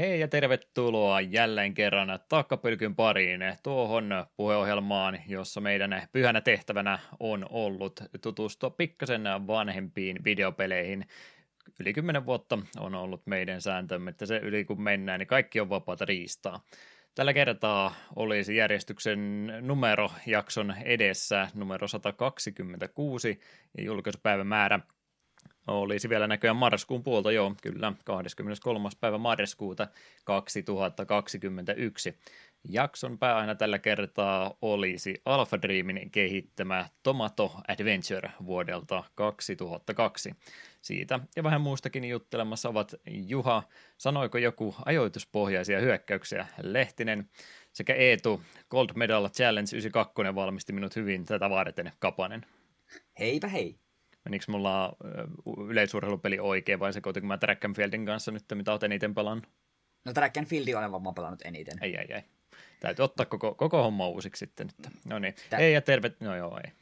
Hei ja tervetuloa jälleen kerran takkapylkyn pariin tuohon puheohjelmaan, jossa meidän pyhänä tehtävänä on ollut tutustua pikkasen vanhempiin videopeleihin. Yli kymmenen vuotta on ollut meidän sääntömme, että se yli kun mennään, niin kaikki on vapaata riistaa. Tällä kertaa olisi järjestyksen numero jakson edessä numero 126 ja julkaisupäivämäärä olisi vielä näköjään marraskuun puolta, joo, kyllä, 23. päivä marraskuuta 2021. Jakson pääaina tällä kertaa olisi Alpha Dreamin kehittämä Tomato Adventure vuodelta 2002. Siitä ja vähän muustakin juttelemassa ovat Juha, sanoiko joku ajoituspohjaisia hyökkäyksiä, Lehtinen sekä Eetu, Gold Medal Challenge 92 valmisti minut hyvin tätä varten, Kapanen. Heipä hei menikö mulla yleisurheilupeli oikein vai se kun mä Track and Fieldin kanssa nyt, mitä olet eniten pelannut? No Track and Fieldin olen varmaan pelannut eniten. Ei, ei, ei. Täytyy ottaa koko, koko homma uusiksi sitten. Nyt. No niin, Tä... ei ja terve, no joo, ei.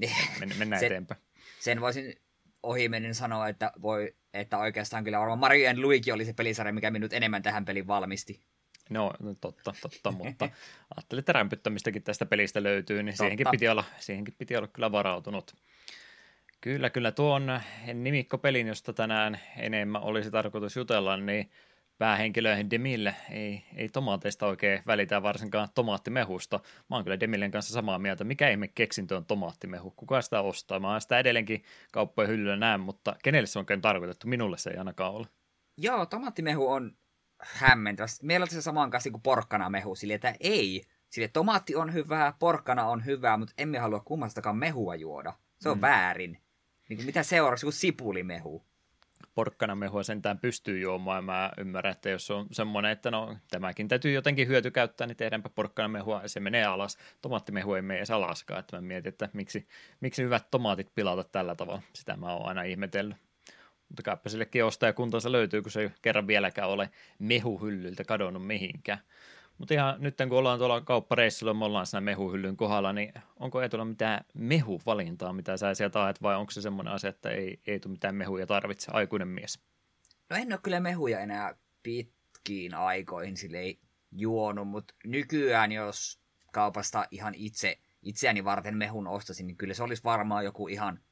Men, mennään sen, eteenpäin. Sen voisin ohimennen sanoa, että, voi, että oikeastaan kyllä varmaan Mario and Luigi oli se pelisarja, mikä minut enemmän tähän peliin valmisti. No, no totta, totta, mutta ajattelin, että rämpyttämistäkin tästä pelistä löytyy, niin siihenkin piti, olla, siihenkin piti olla kyllä varautunut. Kyllä, kyllä tuon nimikkopelin, josta tänään enemmän olisi tarkoitus jutella, niin päähenkilö Demille ei, ei tomaateista oikein välitä, varsinkaan tomaattimehusta. Mä oon kyllä Demillen kanssa samaa mieltä. Mikä ihme keksintö on tomaattimehu? Kuka sitä ostaa? Mä oon sitä edelleenkin kauppojen hyllyllä näen, mutta kenelle se on oikein tarkoitettu? Minulle se ei ainakaan ole. Joo, tomaattimehu on hämmentävä. Meillä on se samaan kanssa kuin porkkanamehu, sille että ei. Sille tomaatti on hyvää, porkkana on hyvää, mutta emme halua kummastakaan mehua juoda. Se on mm. väärin. Niin kuin mitä seuraavaksi kuin sipulimehu? Porkkanamehua sentään pystyy juomaan. Mä ymmärrän, että jos on semmoinen, että no tämäkin täytyy jotenkin hyöty käyttää, niin tehdäänpä porkkanamehua ja se menee alas. Tomaattimehu ei mene edes alaskaan. Että mä mietin, että miksi, miksi hyvät tomaatit pilata tällä tavalla. Sitä mä oon aina ihmetellyt. Mutta kaipa sillekin ostajakuntansa löytyy, kun se ei kerran vieläkään ole mehuhyllyltä kadonnut mihinkään. Mutta ihan nyt kun ollaan tuolla kauppareissulla, me ollaan siinä mehuhyllyn kohdalla, niin onko Eetulla mitään mehuvalintaa, mitä sä sieltä ajat, vai onko se semmoinen asia, että ei Eetu mitään mehuja tarvitse, aikuinen mies? No en ole kyllä mehuja enää pitkiin aikoihin sille ei juonut, mutta nykyään jos kaupasta ihan itse, itseäni varten mehun ostasin, niin kyllä se olisi varmaan joku ihan –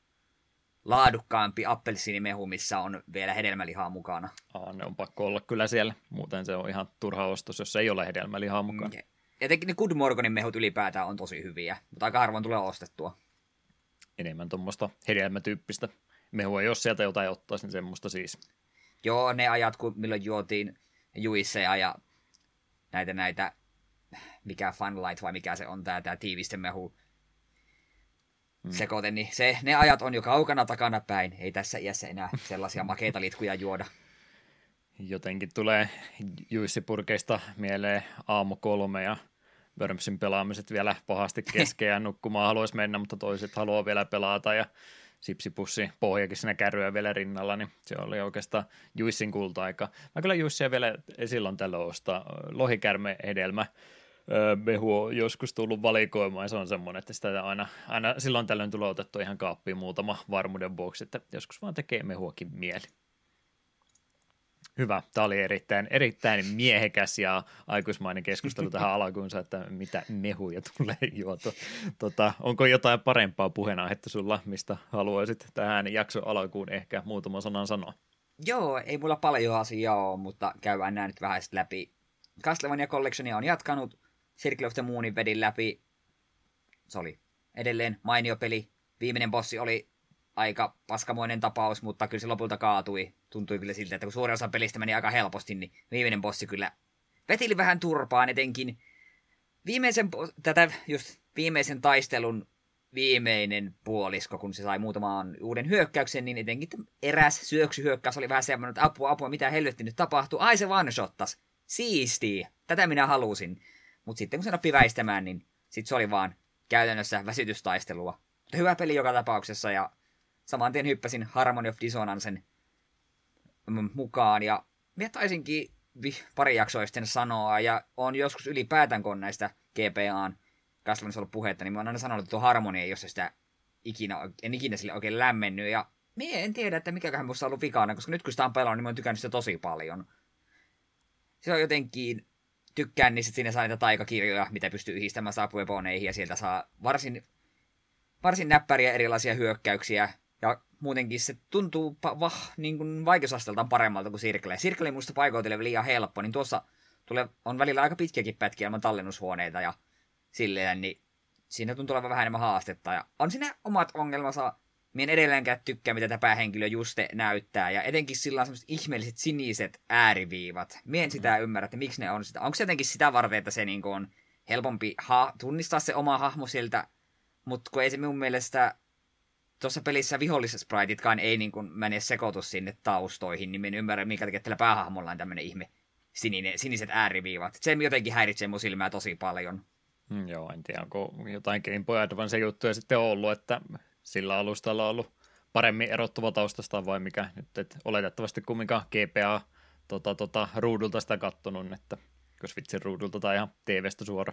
laadukkaampi appelsiinimehu, missä on vielä hedelmälihaa mukana. Aa, ne on pakko olla kyllä siellä, muuten se on ihan turha ostos, jos ei ole hedelmälihaa mukana. Mm, etenkin ne Good Morganin mehut ylipäätään on tosi hyviä, mutta aika harvoin tulee ostettua. Enemmän tuommoista hedelmätyyppistä mehua, jos sieltä jotain ottaisi, niin semmoista siis. Joo, ne ajat, kun milloin juotiin juisseja ja näitä näitä, mikä Funlight vai mikä se on, tämä, tämä tiivisten mehu, mm. sekoiten, niin se, ne ajat on jo kaukana takana päin. Ei tässä iässä enää sellaisia makeita litkuja juoda. Jotenkin tulee juissipurkeista mieleen aamu kolme ja Wormsin pelaamiset vielä pahasti kesken ja nukkumaan haluaisi mennä, mutta toiset haluaa vielä pelata ja sipsipussi pohjakin siinä kärryä vielä rinnalla, niin se oli oikeastaan Juissin kulta-aika. Mä kyllä Juissia vielä silloin tällöin ostaa. Lohikärme hedelmä mehu on joskus tullut valikoimaan ja se on semmoinen, että sitä aina, aina silloin tällöin tulee otettu ihan kaappiin muutama varmuuden vuoksi, että joskus vaan tekee mehuakin mieli. Hyvä. Tämä oli erittäin, erittäin miehekäs ja aikuismainen keskustelu tähän alkuunsa, että mitä mehuja tulee juotu. Tota, onko jotain parempaa puheenaihetta sulla, mistä haluaisit tähän jakson alkuun ehkä muutama sanan sanoa? Joo, ei mulla paljon asiaa ole, mutta käydään nämä nyt vähän läpi. Castlevania Collectionia on jatkanut Circle of the Moonin vedin läpi. Se oli edelleen mainio peli. Viimeinen bossi oli aika paskamoinen tapaus, mutta kyllä se lopulta kaatui. Tuntui kyllä siltä, että kun suurin osa pelistä meni aika helposti, niin viimeinen bossi kyllä vetili vähän turpaan etenkin. Viimeisen, tätä just viimeisen taistelun viimeinen puolisko, kun se sai muutamaan uuden hyökkäyksen, niin etenkin eräs syöksyhyökkäys oli vähän semmoinen, että apua, apua, mitä helvetti nyt tapahtuu. Ai se one-shottas. Siistiä. Tätä minä halusin. Mutta sitten kun se oppi väistämään, niin sitten se oli vaan käytännössä väsytystaistelua. Mutta hyvä peli joka tapauksessa ja saman tien hyppäsin Harmony of Dissonancen mukaan ja minä taisinkin pari jaksoa sitten sanoa ja on joskus ylipäätään kun näistä GPAn kasvannut ollut puhetta, niin mä oon aina sanonut, että tuo Harmony ei ole sitä ikinä, en ikinä sille oikein lämmennyt ja minä en tiedä, että mikäköhän musta on ollut vikana, koska nyt kun sitä on pelannut, niin mä oon tykännyt sitä tosi paljon. se on jotenkin, tykkään niistä, että siinä saa niitä taikakirjoja, mitä pystyy yhdistämään saapueponeihin, ja sieltä saa varsin, varsin näppäriä erilaisia hyökkäyksiä, ja muutenkin se tuntuu vah, niin kuin vaikeusasteltaan paremmalta kuin Sirkle. Sirkle musta paikoitelle liian helppo, niin tuossa tulee, on välillä aika pitkiäkin pätkiä ilman tallennushuoneita ja silleen, niin siinä tuntuu olevan vähän enemmän haastetta. Ja on siinä omat ongelmansa. Mien edelleenkään tykkää, mitä tämä päähenkilö Juste näyttää. Ja etenkin sillä on semmoiset ihmeelliset siniset ääriviivat. Mien sitä mm. ymmärrä, että miksi ne on sitä. Onko se jotenkin sitä varten, että se niin on helpompi ha- tunnistaa se oma hahmo sieltä. Mutta kun ei se minun mielestä tuossa pelissä vihollisespraititkaan ei niin kuin mene sekoitu sinne taustoihin, niin en ymmärrä, minkä takia tällä päähahmolla on tämmöinen ihme sininen, siniset ääriviivat. Se jotenkin häiritsee mun silmää tosi paljon. Mm, joo, en tiedä, onko jotain Game Boy Advance juttuja sitten ollut, että sillä alustalla ollut paremmin erottuva taustasta vai mikä nyt, että oletettavasti kumminkaan GPA tota, tota, ruudulta sitä kattonut, että jos vitsin ruudulta tai ihan TVstä suora.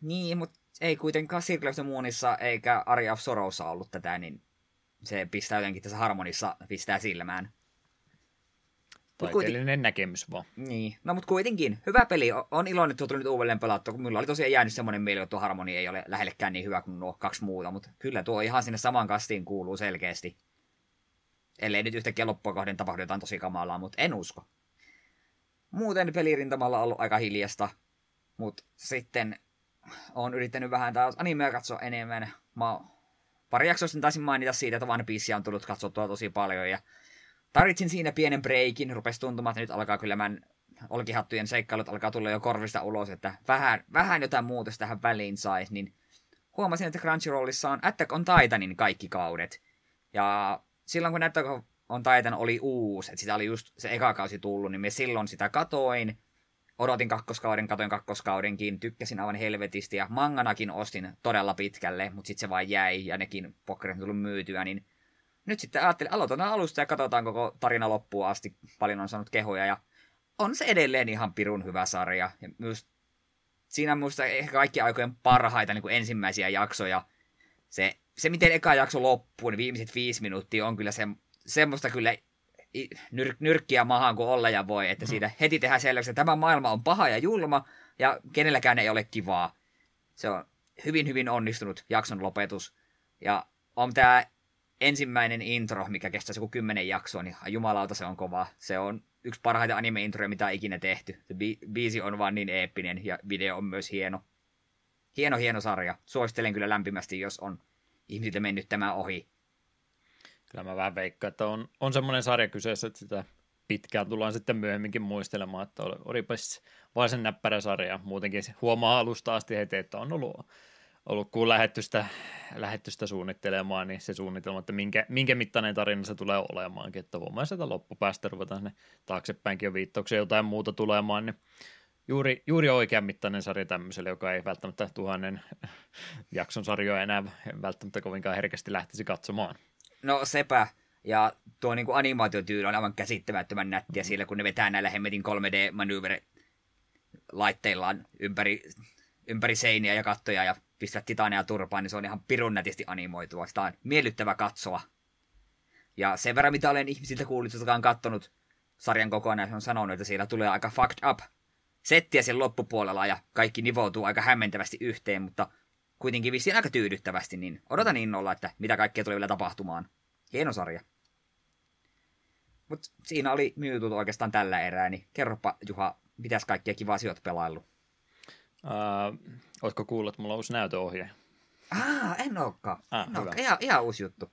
Niin, mutta ei kuitenkaan Circle of the Moonissa eikä Aria of Sorrowssa ollut tätä, niin se pistää jotenkin tässä harmonissa, pistää silmään. Taiteellinen kuiten... näkemys vaan. Niin, no mutta kuitenkin, hyvä peli. On iloinen, että nyt uudelleen pelattu. Minulla oli tosiaan jäänyt semmoinen mieli, että tuo harmoni ei ole lähellekään niin hyvä kuin nuo kaksi muuta, mutta kyllä tuo ihan sinne saman kastiin kuuluu selkeästi. Ellei nyt yhtäkkiä loppua kohden tapahdu jotain tosi kamalaa, mutta en usko. Muuten pelirintamalla on ollut aika hiljasta, mutta sitten on yrittänyt vähän taas animea katsoa enemmän. Mä pari jaksoa taisin mainita siitä, että One Piece on tullut katsottua tosi paljon ja tarvitsin siinä pienen breikin, rupesi tuntumaan, että nyt alkaa kyllä mä olkihattujen seikkailut alkaa tulla jo korvista ulos, että vähän, vähän jotain muutosta tähän väliin saisi, niin huomasin, että Crunchyrollissa on Attack on Titanin kaikki kaudet. Ja silloin kun Attack on Titan oli uusi, että sitä oli just se eka kausi tullut, niin me silloin sitä katoin, odotin kakkoskauden, katoin kakkoskaudenkin, tykkäsin aivan helvetisti ja manganakin ostin todella pitkälle, mutta sitten se vain jäi ja nekin pokkerit tullut myytyä, niin nyt sitten ajattelin, aloitetaan alusta ja katsotaan koko tarina loppuun asti. Paljon on saanut kehoja ja on se edelleen ihan pirun hyvä sarja. Ja myös siinä on minusta ehkä kaikki aikojen parhaita niin kuin ensimmäisiä jaksoja. Se, se, miten eka jakso loppuu, niin viimeiset viisi minuuttia on kyllä se, semmoista kyllä nyr, nyrkkiä maahan kuin olla ja voi, että mm. siitä heti tehdään selväksi, että tämä maailma on paha ja julma ja kenelläkään ei ole kivaa. Se on hyvin, hyvin onnistunut jakson lopetus. Ja on tämä ensimmäinen intro, mikä kestäisi joku kymmenen jaksoa, niin jumalauta se on kova. Se on yksi parhaita anime-introja, mitä on ikinä tehty. Se bi- biisi on vaan niin eeppinen ja video on myös hieno. Hieno, hieno sarja. Suosittelen kyllä lämpimästi, jos on ihmisiltä mennyt tämä ohi. Kyllä mä vähän veikkaan, että on, on semmoinen sarja kyseessä, että sitä pitkään tullaan sitten myöhemminkin muistelemaan, että olipas varsin näppärä sarja. Muutenkin huomaa alusta asti heti, että on ollut ollut kun lähetty sitä suunnittelemaan, niin se suunnitelma, että minkä, minkä mittainen tarina se tulee olemaankin, että voimme sieltä loppupäästä ruveta sinne taaksepäinkin jo viittauksia jotain muuta tulemaan, niin juuri, juuri oikean mittainen sarja tämmöiselle, joka ei välttämättä tuhannen jakson sarjoja enää välttämättä kovinkaan herkästi lähtisi katsomaan. No sepä, ja tuo niin kuin animaatiotyyli on aivan käsittämättömän nättiä mm. siellä, kun ne vetää näillä hemmetin 3D-manööveri laitteillaan ympäri, ympäri seiniä ja kattoja ja pistää titania turpaan, niin se on ihan pirun nätisti animoitua. Sitä on miellyttävä katsoa. Ja sen verran, mitä olen ihmisiltä kuullut, jotka on kattonut sarjan kokonaan, on sanonut, että siellä tulee aika fucked up settiä sen loppupuolella ja kaikki nivoutuu aika hämmentävästi yhteen, mutta kuitenkin vissiin aika tyydyttävästi, niin odotan innolla, että mitä kaikkea tulee vielä tapahtumaan. Hieno sarja. Mutta siinä oli myytut oikeastaan tällä erää, niin kerropa Juha, mitäs kaikkia kivaa sijoit pelaillut? Uh, ootko kuullut, että mulla on uusi näytöohje? Ah, en olekaan. Ah, no, ihan, ihan uusi juttu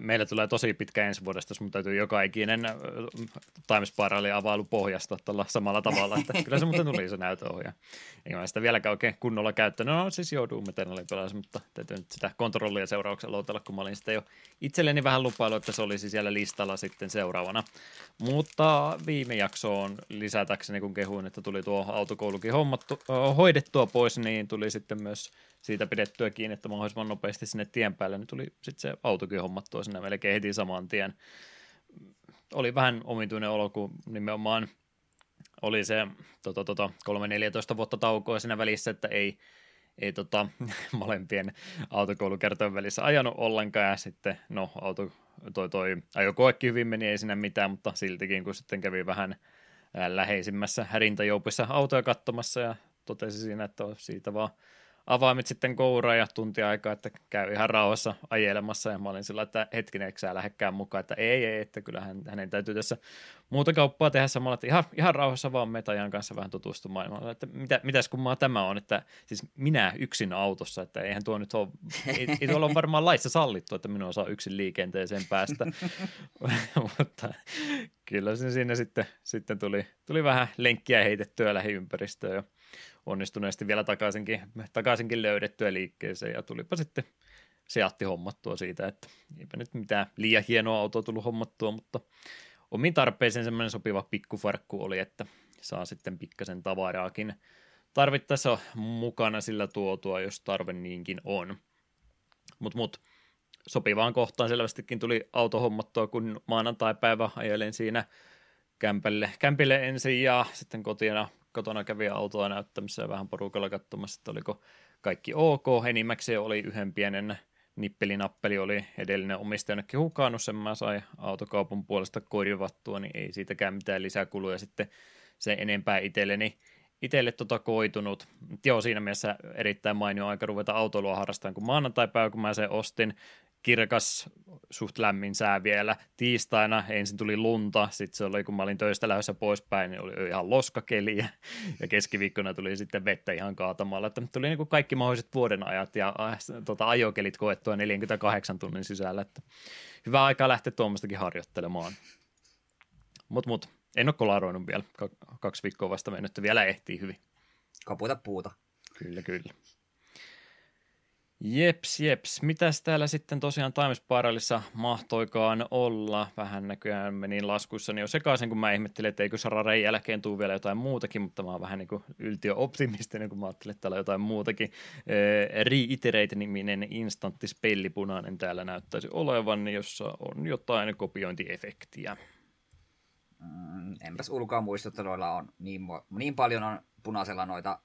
meillä tulee tosi pitkä ensi vuodesta, jos mun täytyy joka ikinen Times availu pohjasta tällä samalla tavalla, että kyllä se muuten tuli se näytöohja. Eikä mä sitä vieläkään oikein kunnolla käyttänyt. No siis joo, Doom Eternalin pelasin, mutta täytyy nyt sitä kontrollia seurauksen loutella, kun mä olin sitä jo itselleni vähän lupailu, että se olisi siellä listalla sitten seuraavana. Mutta viime jaksoon lisätäkseni, kun kehuin, että tuli tuo autokoulukin hommattu, hoidettua pois, niin tuli sitten myös siitä pidettyä kiinni, että mahdollisimman nopeasti sinne tien päälle, niin tuli sitten se autokin hommattua sinne melkein heti saman tien. Oli vähän omituinen olo, kun nimenomaan oli se tota, tota, 3-14 vuotta taukoa siinä välissä, että ei, ei tota, molempien autokoulukertojen välissä ajanut ollenkaan ja sitten no auto, toi, toi ajokoekin hyvin meni, ei siinä mitään, mutta siltikin kun sitten kävi vähän läheisimmässä härintäjoupissa autoja katsomassa ja totesi siinä, että siitä vaan avaimet sitten kouraan ja tunti aikaa, että käy ihan rauhassa ajelemassa. Ja mä olin sillä, että hetkinen, eikö sä lähdekään mukaan, että ei, ei, että kyllähän hänen täytyy tässä muuta kauppaa tehdä samalla, että ihan, ihan rauhassa vaan Metajan kanssa vähän tutustumaan, että mitä, mitäs kummaa tämä on, että siis minä yksin autossa, että eihän tuo nyt ole, ei, ei tuolla ole varmaan laissa sallittu, että minun osaa yksin liikenteeseen päästä, mutta kyllä se siinä sitten, sitten tuli, tuli vähän lenkkiä heitettyä lähiympäristöön onnistuneesti vielä takaisinkin, takaisinkin löydettyä liikkeeseen ja tulipa sitten Seatti hommattua siitä, että eipä nyt mitään liian hienoa autoa tullut hommattua, mutta omiin tarpeeseen semmoinen sopiva pikkufarkku oli, että saa sitten pikkasen tavaraakin tarvittaessa mukana sillä tuotua, jos tarve niinkin on. Mutta mut, sopivaan kohtaan selvästikin tuli auto hommattua, kun maanantai-päivä ajelin siinä kämpille, kämpille ensin ja sitten kotina kotona kävi autoa näyttämässä ja vähän porukalla katsomassa, että oliko kaikki ok. Enimmäkseen oli yhden pienen nippelinappeli oli edellinen omistaja jonnekin hukannut, sen mä sain autokaupan puolesta korvattua, niin ei siitäkään mitään lisäkuluja sitten se enempää itselleni itselle tota koitunut. Joo, siinä mielessä erittäin mainio aika ruveta autoilua harrastamaan, kun maanantai-päivä, kun mä sen ostin, kirkas, suht lämmin sää vielä. Tiistaina ensin tuli lunta, sitten se oli, kun mä olin töistä lähdössä poispäin, niin oli ihan loskakeli ja, keskiviikkona tuli sitten vettä ihan kaatamalla. Että tuli niin kuin kaikki mahdolliset vuoden ajat ja äh, tota, ajokelit koettua 48 tunnin sisällä. Että hyvä aika lähteä tuommoistakin harjoittelemaan. Mutta mut, en ole kolaroinut vielä. Kaksi viikkoa vasta mennyt, vielä ehtii hyvin. Kapuita puuta. Kyllä, kyllä. Jeps, jeps. Mitäs täällä sitten tosiaan Times Spiralissa mahtoikaan olla? Vähän näköjään meni laskuissa jo sekaisin, kun mä ihmettelin, että eikö Sararen jälkeen tule vielä jotain muutakin, mutta mä oon vähän niin kuin yltiö-optimistinen, kun mä ajattelin, että täällä on jotain muutakin. Reiterate-niminen instanttispelli punainen täällä näyttäisi olevan, jossa on jotain kopiointiefektiä. Mm, enpäs ulkoa muista, että noilla on niin, niin paljon on punaisella noita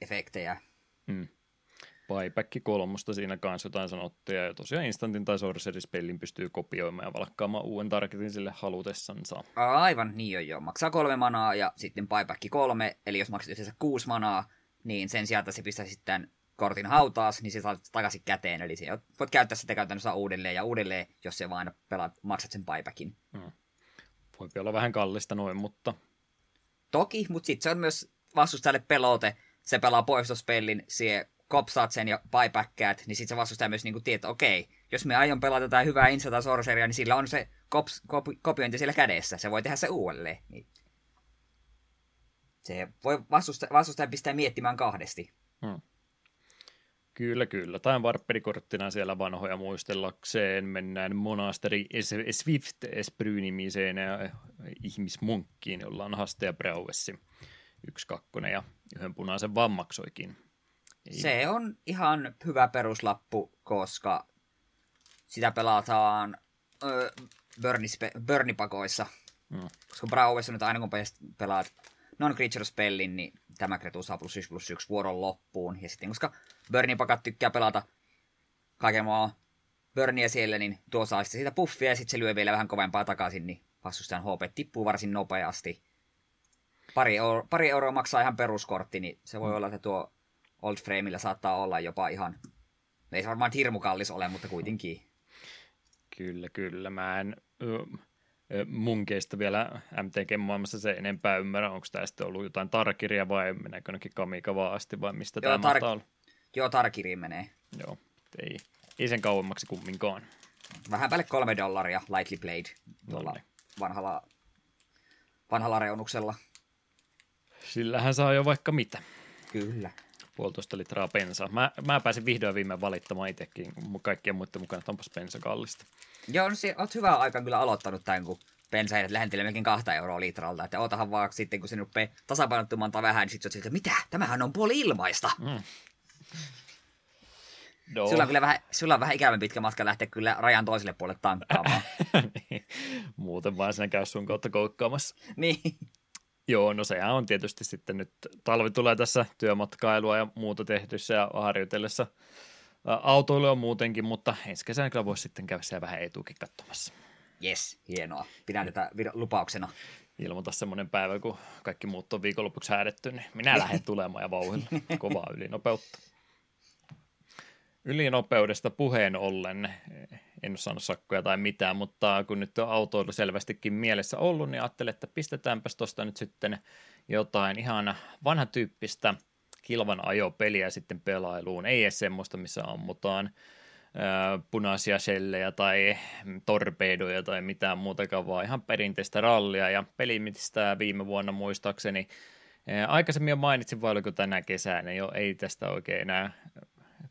efektejä. Mm. Buyback kolmosta siinä kanssa jotain sanottuja, ja tosiaan Instantin tai Sorcery-spellin pystyy kopioimaan ja valkkaamaan uuden targetin sille halutessansa. Aivan, niin jo joo. Maksaa kolme manaa ja sitten Buyback kolme, eli jos maksat yhteensä kuusi manaa, niin sen sijaan, että se pistää sitten kortin hautaas, niin se saat takaisin käteen, eli voit käyttää sitä käytännössä uudelleen ja uudelleen, jos se vain pelaat, maksat sen buybackin. Hmm. Voi olla vähän kallista noin, mutta... Toki, mutta sitten se on myös vastustajalle pelote. Se pelaa poistospellin, sie kopsaat sen ja buybackkäät, niin sitten se vastustaja myös niin tietää, että okei, jos me aion pelata tätä hyvää Insta Sorceria, niin sillä on se kops, kop, kopiointi siellä kädessä. Se voi tehdä se uudelleen. Niin se voi vastustaja, vastustaja pistää miettimään kahdesti. Hmm. Kyllä, kyllä. Tai varpperikorttina siellä vanhoja muistellakseen. Mennään monasteri Swift Espry-nimiseen ja ihmismunkkiin, jolla on haste ja Brauessi. Yksi kakkonen ja yhden punaisen vammaksoikin. Se on ihan hyvä peruslappu, koska sitä pelataan öö, Burnipakoissa. Mm. Koska Brauessa nyt aina kun pelaat non-creature spellin, niin tämä kretuu saa plus 1 plus 1 vuoron loppuun. Ja sitten koska Burnipakat tykkää pelata kaiken maa Burnia siellä, niin tuo saa sitten siitä puffia ja sitten se lyö vielä vähän kovempaa takaisin, niin vastustajan HP tippuu varsin nopeasti. Pari, euro, pari euroa maksaa ihan peruskortti, niin se voi mm. olla, että tuo Old Frameillä saattaa olla jopa ihan, ei se varmaan hirmu kallis ole, mutta kuitenkin. Kyllä, kyllä. Mä en munkeista vielä MTG-maailmassa se enempää ymmärrä, onko tämä sitten ollut jotain tarkiria vai meneekö jonnekin kamikavaa asti vai mistä Joo, tämä tar- olla. Joo, tarkiriin menee. Joo, ei, ei sen kauemmaksi kumminkaan. Vähän päälle kolme dollaria Lightly Played tuolla vanhalla, vanhalla reunuksella. Sillähän saa jo vaikka mitä. Kyllä puolitoista litraa bensaa. Mä, mä pääsin vihdoin viimein valittamaan itsekin kaikkien muiden mukana, että onpas bensa kallista. Joo, no se, oot hyvää aikaa kyllä aloittanut tämän, kun bensa heidät lähentelee melkein kahta euroa litralta. Että ootahan vaan sitten, kun se rupeaa tasapainottumaan vähän, niin sitten että mitä? Tämähän on puoli ilmaista. Mm. No. Sulla, on kyllä vähän, sulla on vähän ikävän pitkä matka lähteä kyllä rajan toiselle puolelle tankkaamaan. niin. Muuten vaan sinä käy sun kautta koukkaamassa. niin. Joo, no sehän on tietysti sitten nyt, talvi tulee tässä työmatkailua ja muuta tehdyssä ja harjoitellessa autoilua muutenkin, mutta ensi kesänä kyllä voisi sitten käydä siellä vähän etuukin katsomassa. Yes, hienoa. Pidän tätä lupauksena. Ilmoita semmoinen päivä, kun kaikki muut on viikonlopuksi häädetty, niin minä lähden tulemaan ja vauhilla. Kovaa ylinopeutta. Ylinopeudesta puheen ollen, en ole saanut sakkoja tai mitään, mutta kun nyt on autoilu selvästikin mielessä ollut, niin ajattelin, että pistetäänpäs tuosta nyt sitten jotain ihan vanha tyyppistä kilvan ajopeliä sitten pelailuun. Ei edes semmoista, missä ammutaan punaisia shellejä tai torpedoja tai mitään muutakaan, vaan ihan perinteistä rallia ja peli, mistä viime vuonna muistaakseni aikaisemmin jo mainitsin, vai oliko tänä kesänä jo, ei tästä oikein enää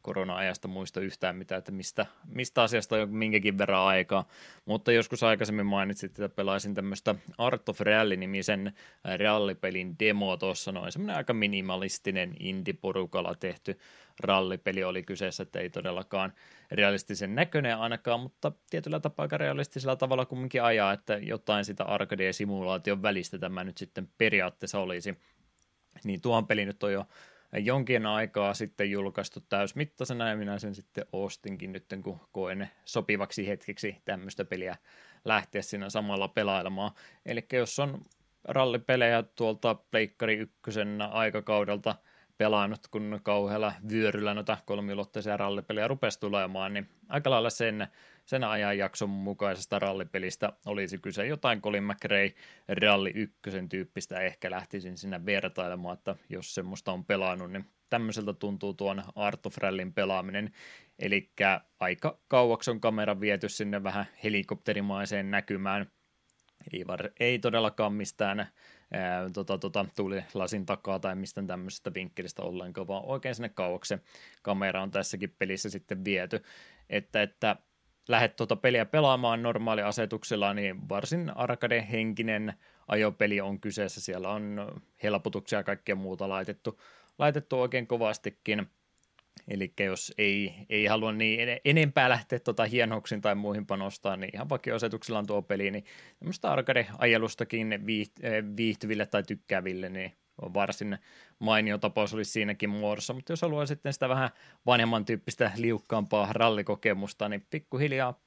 korona-ajasta muista yhtään mitään, että mistä, mistä asiasta on minkäkin verran aikaa, mutta joskus aikaisemmin mainitsit, että pelaisin tämmöistä Art of Rally-nimisen rallipelin demo tuossa noin, semmoinen aika minimalistinen indie-porukalla tehty rallipeli oli kyseessä, että ei todellakaan realistisen näköinen ainakaan, mutta tietyllä tapaa aika realistisella tavalla kumminkin ajaa, että jotain sitä arcade-simulaation välistä tämä nyt sitten periaatteessa olisi. Niin tuon peli nyt on jo jonkin aikaa sitten julkaistu täysmittaisena ja minä sen sitten ostinkin nyt, kun koen sopivaksi hetkeksi tämmöistä peliä lähteä siinä samalla pelailemaan. Eli jos on rallipelejä tuolta Pleikkari ykkösen aikakaudelta – pelannut, kun kauhealla vyöryllä noita kolmiulotteisia rallipelejä rupesi tulemaan, niin aika lailla sen, sen ajanjakson mukaisesta rallipelistä olisi kyse jotain Colin McRae Ralli 1 tyyppistä, ehkä lähtisin sinä vertailemaan, että jos semmoista on pelannut, niin tämmöiseltä tuntuu tuon Art of Rallin pelaaminen, eli aika kauaksi on kamera viety sinne vähän helikopterimaiseen näkymään, ei, var, ei todellakaan mistään ää, tota, tota, tuli lasin takaa tai mistä tämmöisestä vinkkelistä ollenkaan, vaan oikein sinne kauaksi kamera on tässäkin pelissä sitten viety, että, että lähdet tuota peliä pelaamaan normaaliasetuksella, niin varsin arcade-henkinen ajopeli on kyseessä, siellä on helpotuksia ja kaikkea muuta laitettu, laitettu oikein kovastikin, Eli jos ei, ei halua niin enempää lähteä tuota hienoksin tai muihin panostaa, niin ihan vakioasetuksella on tuo peli, niin tämmöistä arcade-ajelustakin eh, viihtyville tai tykkääville, niin varsin mainio tapaus olisi siinäkin muodossa, mutta jos haluaa sitten sitä vähän vanhemman tyyppistä liukkaampaa rallikokemusta, niin pikkuhiljaa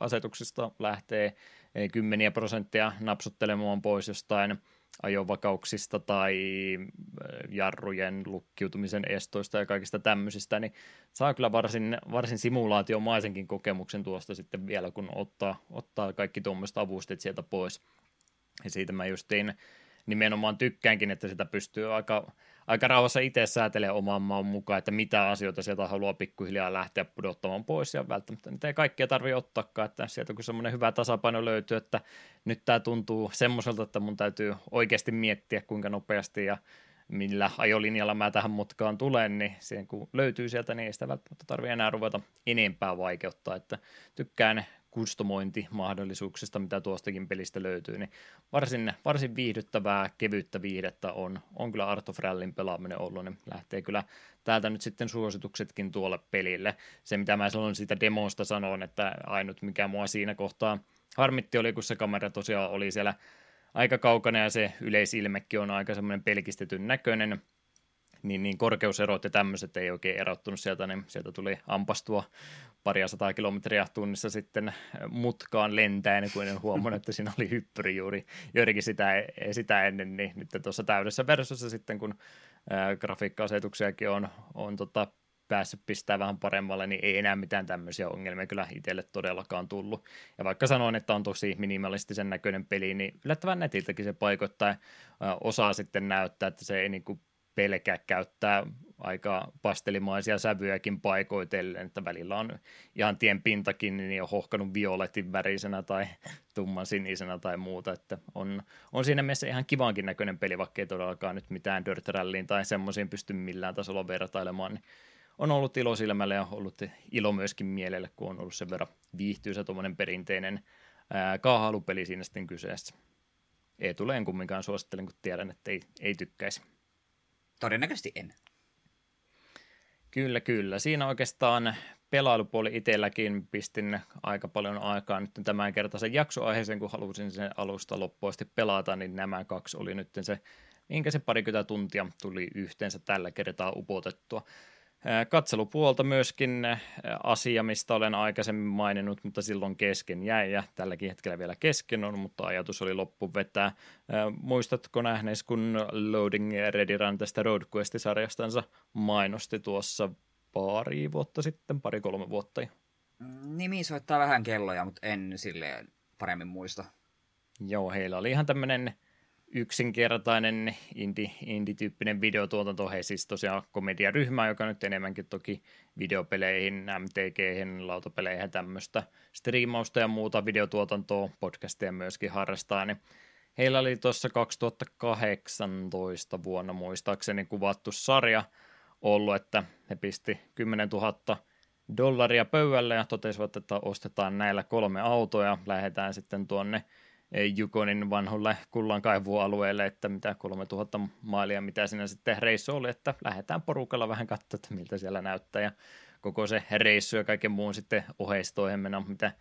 asetuksista lähtee eh, kymmeniä prosenttia napsuttelemaan pois jostain ajovakauksista tai äh, jarrujen lukkiutumisen estoista ja kaikista tämmöisistä, niin saa kyllä varsin, varsin simulaatiomaisenkin kokemuksen tuosta sitten vielä, kun ottaa, ottaa kaikki tuommoiset avustet sieltä pois. Ja siitä mä just tein nimenomaan tykkäänkin, että sitä pystyy aika, aika rauhassa itse säätelemään oman maan mukaan, että mitä asioita sieltä haluaa pikkuhiljaa lähteä pudottamaan pois, ja välttämättä niitä ei kaikkea tarvitse ottaakaan, että sieltä kun semmoinen hyvä tasapaino löytyy, että nyt tämä tuntuu semmoiselta, että mun täytyy oikeasti miettiä, kuinka nopeasti ja millä ajolinjalla mä tähän mutkaan tulen, niin siihen kun löytyy sieltä, niin ei sitä välttämättä tarvitse enää ruveta enempää vaikeuttaa, että tykkään kustomointimahdollisuuksista, mitä tuostakin pelistä löytyy, niin varsin, varsin viihdyttävää, kevyttä viihdettä on, on kyllä Art of Rallyn pelaaminen ollut, niin lähtee kyllä täältä nyt sitten suosituksetkin tuolle pelille. Se, mitä mä silloin siitä demosta sanoin, että ainut mikä mua siinä kohtaa harmitti oli, kun se kamera tosiaan oli siellä aika kaukana ja se yleisilmekin on aika semmoinen pelkistetyn näköinen, niin, niin korkeuserot ja tämmöiset ei oikein erottunut sieltä, niin sieltä tuli ampastua paria sataa kilometriä tunnissa sitten mutkaan lentäen, kun en huomannut, että siinä oli hyppyri juuri joidenkin sitä, sitä ennen, niin nyt tuossa täydessä versiossa sitten, kun ää, grafiikka-asetuksiakin on, on tota, päässyt pistää vähän paremmalle, niin ei enää mitään tämmöisiä ongelmia kyllä itselle todellakaan tullut. Ja vaikka sanoin, että on tosi minimalistisen näköinen peli, niin yllättävän netiltäkin se paikoittaa osaa sitten näyttää, että se ei niin kuin pelkää käyttää aika pastelimaisia sävyjäkin paikoitellen, että välillä on ihan tien pintakin niin on hohkanut violetin värisenä tai tumman sinisenä tai muuta, että on, on siinä mielessä ihan kivankin näköinen peli, vaikka ei todellakaan nyt mitään Dirt Rallyin tai semmoisiin pysty millään tasolla vertailemaan, niin on ollut ilo silmällä ja ollut ilo myöskin mielelle, kun on ollut sen verran viihtyisä tuommoinen perinteinen kaahalupeli siinä sitten kyseessä. Ei tule en kumminkaan suosittelen, kun tiedän, että ei, ei tykkäisi. Todennäköisesti en. Kyllä, kyllä. Siinä oikeastaan pelailupuoli itselläkin pistin aika paljon aikaa nyt tämän kertaisen jaksoaiheeseen, kun halusin sen alusta loppuasti pelata, niin nämä kaksi oli nyt se, minkä se parikymmentä tuntia tuli yhteensä tällä kertaa upotettua. Katselupuolta myöskin asia, mistä olen aikaisemmin maininnut, mutta silloin kesken jäi ja tälläkin hetkellä vielä kesken on, mutta ajatus oli loppu vetää. Muistatko nähnees, kun Loading Ready Run tästä Road Quest-sarjastansa mainosti tuossa pari vuotta sitten, pari-kolme vuotta? Nimi soittaa vähän kelloja, mutta en silleen paremmin muista. Joo, heillä oli ihan tämmöinen yksinkertainen indie, indie-tyyppinen videotuotanto. He siis tosiaan komediaryhmä, joka nyt enemmänkin toki videopeleihin, MTG-ihin, lautapeleihin ja tämmöistä striimausta ja muuta videotuotantoa, podcasteja myöskin harrastaa, niin heillä oli tuossa 2018 vuonna muistaakseni kuvattu sarja ollut, että he pisti 10 000 dollaria pöydälle ja totesivat, että ostetaan näillä kolme autoa ja lähdetään sitten tuonne Jukonin vanhulle kullankaivualueelle, että mitä 3000 maalia, mitä siinä sitten reissu oli, että lähdetään porukalla vähän katsoa, että miltä siellä näyttää ja koko se reissu ja kaiken muun sitten oheistoimena, mitä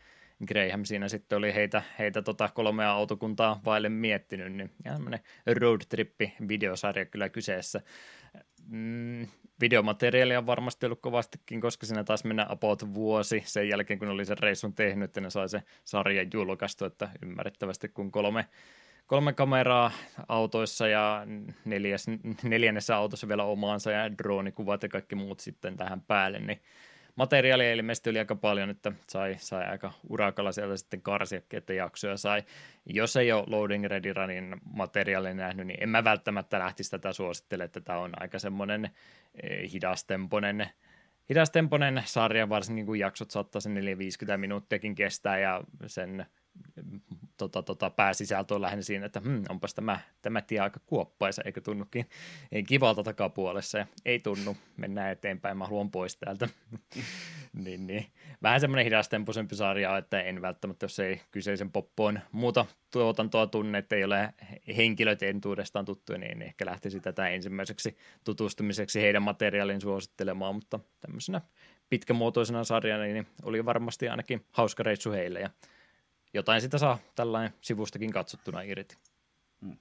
Graham siinä sitten oli heitä, heitä tota kolmea autokuntaa vaille miettinyt, niin ihan road trippi videosarja kyllä kyseessä. Mm, videomateriaalia on varmasti ollut kovastikin, koska siinä taas mennä about vuosi sen jälkeen, kun oli sen reissun tehnyt, että ne sai se sarja julkaistu, että ymmärrettävästi kun kolme, kolme kameraa autoissa ja neljäs, neljännessä autossa vielä omaansa ja droonikuvat ja kaikki muut sitten tähän päälle, niin materiaalia ilmeisesti oli aika paljon, että sai, sai aika urakalla sieltä sitten karsiakin, että jaksoja sai. Jos ei ole Loading Ready Runin materiaalia nähnyt, niin en mä välttämättä lähtisi tätä suosittele, että tämä on aika semmoinen eh, hidastemponen, hidastemponen sarja, varsinkin kun jaksot saattaa sen 450 minuuttiakin kestää ja sen tota, tota, pääsisältö on lähinnä siinä, että hmm, onpas tämä, tämä tie aika kuoppaisa, eikö tunnukin ei kivalta takapuolessa, ja ei tunnu, mennään eteenpäin, mä haluan pois täältä. niin, niin. Vähän semmoinen hidastempoisempi sarja, että en välttämättä, jos ei kyseisen poppoon muuta tuotantoa tunne, että ei ole henkilöt entuudestaan tuttuja, niin ehkä lähtisi tätä ensimmäiseksi tutustumiseksi heidän materiaalin suosittelemaan, mutta tämmöisenä pitkämuotoisena sarjana niin oli varmasti ainakin hauska reissu heille, ja jotain sitä saa tällainen sivustakin katsottuna irti. Hmm.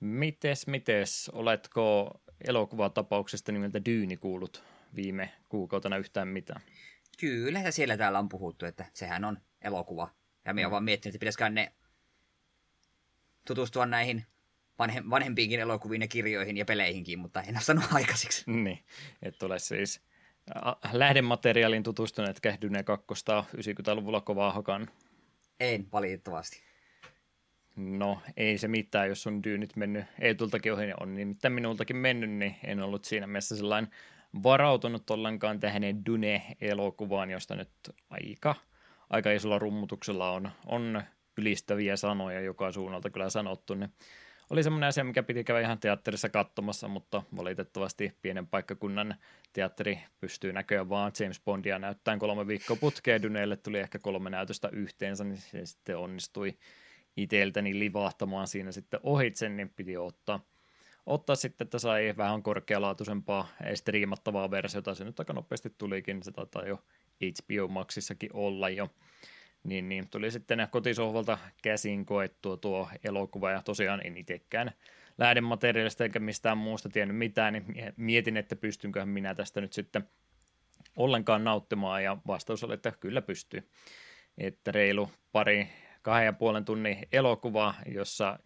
Mites, mites, oletko elokuvatapauksesta nimeltä Dyyni kuullut viime kuukautena yhtään mitään? Kyllä, siellä täällä on puhuttu, että sehän on elokuva. Ja minä olen vaan miettinyt, että pitäisikö ne tutustua näihin vanhe, vanhempiinkin elokuviin ja kirjoihin ja peleihinkin, mutta en ole sanonut aikaisiksi. Niin, että ole siis lähdemateriaalin tutustuneet kähdyneen kakkosta 90-luvulla kovaa hakan? En, valitettavasti. No, ei se mitään, jos on dyynit mennyt Eetultakin ohi, niin on nimittäin minultakin mennyt, niin en ollut siinä mielessä sellainen varautunut ollenkaan tähän Dune-elokuvaan, josta nyt aika, aika isolla rummutuksella on, on ylistäviä sanoja joka suunnalta kyllä sanottu, niin oli semmoinen asia, mikä piti käydä ihan teatterissa katsomassa, mutta valitettavasti pienen paikkakunnan teatteri pystyy näköjään vaan James Bondia näyttämään kolme viikkoa putkeen. Dyneille tuli ehkä kolme näytöstä yhteensä, niin se sitten onnistui itseltäni livahtamaan siinä sitten ohitse, niin piti ottaa, ottaa sitten, että sai vähän korkealaatuisempaa striimattavaa versiota. Se nyt aika nopeasti tulikin, se taitaa jo HBO Maxissakin olla jo niin, niin tuli sitten kotisohvalta käsin koettua tuo elokuva, ja tosiaan en itsekään lähdemateriaalista eikä mistään muusta tiennyt mitään, niin mietin, että pystynköhän minä tästä nyt sitten ollenkaan nauttimaan, ja vastaus oli, että kyllä pystyy. Että reilu pari, kahden ja puolen tunnin elokuva, jossa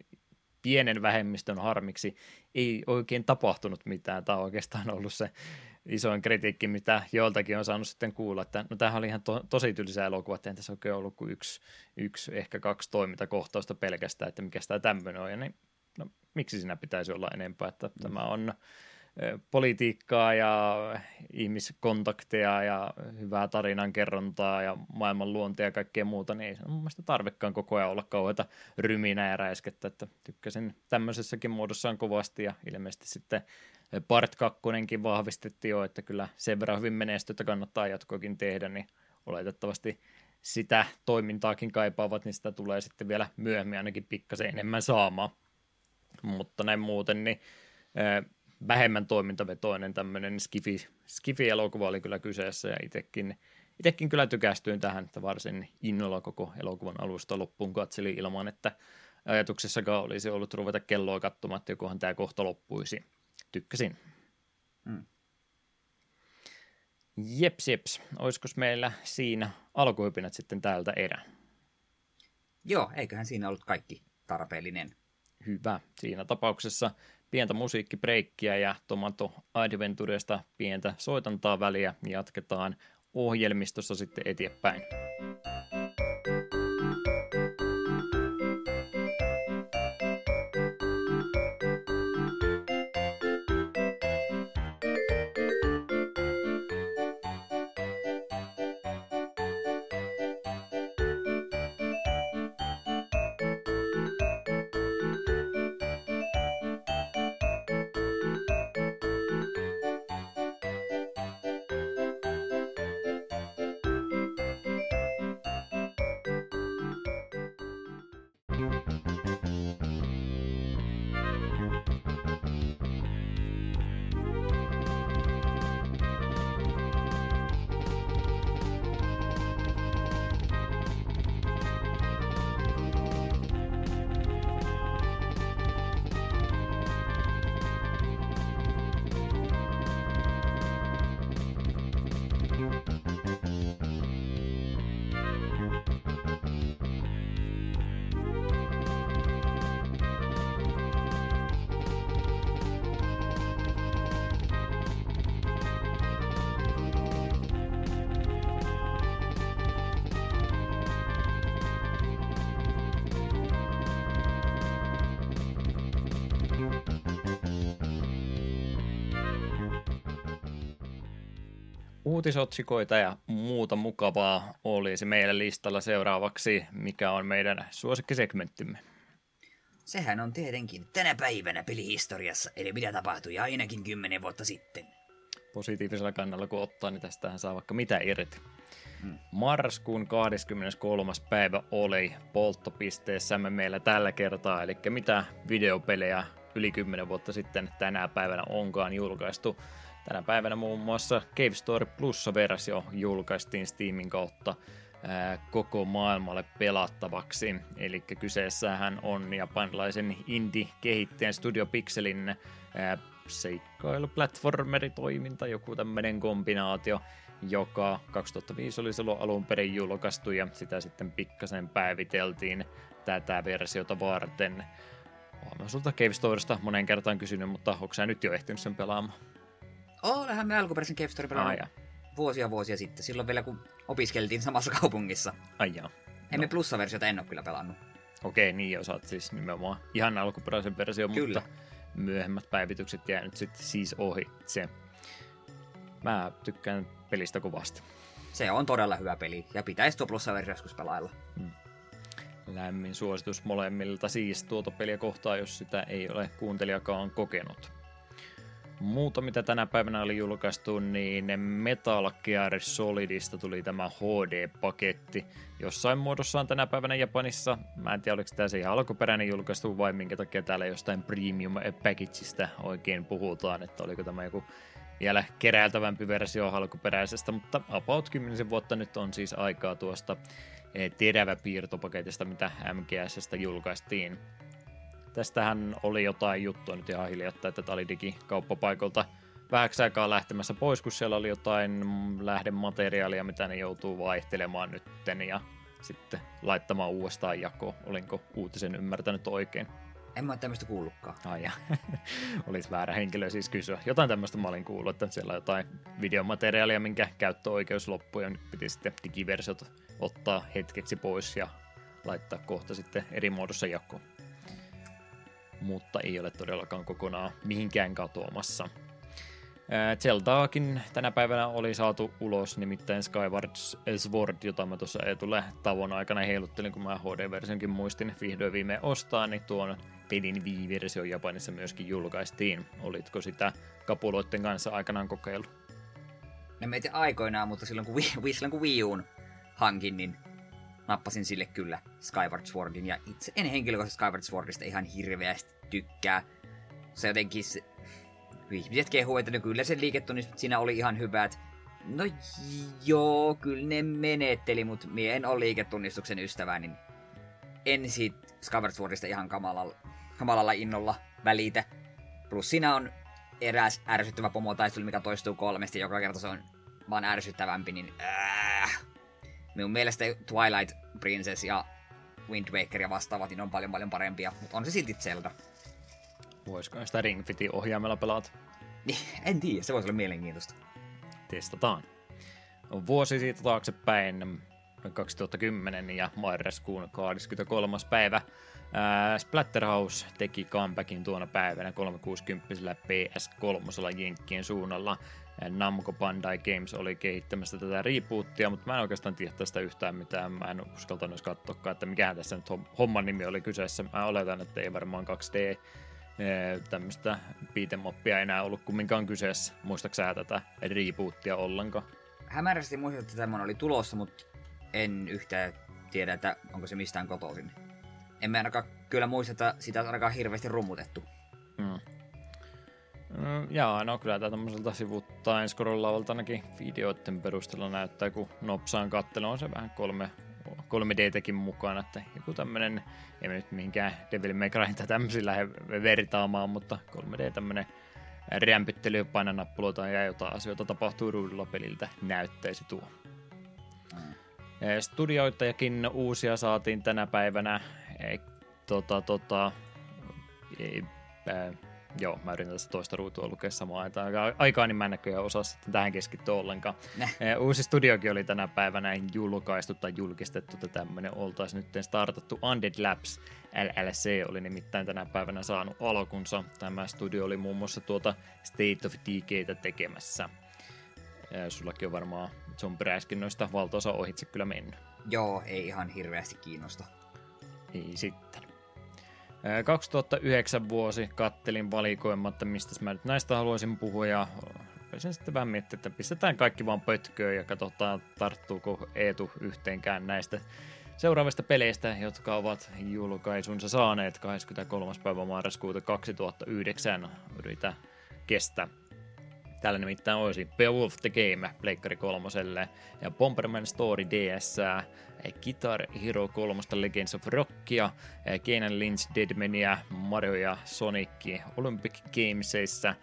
pienen vähemmistön harmiksi ei oikein tapahtunut mitään. Tämä on oikeastaan ollut se isoin kritiikki, mitä joiltakin on saanut sitten kuulla, että no tämähän oli ihan to, tosi tylsä elokuva, että tässä oikein ollut kuin yksi, yksi, ehkä kaksi toimintakohtausta pelkästään, että mikä tämä tämmöinen on, ja niin, no, miksi siinä pitäisi olla enempää, että mm. tämä on politiikkaa ja ihmiskontakteja ja hyvää tarinankerrontaa ja maailman luontia ja kaikkea muuta, niin ei se mun mielestä tarvekaan koko ajan olla kauheita ryminä ja räiskettä, että tykkäsin tämmöisessäkin muodossaan kovasti ja ilmeisesti sitten Part 2 vahvistettiin jo, että kyllä sen verran hyvin menestystä kannattaa jatkoakin tehdä, niin oletettavasti sitä toimintaakin kaipaavat, niin sitä tulee sitten vielä myöhemmin ainakin pikkasen enemmän saamaan. Mutta näin muuten, niin vähemmän toimintavetoinen tämmöinen skifi, skifi-elokuva oli kyllä kyseessä ja itsekin, itsekin kyllä tykästyin tähän, että varsin innolla koko elokuvan alusta loppuun katselin ilman, että ajatuksessakaan olisi ollut ruveta kelloa katsomaan, että jokohan tämä kohta loppuisi. Tykkäsin. Hmm. Jeps, jeps. Olisiko meillä siinä alkuhypinät sitten täältä erä? Joo, eiköhän siinä ollut kaikki tarpeellinen. Hyvä. Siinä tapauksessa pientä musiikkibreikkiä ja Tomato Adventuresta pientä soitantaa väliä. Jatketaan ohjelmistossa sitten eteenpäin. Uutisotsikoita ja muuta mukavaa olisi meillä listalla seuraavaksi, mikä on meidän suosikkisegmenttimme. Sehän on tietenkin tänä päivänä pelihistoriassa, eli mitä tapahtui ainakin kymmenen vuotta sitten. Positiivisella kannalla kun ottaa, niin tästähän saa vaikka mitä irti. Hmm. Marraskuun 23. päivä oli polttopisteessämme meillä tällä kertaa, eli mitä videopelejä yli 10 vuotta sitten tänä päivänä onkaan julkaistu. Tänä päivänä muun muassa Cave Story Plus-versio julkaistiin Steamin kautta koko maailmalle pelattavaksi. Eli kyseessähän on japanilaisen indie-kehittäjän Studio Pixelin ää, seikkailu-platformeritoiminta, joku tämmöinen kombinaatio, joka 2005 oli silloin alun perin julkaistu ja sitä sitten pikkasen päiviteltiin tätä versiota varten. Olen sulta Cave Storysta monen kertaan kysynyt, mutta onko sä nyt jo ehtinyt sen pelaamaan? Olenhan me alkuperäisen Cave Story pelannut ah, vuosia vuosia sitten, silloin vielä kun opiskeltiin samassa kaupungissa. Ai jaa. Emme no. plussa-versiota en ole kyllä pelannut. Okei, niin osaat siis nimenomaan ihan alkuperäisen version, kyllä. mutta myöhemmät päivitykset jäänyt sitten siis ohitse. Mä tykkään pelistä kovasti. Se on todella hyvä peli, ja pitäisi tuo plussa-versio joskus pelailla. Hmm. Lämmin suositus molemmilta siis tuota peliä kohtaa, jos sitä ei ole kuuntelijakaan kokenut. Muuta, mitä tänä päivänä oli julkaistu, niin Metal Gear Solidista tuli tämä HD-paketti. Jossain muodossaan tänä päivänä Japanissa. Mä en tiedä, oliko tämä se ihan alkuperäinen julkaistu vai minkä takia täällä jostain premium packageista oikein puhutaan, että oliko tämä joku vielä keräiltävämpi versio alkuperäisestä, mutta about 10 vuotta nyt on siis aikaa tuosta eh, terävä piirtopaketista, mitä MGSstä julkaistiin. Tästähän oli jotain juttua nyt ihan hiljattain, että tämä oli digikauppapaikolta vähäksi aikaa lähtemässä pois, kun siellä oli jotain lähdemateriaalia, mitä ne joutuu vaihtelemaan nytten ja sitten laittamaan uudestaan jakoon. Olinko uutisen ymmärtänyt oikein? En mä ole tämmöistä kuullutkaan. Ai ja. Olisi väärä henkilö siis kysyä. Jotain tämmöistä mä olin kuullut, että siellä on jotain videomateriaalia, minkä käyttöoikeus loppui ja nyt piti sitten digiversiot ottaa hetkeksi pois ja laittaa kohta sitten eri muodossa jakoon mutta ei ole todellakaan kokonaan mihinkään katoamassa. Zeldaakin tänä päivänä oli saatu ulos, nimittäin Skyward Sword, jota mä tuossa tule tavon aikana heiluttelin, kun mä HD-versionkin muistin vihdoin viime ostaa, niin tuon pelin Wii-versio Japanissa myöskin julkaistiin. Olitko sitä kapuloitten kanssa aikanaan kokeillut? No meitä aikoinaan, mutta silloin kun Wii, silloin kun Wii Uun hankin, niin nappasin sille kyllä Skyward Swordin, ja itse en henkilökohtaisesti Skyward Swordista ihan hirveästi tykkää. Se jotenkin... Se... Ihmiset kehuu, että no kyllä se liiketunnistus siinä oli ihan hyvät. No joo, kyllä ne menetteli, mutta mie en ole liiketunnistuksen ystävä, niin en siitä Skyward Swordista ihan kamalalla, kamalalla innolla välitä. Plus siinä on eräs ärsyttävä pomotaistelu, mikä toistuu kolmesti, joka kerta se on vaan ärsyttävämpi, niin äh, minun mielestä Twilight Princess ja Wind Waker ja vastaavat niin on paljon paljon parempia, mutta on se silti Zelda. Voisiko sitä Ring Fitin ohjaimella pelata? En tiedä, se voisi olla mielenkiintoista. Testataan. On vuosi siitä taaksepäin, 2010 ja marraskuun 23. päivä. Ää, Splatterhouse teki comebackin tuona päivänä 360 PS3 Jenkkien suunnalla. Namco Bandai Games oli kehittämässä tätä rebootia, mutta mä en oikeastaan tiedä tästä yhtään mitään. Mä en uskaltanut katsoa, että mikä tässä nyt homman nimi oli kyseessä. Mä oletan, että ei varmaan 2D tämmöistä beat'em enää ollut kumminkaan kyseessä. Muistaaksä tätä rebootia ollenkaan? Hämärästi muistan, että tämmöinen oli tulossa, mutta en yhtään tiedä, että onko se mistään kotoisin. En mä ainakaan kyllä muista, että sitä on ainakaan hirveästi rummutettu. Mm. Mm, jaa, no kyllä tämä tämmöiseltä sivuttain scrollaavalta ainakin videoiden perusteella näyttää, kun nopsaan kattelu on se vähän kolme, 3D-tekin mukana, että joku tämmönen, ei me nyt mihinkään Devil May Cry tai tämmöisiä lähde vertaamaan, mutta 3D tämmönen rämpyttely, painanappuloita ja jotain asioita tapahtuu ruudulla peliltä näyttäisi tuo. Mm. Studioitajakin uusia saatiin tänä päivänä. Ei, tota, tota, ei, äh, Joo, mä yritän tässä toista ruutua lukea samaan aikaan. Aikaa niin mä en näköjään osaa sitten tähän keskittyä ollenkaan. Näh. Uusi studiokin oli tänä päivänä julkaistu tai julkistettu, että tämmöinen oltaisi nyt startattu. Undead Labs LLC oli nimittäin tänä päivänä saanut alkunsa. Tämä studio oli muun muassa tuota State of Decaytä tekemässä. Sullakin on varmaan John Bräskin noista valtaosa ohitse kyllä mennyt. Joo, ei ihan hirveästi kiinnosta. Ei sitten. 2009 vuosi kattelin valikoimatta, mistä mä nyt näistä haluaisin puhua ja sen sitten vähän miettiä, että pistetään kaikki vaan pötköön ja katsotaan tarttuuko Eetu yhteenkään näistä seuraavista peleistä, jotka ovat julkaisunsa saaneet 23. päivä marraskuuta 2009. Yritä kestää. Täällä nimittäin olisi Beowulf the Game Pleikkari kolmoselle ja Bomberman Story DS, Guitar Hero 3 Legends of Rockia, Kenan Lynch Deadmania, Mario ja Sonic Olympic Gamesissa,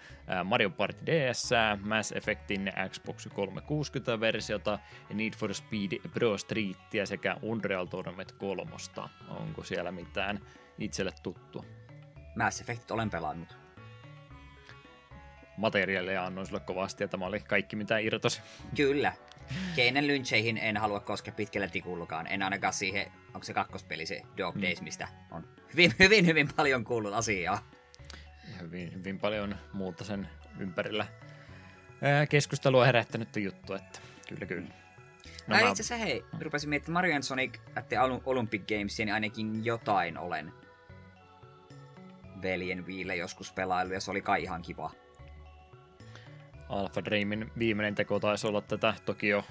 Mario Party DS, Mass Effectin Xbox 360-versiota, Need for Speed Pro Streetia sekä Unreal Tournament 3. Onko siellä mitään itselle tuttu? Mass Effect olen pelannut materiaalia annoin sulle kovasti, ja tämä oli kaikki mitä irtosi. Kyllä. Keinen lyncheihin en halua koskea pitkällä tikullukaan. En ainakaan siihen, onko se kakkospeli se Dog mm. Days, mistä on hyvin, hyvin, hyvin paljon kuullut asiaa. Ja hyvin, hyvin paljon muuta sen ympärillä keskustelua herättänyt juttu, että kyllä kyllä. No, mä... itse asiassa hei, rupesin miettimään Mario Sonic at Olympic Games, niin ainakin jotain olen veljen viille joskus pelailu, ja se oli kai ihan kiva. Alpha Dreamin viimeinen teko taisi olla tätä Tokio,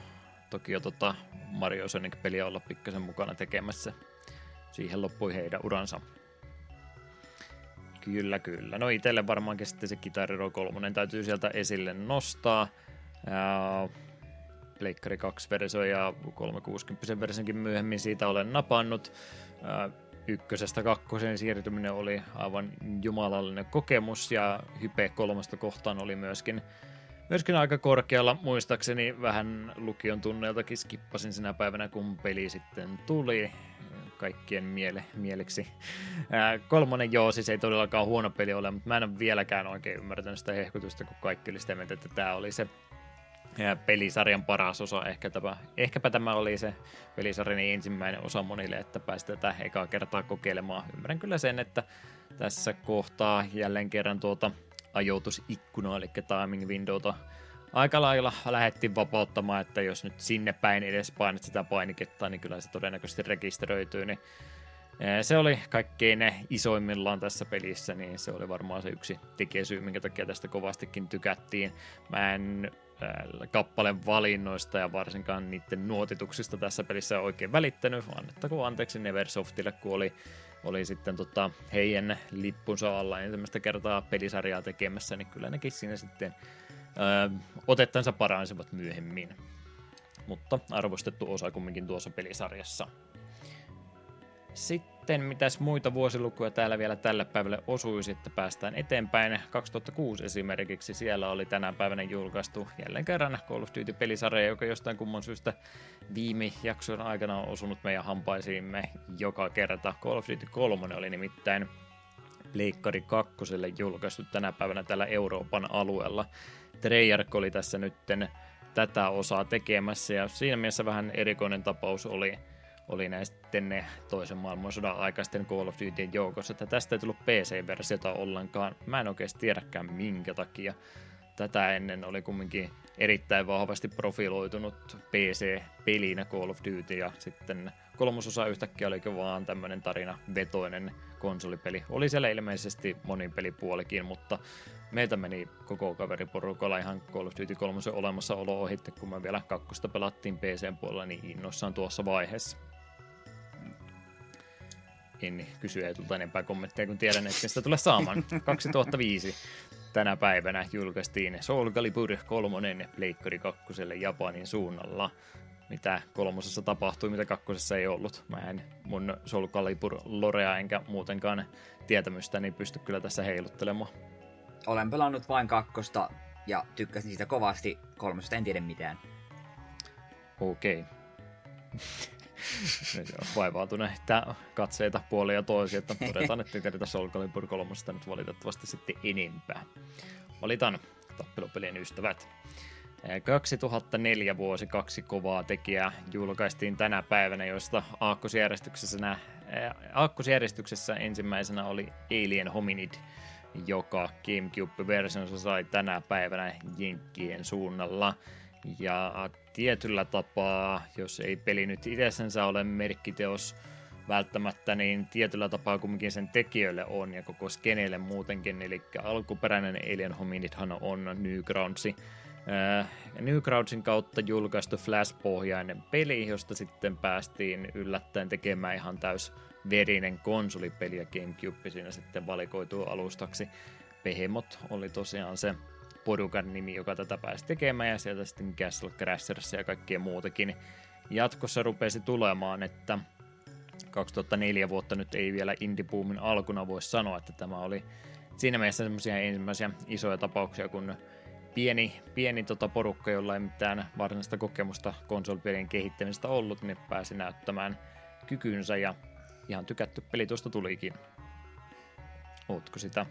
Tokio tota Mario Sonic-peliä olla pikkasen mukana tekemässä. Siihen loppui heidän uransa. Kyllä, kyllä. No itselle varmaankin sitten se Guitar Hero 3 täytyy sieltä esille nostaa. Pleikkari 2 versio ja 360 versionkin myöhemmin siitä olen napannut. Ää, ykkösestä kakkoseen siirtyminen oli aivan jumalallinen kokemus ja Hype kolmasta kohtaan oli myöskin myöskin aika korkealla. Muistaakseni vähän lukion tunneiltakin skippasin sinä päivänä, kun peli sitten tuli kaikkien miele, mieleksi. Ää, kolmonen joo, siis ei todellakaan huono peli ole, mutta mä en ole vieläkään oikein ymmärtänyt sitä hehkutusta, kun kaikki oli sitä mieltä, että tämä oli se ja pelisarjan paras osa. Ehkä tämä, ehkäpä tämä oli se pelisarjan ensimmäinen osa monille, että pääsi tätä ekaa kertaa kokeilemaan. Ymmärrän kyllä sen, että tässä kohtaa jälleen kerran tuota ajoitusikkunaa, eli timing windowta aika lailla lähdettiin vapauttamaan, että jos nyt sinne päin edes painat sitä painiketta, niin kyllä se todennäköisesti rekisteröityy, niin se oli kaikkein isoimmillaan tässä pelissä, niin se oli varmaan se yksi tekijäsyy, minkä takia tästä kovastikin tykättiin. Mä en kappaleen valinnoista ja varsinkaan niiden nuotituksista tässä pelissä oikein välittänyt, annettakoon anteeksi Neversoftille, kun oli oli sitten tota, heidän lippunsa alla ensimmäistä kertaa pelisarjaa tekemässä, niin kyllä nekin siinä sitten ö, otettansa paransivat myöhemmin. Mutta arvostettu osa kumminkin tuossa pelisarjassa. Sitten mitäs muita vuosilukuja täällä vielä tälle päivälle osuisi, että päästään eteenpäin. 2006 esimerkiksi siellä oli tänä päivänä julkaistu jälleen kerran Call of Duty-pelisarja, joka jostain kumman syystä viime jakson aikana on osunut meidän hampaisiimme joka kerta. Call of Duty 3 oli nimittäin Pleikkari 2 julkaistu tänä päivänä tällä Euroopan alueella. Treyarch oli tässä nytten tätä osaa tekemässä ja siinä mielessä vähän erikoinen tapaus oli, oli näistä ne toisen maailmansodan aikaisten Call of Dutyn joukossa, että tästä ei tullut PC-versiota ollenkaan. Mä en oikeasti tiedäkään minkä takia. Tätä ennen oli kumminkin erittäin vahvasti profiloitunut PC-pelinä Call of Duty ja sitten kolmososa yhtäkkiä olikin vaan tämmöinen tarina vetoinen konsolipeli. Oli siellä ilmeisesti monin pelipuolikin, mutta meiltä meni koko kaveriporukalla ihan Call of Duty 3 olemassaolo ohitte, kun me vielä kakkosta pelattiin PC puolella niin innoissaan tuossa vaiheessa. En kysy ei tulta enempää kommentteja, kun tiedän, että sitä tulee saamaan. 2005 tänä päivänä julkaistiin Soul Calibur 3 Pleikkari 2 Japanin suunnalla. Mitä kolmosessa tapahtui, mitä kakkosessa ei ollut. Mä en mun Soul Calibur lorea enkä muutenkaan tietämystä, niin pysty kyllä tässä heiluttelemaan. Olen pelannut vain kakkosta ja tykkäsin siitä kovasti. Kolmosesta en tiedä mitään. Okei. Okay. Vaivautuneita katseita puolia ja toisia, että todetaan, että ei Soul Calibur 3 nyt valitettavasti sitten enempää. Valitaan tappelupelien ystävät. 2004 vuosi kaksi kovaa tekijää julkaistiin tänä päivänä, joista aakkosjärjestyksessä, aakkosjärjestyksessä ensimmäisenä oli Alien Hominid, joka GameCube-versionsa sai tänä päivänä Jenkkien suunnalla. Ja tietyllä tapaa, jos ei peli nyt itsensä ole merkkiteos välttämättä, niin tietyllä tapaa kumminkin sen tekijöille on ja koko skeneelle muutenkin. Eli alkuperäinen Alien Hominidhan on Newgroundsi. Äh, Newgroundsin kautta julkaistu Flash-pohjainen peli, josta sitten päästiin yllättäen tekemään ihan täys verinen konsolipeli ja Gamecube siinä sitten valikoituu alustaksi. Behemoth oli tosiaan se porukan nimi, joka tätä pääsi tekemään, ja sieltä sitten Castle Crashers ja kaikkea muutakin jatkossa rupesi tulemaan, että 2004 vuotta nyt ei vielä indie boomin alkuna voi sanoa, että tämä oli siinä mielessä semmoisia ensimmäisiä isoja tapauksia, kun pieni, pieni tota porukka, jolla ei mitään varsinaista kokemusta konsolipelien kehittämisestä ollut, niin pääsi näyttämään kykynsä ja ihan tykätty peli tuosta tulikin. Ootko sitä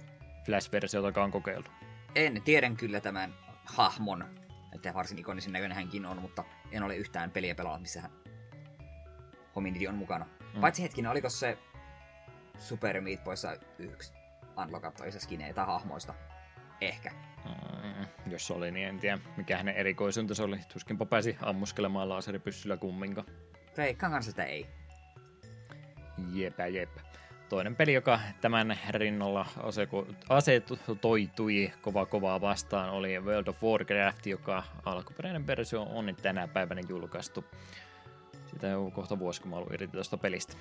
Flash-versiotakaan kokeillut? En, tiedän kyllä tämän hahmon, että varsin ikonisen näköinen hänkin on, mutta en ole yhtään peliä pelannut, missä hän hominidi on mukana. Mm. Paitsi hetkinen, oliko se Super Meat Boyssa yksi unlockattoisa skineitä hahmoista? Ehkä. Mm, jos oli, niin en tiedä mikä hänen erikoisunta oli. Tuskinpa pääsi ammuskelemaan laseripyssyllä kumminko. Veikkaan kanssa sitä ei. Jepä jep. Toinen peli, joka tämän rinnalla asetoitui kova kovaa vastaan, oli World of Warcraft, joka alkuperäinen versio on tänä päivänä julkaistu. Sitä on kohta vuosi, kun mä ollut irti tuosta pelistä.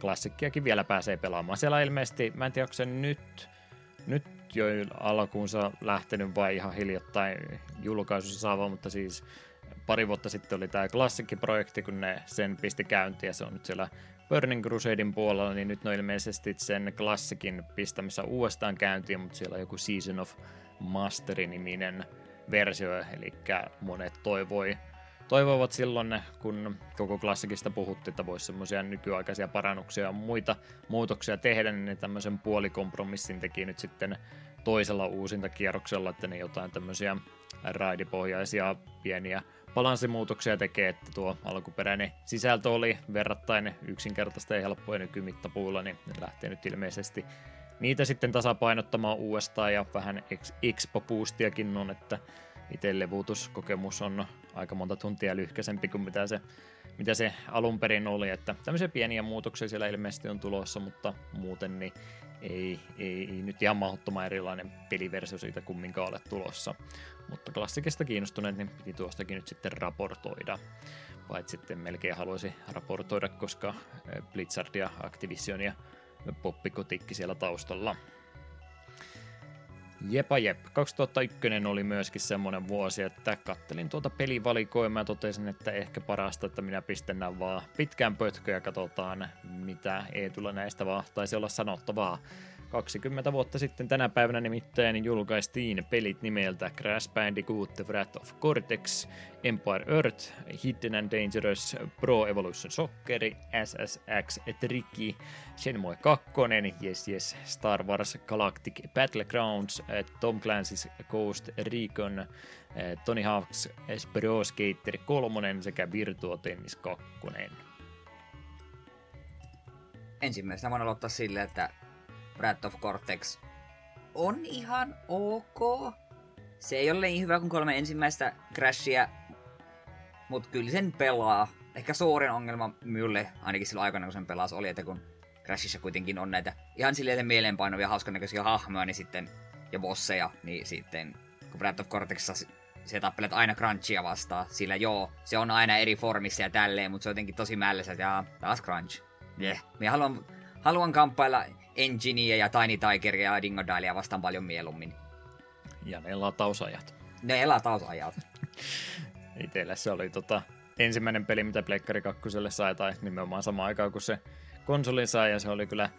Klassikkiakin vielä pääsee pelaamaan. Siellä ilmeisesti, mä en tiedä, onko se nyt, nyt jo alkuunsa lähtenyt vai ihan hiljattain julkaisussa saava, mutta siis pari vuotta sitten oli tämä klassikkiprojekti, kun ne sen pisti käyntiin ja se on nyt siellä Burning Crusadein puolella, niin nyt on ilmeisesti sen klassikin pistämässä uudestaan käyntiin, mutta siellä on joku Season of Master-niminen versio, eli monet toivoi, toivoivat silloin, kun koko klassikista puhuttiin, että voisi semmoisia nykyaikaisia parannuksia ja muita muutoksia tehdä, niin tämmöisen puolikompromissin teki nyt sitten toisella uusintakierroksella, että ne jotain tämmöisiä raidipohjaisia pieniä balanssimuutoksia tekee, että tuo alkuperäinen sisältö oli verrattain yksinkertaista ja helppoa nykymittapuulla, niin ne lähtee nyt ilmeisesti niitä sitten tasapainottamaan uudestaan ja vähän expo boostiakin on, että itse levuutuskokemus on aika monta tuntia lyhkäisempi kuin mitä se, mitä se alun perin oli, että tämmöisiä pieniä muutoksia siellä ilmeisesti on tulossa, mutta muuten niin ei, ei, ei nyt ihan mahdottoman erilainen peliversio siitä kumminkaan ole tulossa. Mutta klassikista kiinnostuneet, niin piti tuostakin nyt sitten raportoida. Paitsi sitten melkein haluaisi raportoida, koska eh, Blizzard ja Activision ja Poppikotikki siellä taustalla. Jepa jep. 2001 oli myöskin semmoinen vuosi, että kattelin tuota pelivalikoimaa ja totesin, että ehkä parasta, että minä pistän nämä vaan pitkään pötköä ja katsotaan, mitä ei tule näistä vaan taisi olla sanottavaa. 20 vuotta sitten tänä päivänä nimittäin julkaistiin pelit nimeltä Crash Bandicoot The Wrath of Cortex, Empire Earth, Hidden and Dangerous, Pro Evolution Soccer, SSX Tricky, Shenmue 2, yes yes, Star Wars Galactic Battlegrounds, Tom Clancy's Ghost Recon, Tony Hawk's Pro Skater 3 sekä Virtua Tennis 2. Ensimmäisenä voin aloittaa sille, että Wrath of Cortex on ihan ok. Se ei ole niin hyvä kuin kolme ensimmäistä Crashia, mutta kyllä sen pelaa. Ehkä suurin ongelma minulle, ainakin silloin aikana kun sen pelasi, oli, että kun Crashissa kuitenkin on näitä ihan silleen mieleenpainovia, hauskan näköisiä hahmoja, niin sitten, ja bosseja, niin sitten kun Wrath of Cortexissa se tappelet aina Crunchia vastaan, sillä joo, se on aina eri formissa ja tälleen, mutta se on jotenkin tosi mällässä, että jaa, taas Crunch. Yeah. Minä haluan, haluan kamppailla Engineä ja Tiny Tigeria ja Dingodalia vastaan paljon mieluummin. Ja ne latausajat. Ne latausajat. Itellä se oli tota, ensimmäinen peli, mitä Pleikkari 2 sai, tai nimenomaan sama aikaa kuin se konsoli sai, ja se oli kyllä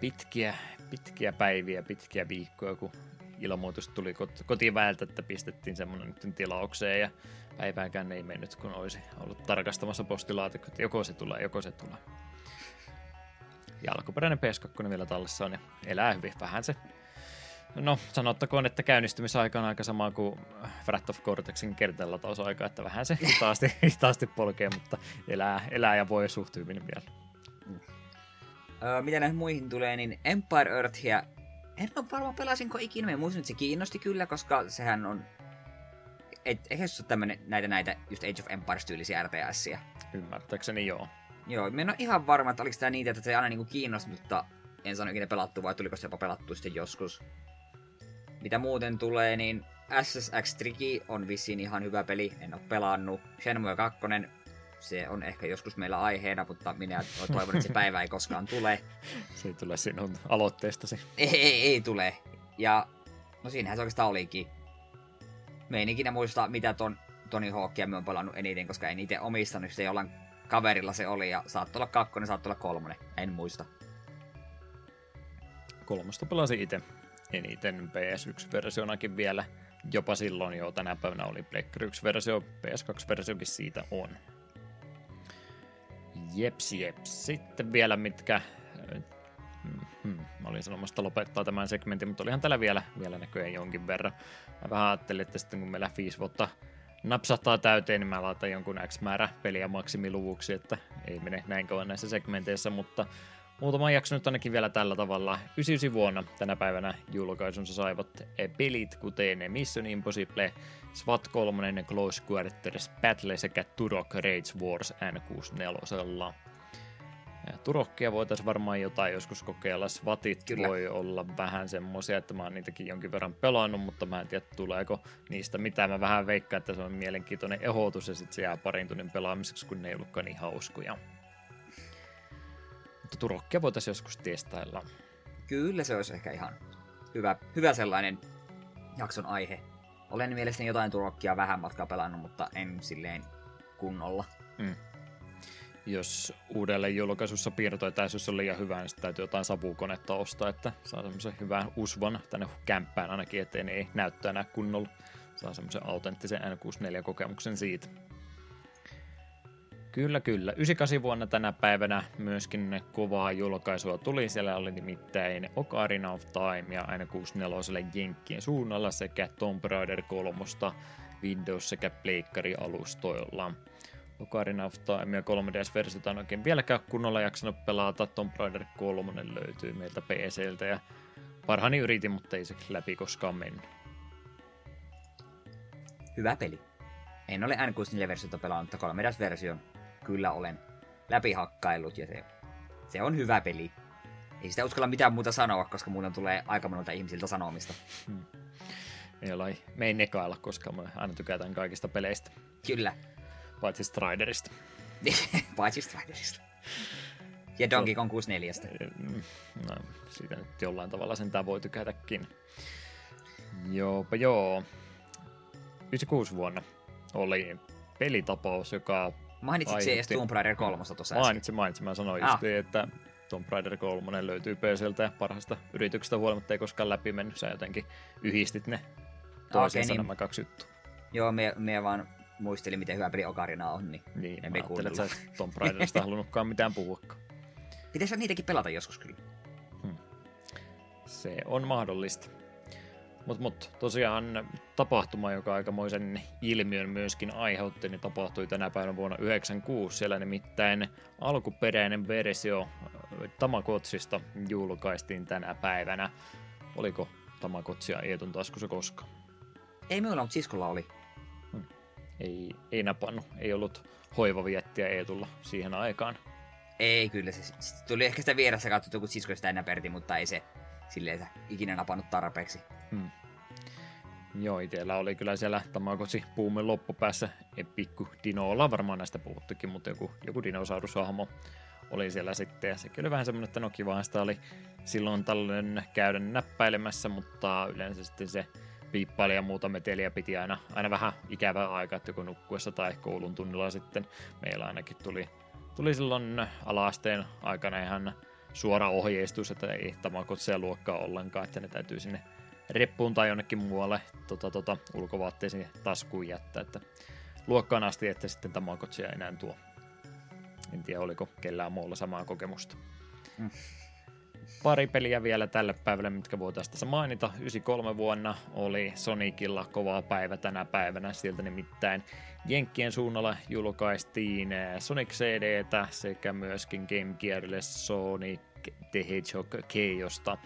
pitkiä, pitkiä päiviä, pitkiä viikkoja, kun ilmoitus tuli kot- kotiväeltä, että pistettiin semmoinen nyt tilaukseen, ja päivääkään ei mennyt, kun olisi ollut tarkastamassa postilaatikot, että joko se tulee, joko se tulee. Ja alkuperäinen PS2 vielä tallessa on ja elää hyvin. Vähän se No, sanottakoon, että käynnistymisaika on aika sama kuin Wrath of Cortexin kertallatausaika, että vähän se hitaasti, hitaasti polkee, mutta elää, elää ja voi suht hyvin vielä. Öö, mitä näihin muihin tulee, niin Empire Earthia, en ole varmaan pelasinko ikinä, mä muistan, että se kiinnosti kyllä, koska sehän on et, eihän se ole tämmönen, näitä, näitä just Age of Empires-tyylisiä RTSiä. Ymmärtääkseni joo. Joo, mä en ole ihan varma, että oliko tämä niitä, että se ei aina niinku kiinnosti, mutta en sano ikinä pelattu, vai tuliko se jopa pelattu sitten joskus. Mitä muuten tulee, niin SSX Tricky on vissiin ihan hyvä peli, en ole pelannut. Shenmue 2, se on ehkä joskus meillä aiheena, mutta minä toivon, että se päivä ei koskaan tule. Se ei tule sinun aloitteestasi. Ei, ei, ei tule. Ja no siinähän se oikeastaan olikin. Me en ikinä muista, mitä ton Tony Hawkia me on pelannut eniten, koska en itse omistanut, se jollain kaverilla se oli, ja saattoi olla kakkonen, saattoi olla kolmonen, en muista. Kolmosta pelasin itse eniten PS1-versionakin vielä. Jopa silloin jo tänä päivänä oli Pleikkari 1-versio, PS2-versiokin siitä on. Jeps, jeps. Sitten vielä mitkä... Hmm, mä olin sanomassa lopettaa tämän segmentin, mutta olihan täällä vielä, vielä näköjään jonkin verran. Mä vähän ajattelin, että sitten kun meillä 5 vuotta napsahtaa täyteen, niin mä laitan jonkun X määrä peliä maksimiluvuksi, että ei mene näin kauan näissä segmenteissä, mutta muutama jakso nyt ainakin vielä tällä tavalla. 99 vuonna tänä päivänä julkaisunsa saivat pelit, kuten Mission Impossible, SWAT 3, Close Quarters Battle sekä Turok Rage Wars N64. Turokkia voitaisiin varmaan jotain joskus kokeilla. Svatit Kyllä. voi olla vähän semmoisia, että mä oon niitäkin jonkin verran pelannut, mutta mä en tiedä tuleeko niistä mitä. Mä vähän veikkaan, että se on mielenkiintoinen ehdotus ja sitten se jää parin tunnin pelaamiseksi, kun ne ei ollutkaan niin hauskoja. Mutta Turokkia voitaisiin joskus testailla. Kyllä se olisi ehkä ihan hyvä, hyvä sellainen jakson aihe. Olen mielestäni jotain Turokkia vähän matkaa pelannut, mutta en silleen kunnolla. Mm jos uudelle julkaisussa piirtoetäisyys on liian hyvä, niin täytyy jotain savukonetta ostaa, että saa semmoisen hyvän usvan tänne kämppään ainakin, ettei ne ei näyttää enää kunnolla. Saa semmoisen autenttisen N64-kokemuksen siitä. Kyllä, kyllä. 98 vuonna tänä päivänä myöskin kovaa julkaisua tuli. Siellä oli nimittäin Ocarina of Time ja N64 Jenkkien suunnalla sekä Tomb Raider 3 Windows sekä Pleikkari-alustoilla. Ocarina of Time ja 3DS-versiota on oikein vieläkään kunnolla jaksanut pelata. Tomb Raider 3 löytyy meiltä PCltä ja parhaani yritin, mutta ei se läpi koskaan mennyt. Hyvä peli. En ole N64-versiota pelannut, mutta 3DS-version kyllä olen läpihakkailut ja se, se on hyvä peli. Ei sitä uskalla mitään muuta sanoa, koska muuten tulee aika monelta ihmisiltä sanomista. Hmm. Ei ole, me ei nekailla, koska me aina tykätään kaikista peleistä. Kyllä. Paitsi Striderista. Paitsi Striderista. Ja Donkey Kong 64. Mm, no, siitä nyt jollain tavalla sen voi tykätäkin. Joopa joo. 96 vuonna oli pelitapaus, joka... Mainitsit se Tomb Raider 3 tuossa Mainitsin, mainitsin. Mä sanoin ah. just, että Tomb Raider 3 löytyy PCltä ja parhaasta yrityksestä huolimatta ei koskaan läpi mennyt. Sä jotenkin yhdistit ne toisiinsa okay, niin. nämä kaksi juttua. Joo, me, me vaan muistelin, miten hyvä peli Ocarina on, niin, niin emme kuunnella. että sä Tomb Raiderista halunnutkaan mitään puhuakaan. Pitäisi niitäkin pelata joskus kyllä. Hmm. Se on mahdollista. Mutta mut, tosiaan tapahtuma, joka aikamoisen ilmiön myöskin aiheutti, niin tapahtui tänä päivänä vuonna 1996. Siellä nimittäin alkuperäinen versio äh, Tamakotsista julkaistiin tänä päivänä. Oliko Tamakotsia Eetun taskussa koskaan? Ei minulla, mutta siskolla oli. Ei, ei napannut. Ei ollut hoivaviettiä Eetulla siihen aikaan. Ei kyllä, se, tuli ehkä sitä vieressä katsottu, kun sisko sitä näperti, mutta ei se silleen ikinä napannut tarpeeksi. Hmm. Joo, itsellä oli kyllä siellä Tamagotchi puumen loppupäässä pikku Dinolla, varmaan näistä puhuttukin, mutta joku, joku dinosaurushahmo oli siellä sitten. Ja sekin oli vähän semmoinen, että no kiva, sitä oli silloin tällöin käydä näppäilemässä, mutta yleensä sitten se piippaili ja muuta meteliä piti aina, aina vähän ikävää aikaa, että joko nukkuessa tai koulun tunnilla sitten meillä ainakin tuli, tuli silloin alaasteen aikana ihan suora ohjeistus, että ei Tamagotseja luokkaa ollenkaan, että ne täytyy sinne reppuun tai jonnekin muualle tota, tota, ulkovaatteisiin taskuun jättää, että luokkaan asti, että sitten Tamagotsia enää tuo. En tiedä, oliko kellään muulla samaa kokemusta. Mm. Pari peliä vielä tälle päivälle, mitkä voitaisiin tässä mainita. 93 vuonna oli Sonicilla kova päivä tänä päivänä. Sieltä nimittäin Jenkkien suunnalla julkaistiin eh, Sonic CDtä sekä myöskin Game Gearille Sonic the Hedgehog Keiosta.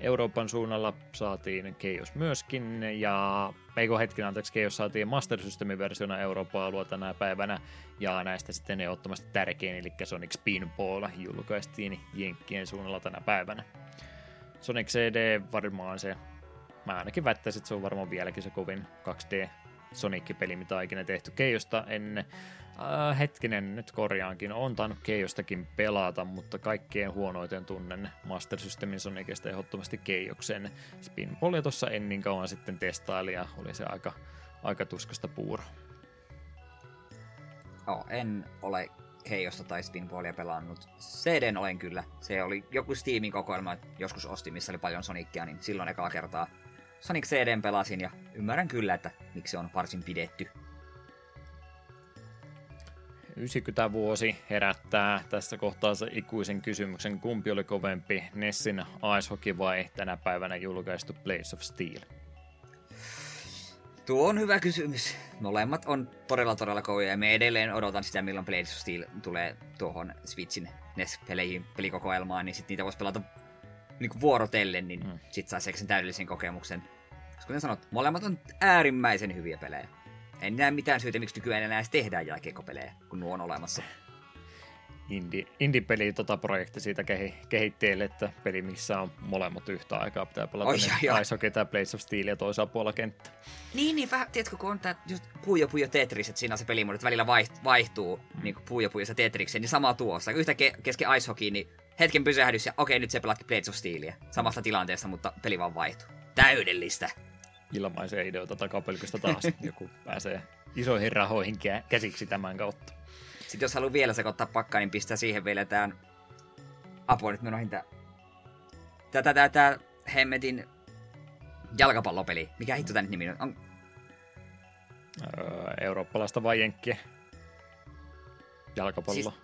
Euroopan suunnalla saatiin Keios myöskin, ja Meiko hetken anteeksi, Keios saatiin Master Systemin versiona Euroopan alueella tänä päivänä, ja näistä sitten ehdottomasti tärkein, eli Sonic Spinball julkaistiin Jenkkien suunnalla tänä päivänä. Sonic CD varmaan se, mä ainakin väittäisin, että se on varmaan vieläkin se kovin 2D Sonic-peli, mitä on ikinä tehty. Keijosta en Äh, hetkinen, nyt korjaankin. On tainnut Keijostakin pelata, mutta kaikkein huonoiten tunnen Master Systemin Sonicista ehdottomasti Keijoksen. Spinballia tuossa en niin kauan sitten testaili ja oli se aika, aika tuskasta puuro. Oh, en ole Keijosta tai Spinballia pelannut. CDn olen kyllä. Se oli joku Steamin kokoelma, joskus ostin, missä oli paljon Sonicia, niin silloin ekaa kertaa Sonic CDn pelasin ja ymmärrän kyllä, että miksi se on varsin pidetty. 90 vuosi herättää tässä kohtaa se ikuisen kysymyksen, kumpi oli kovempi, Nessin Ice Hockey vai tänä päivänä julkaistu Place of Steel? Tuo on hyvä kysymys. Molemmat on todella todella kovia ja me edelleen odotan sitä, milloin Place of Steel tulee tuohon Switchin NES-peleihin, pelikokoelmaan, niin sitten niitä voisi pelata niin kuin vuorotellen, niin hmm. sit saisi sen täydellisen kokemuksen. Koska kuten sanot, molemmat on äärimmäisen hyviä pelejä. En näe mitään syytä, miksi nykyään enää edes tehdään jälkeenkopelejä, kun nuo on olemassa. Indie, indie-peli tota projekti siitä kehi, kehitteelle, että peli, missä on molemmat yhtä aikaa, pitää pelata Oi, niin Ice Hockey tai Blades of Steel ja toisella puolella kenttä. Niin, niin vähän, tiedätkö, kun on tää just Puyo Puyo Tetris, että siinä on se pelimuodot välillä vaihtuu, mm. niin kuin Puyo Puyo Tetrikseen, niin sama tuossa. Yhtä ke- kesken Ice Hockey, niin hetken pysähdys ja okei, nyt se pelaat Blades of Steelia samasta tilanteesta, mutta peli vaan vaihtuu. Täydellistä ilmaisia ideoita takapelkystä taas. Joku pääsee isoihin rahoihin käsiksi tämän kautta. Sitten jos haluaa vielä sekoittaa pakkaa, niin pistää siihen vielä tämän... Apua nyt menoihin tää... Tätä tää, tää hemmetin jalkapallopeli. Mikä hitto tän nimi on? Öö, eurooppalaista vai jenkkiä? Jalkapallo. Siis...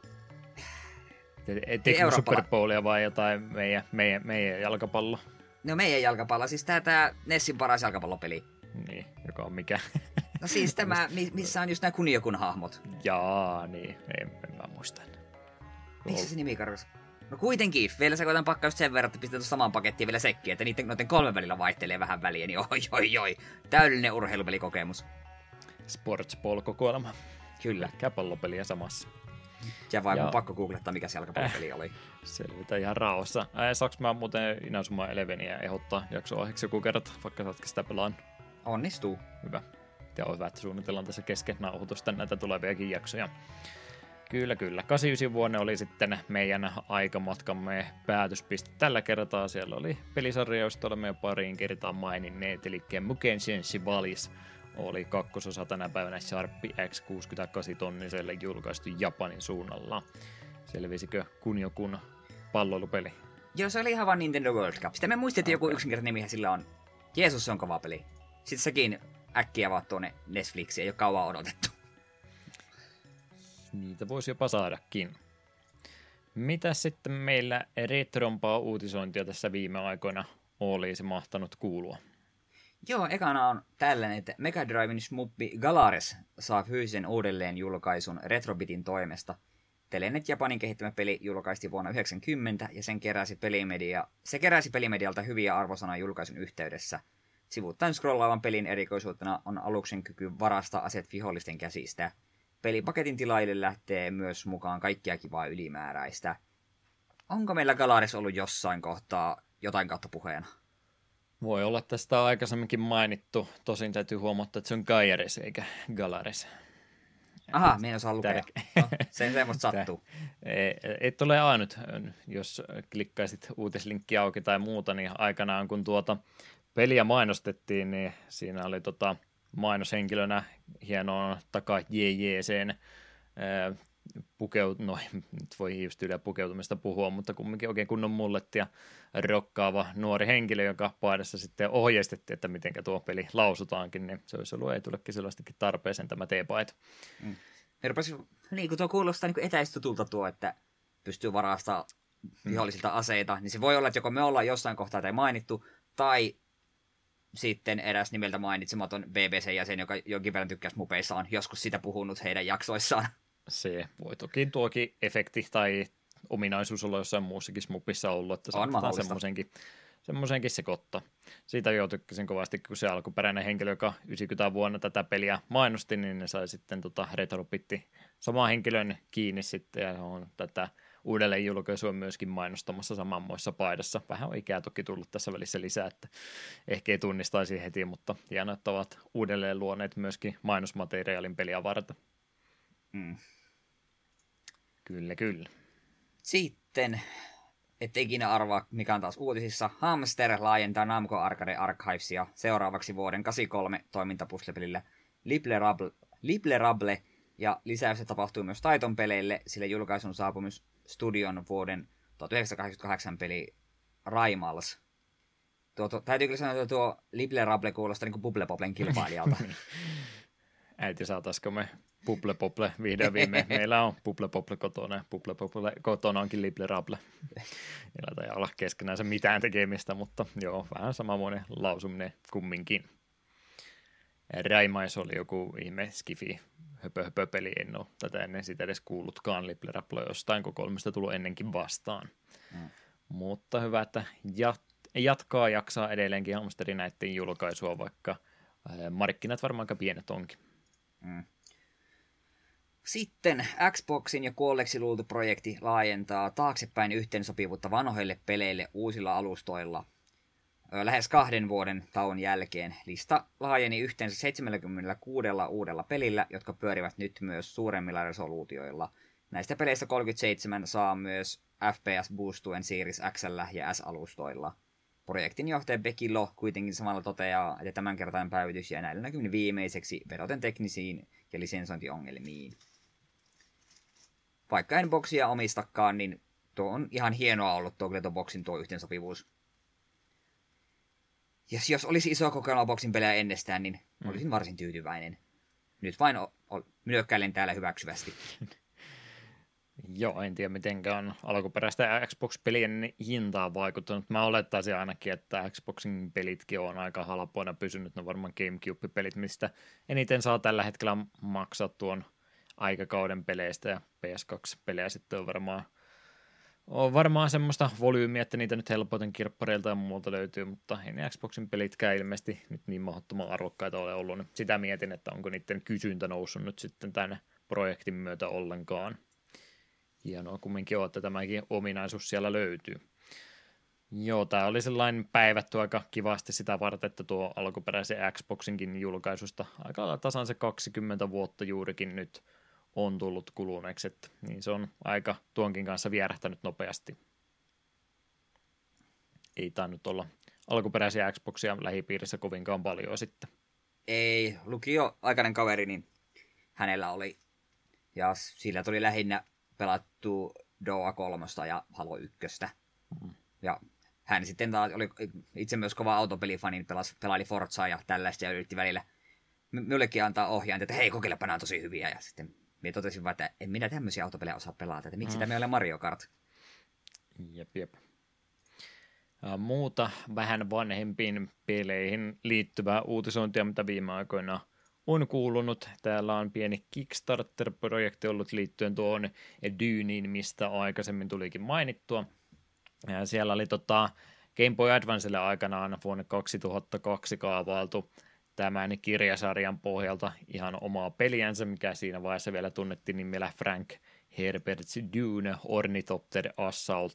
Teekö Super Bowlia vai jotain meidän, meidän, meidän jalkapallo? No meidän jalkapallo, siis tää, tää Nessin paras jalkapallopeli. Niin, joka on mikä? No siis tämä, missä on just nämä Kuniokun hahmot. Jaa, niin, en, en mä muista. Miksi se nimi karkas? No kuitenkin, vielä sekoitan pakkaa just sen verran, että pistetään samaan pakettiin vielä sekki, että niiden noiden kolmen välillä vaihtelee vähän väliä, niin oi oi oi, täydellinen urheilupelikokemus. Sportsball-kokoelma. Kyllä. Käpallopeliä samassa. Ja vai ja... mun pakko googlettaa, mikä se jalkapallopeli äh, oli. Selvitä ihan raossa. Äh, saaks mä muuten Inazuma Eleveniä ehdottaa jaksoa joku kerta, vaikka sä sitä pelaan? Onnistuu. Hyvä. Ja on hyvä, että suunnitellaan tässä kesken nauhoitusta näitä tuleviakin jaksoja. Kyllä, kyllä. 89 vuonna oli sitten meidän aikamatkamme päätöspiste tällä kertaa. Siellä oli pelisarja, josta olemme jo pariin kertaan maininneet, eli Muken Shenshi Valis oli kakkososa tänä päivänä Sharpi X68 tonniselle julkaistu Japanin suunnalla. Selvisikö kun jokun palloilupeli? Joo, se oli ihan vaan Nintendo World Cup. Sitten me muistettiin okay. joku yksinkertainen nimi sillä on. Jeesus, se on kova peli. Sitten sekin äkkiä vaan tuonne Netflixiin, ei ole kauan odotettu. Niitä voisi jopa saadakin. Mitä sitten meillä retrompaa uutisointia tässä viime aikoina olisi mahtanut kuulua? Joo, ekana on tällainen, että Mega Driven smuppi Galares saa fyysisen uudelleen julkaisun Retrobitin toimesta. Telenet Japanin kehittämä peli julkaistiin vuonna 1990 ja sen keräsi pelimedia, se keräsi pelimedialta hyviä arvosanoja julkaisun yhteydessä. Sivuuttain scrollaavan pelin erikoisuutena on aluksen kyky varastaa aset vihollisten käsistä. Pelipaketin tilaille lähtee myös mukaan kaikkia kivaa ylimääräistä. Onko meillä Galares ollut jossain kohtaa jotain kautta puheena? Voi olla tästä aikaisemminkin mainittu, tosin täytyy huomata, että se on Gaiares eikä Galares. Aha, me en osaa lukea. No, se semmoista sattuu. Et ole ainut, jos klikkaisit uutislinkki auki tai muuta, niin aikanaan kun tuota peliä mainostettiin, niin siinä oli tota mainoshenkilönä hienoon takaa JJCen pukeut, no nyt voi just yle pukeutumista puhua, mutta kumminkin oikein kunnon mulletti ja rokkaava nuori henkilö, joka paidassa sitten ohjeistettiin, että miten tuo peli lausutaankin, niin se olisi ollut etullekin sellaistakin tarpeeseen tämä teepaita. Mm. niin kuin tuo kuulostaa niin etäistutulta tuo, että pystyy varastamaan mm. vihollisilta aseita, niin se voi olla, että joko me ollaan jossain kohtaa tai mainittu, tai sitten eräs nimeltä mainitsematon BBC-jäsen, joka jonkin verran tykkäsi mupeissa, on joskus sitä puhunut heidän jaksoissaan. Se voi toki tuokin efekti tai ominaisuus olla jossain muussakin smupissa ollut, että on semmoisenkin, semmoisenkin sekoittaa. Siitä jo tykkäsin kovasti, kun se alkuperäinen henkilö, joka 90 vuonna tätä peliä mainosti, niin ne sai sitten tota retropitti saman henkilön kiinni sitten ja on tätä uudelleen julkaisua myöskin mainostamassa samanmoissa paidassa. Vähän on ikää toki tullut tässä välissä lisää, että ehkä ei tunnistaisi heti, mutta hienoa, että ovat uudelleen luoneet myöskin mainosmateriaalin peliä varten. Mm. Kyllä, kyllä. Sitten, et ikinä arvaa mikä on taas uutisissa, Hamster laajentaa Namco Arcade Archivesia seuraavaksi vuoden 83 toimintapuslepelille Liblerable, Liblerable ja lisäys tapahtuu myös Taiton peleille, sillä julkaisun saapumus studion vuoden 1988 peli Raimals. Tuo, tuo, täytyy kyllä sanoa, että tuo Liblerable kuulostaa niin kuin Bubble Poplen kilpailijalta. Äiti, saataisiko me Puple Pople vihdoin viime. Meillä on Puple Pople kotona. Puple Pople kotona onkin Lible Rable. Ei olla keskenään se mitään tekemistä, mutta joo, vähän samanmoinen lausuminen kumminkin. Raimais oli joku ihme skifi höpö, höpö peli, en ole tätä ennen sitä edes kuullutkaan. Lible Rable jostain kolmesta tullut ennenkin vastaan. Mm. Mutta hyvä, että jat- jatkaa jaksaa edelleenkin hamsteri näiden julkaisua, vaikka markkinat varmaan aika pienet onkin. Mm. Sitten Xboxin ja kuolleksi luultu projekti laajentaa taaksepäin yhteensopivuutta vanhoille peleille uusilla alustoilla. Lähes kahden vuoden tauon jälkeen lista laajeni yhteensä 76 uudella pelillä, jotka pyörivät nyt myös suuremmilla resoluutioilla. Näistä peleistä 37 saa myös FPS boostuen Series X ja S-alustoilla. Projektin johtaja Becky Lo kuitenkin samalla toteaa, että tämänkertainen päivitys jää näillä näkymin viimeiseksi vedoten teknisiin ja lisensointiongelmiin vaikka en boksia omistakaan, niin tuo on ihan hienoa ollut tuo Gleto Boxin tuo yhteensopivuus. Jos, jos olisi iso kokoelma boksin pelejä ennestään, niin mm. olisin varsin tyytyväinen. Nyt vain o- o- täällä hyväksyvästi. Joo, en tiedä mitenkään alkuperäistä Xbox-pelien hintaa vaikuttanut. Mä olettaisin ainakin, että Xboxin pelitkin on aika halpoina pysynyt. No varmaan Gamecube-pelit, mistä eniten saa tällä hetkellä maksaa tuon aikakauden peleistä ja PS2-pelejä sitten on varmaan, on varmaan semmoista volyymiä, että niitä nyt helpoiten kirppareilta ja muualta löytyy, mutta ei ne Xboxin pelitkään ilmeisesti nyt niin mahdottoman arvokkaita ole ollut. Sitä mietin, että onko niiden kysyntä noussut nyt sitten tänne projektin myötä ollenkaan. Hienoa kumminkin on, että tämäkin ominaisuus siellä löytyy. Joo, tämä oli sellainen päivätty aika kivasti sitä varten, että tuo alkuperäisen Xboxinkin julkaisusta aika tasan se 20 vuotta juurikin nyt on tullut kuluneeksi, että, niin se on aika tuonkin kanssa vierähtänyt nopeasti. Ei tainnut olla alkuperäisiä Xboxia lähipiirissä kovinkaan paljon sitten. Ei, lukio aikainen kaveri, niin hänellä oli, ja sillä tuli lähinnä pelattu Doa kolmosta ja Halo ykköstä. Mm. Ja hän sitten taas oli itse myös kova autopelifani, niin pelasi, pelaili Forzaa ja tällaista ja yritti välillä minullekin antaa ohjaan, että hei, kokeilepa nämä on tosi hyviä. Ja sitten minä totesin vaan, että en minä tämmöisiä autopelejä osaa pelata, että miksi mm. tämä ei ole Mario Kart. Jep, jep. Muuta vähän vanhempiin peleihin liittyvää uutisointia, mitä viime aikoina on kuulunut. Täällä on pieni Kickstarter-projekti ollut liittyen tuohon Dyniin, mistä aikaisemmin tulikin mainittua. Siellä oli tota Game Boy Advancelle aikanaan vuonna 2002 kaavailtu tämän kirjasarjan pohjalta ihan omaa peliänsä, mikä siinä vaiheessa vielä tunnettiin nimellä Frank Herbert's Dune Ornithopter Assault.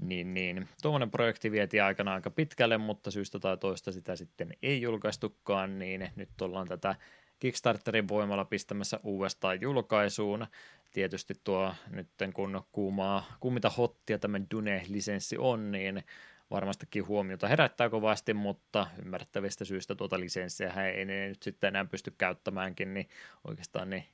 Niin, niin. Tuommoinen projekti vietiin aikana aika pitkälle, mutta syystä tai toista sitä sitten ei julkaistukaan, niin nyt ollaan tätä Kickstarterin voimalla pistämässä uudestaan julkaisuun. Tietysti tuo nyt kun kuumaa, kuumita hottia tämä Dune-lisenssi on, niin varmastikin huomiota herättää kovasti, mutta ymmärrettävistä syistä tuota lisenssiä ei ne nyt sitten enää pysty käyttämäänkin, niin oikeastaan ne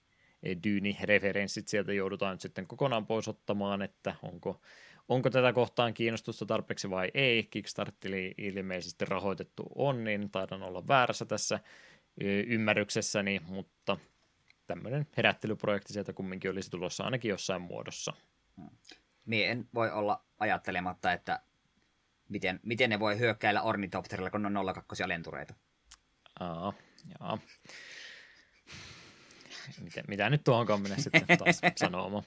Dyni-referenssit sieltä joudutaan nyt sitten kokonaan pois ottamaan, että onko, onko tätä kohtaan kiinnostusta tarpeeksi vai ei. Kickstarteri ilmeisesti rahoitettu on, niin taidan olla väärässä tässä ymmärryksessäni, mutta tämmöinen herättelyprojekti sieltä kumminkin olisi tulossa ainakin jossain muodossa. Mie en voi olla ajattelematta, että miten, miten ne voi hyökkäillä ornitopterilla, kun on 02 lentureita. Aa, jaa. Miten, mitä nyt tuohon mennä sitten taas sanomaan?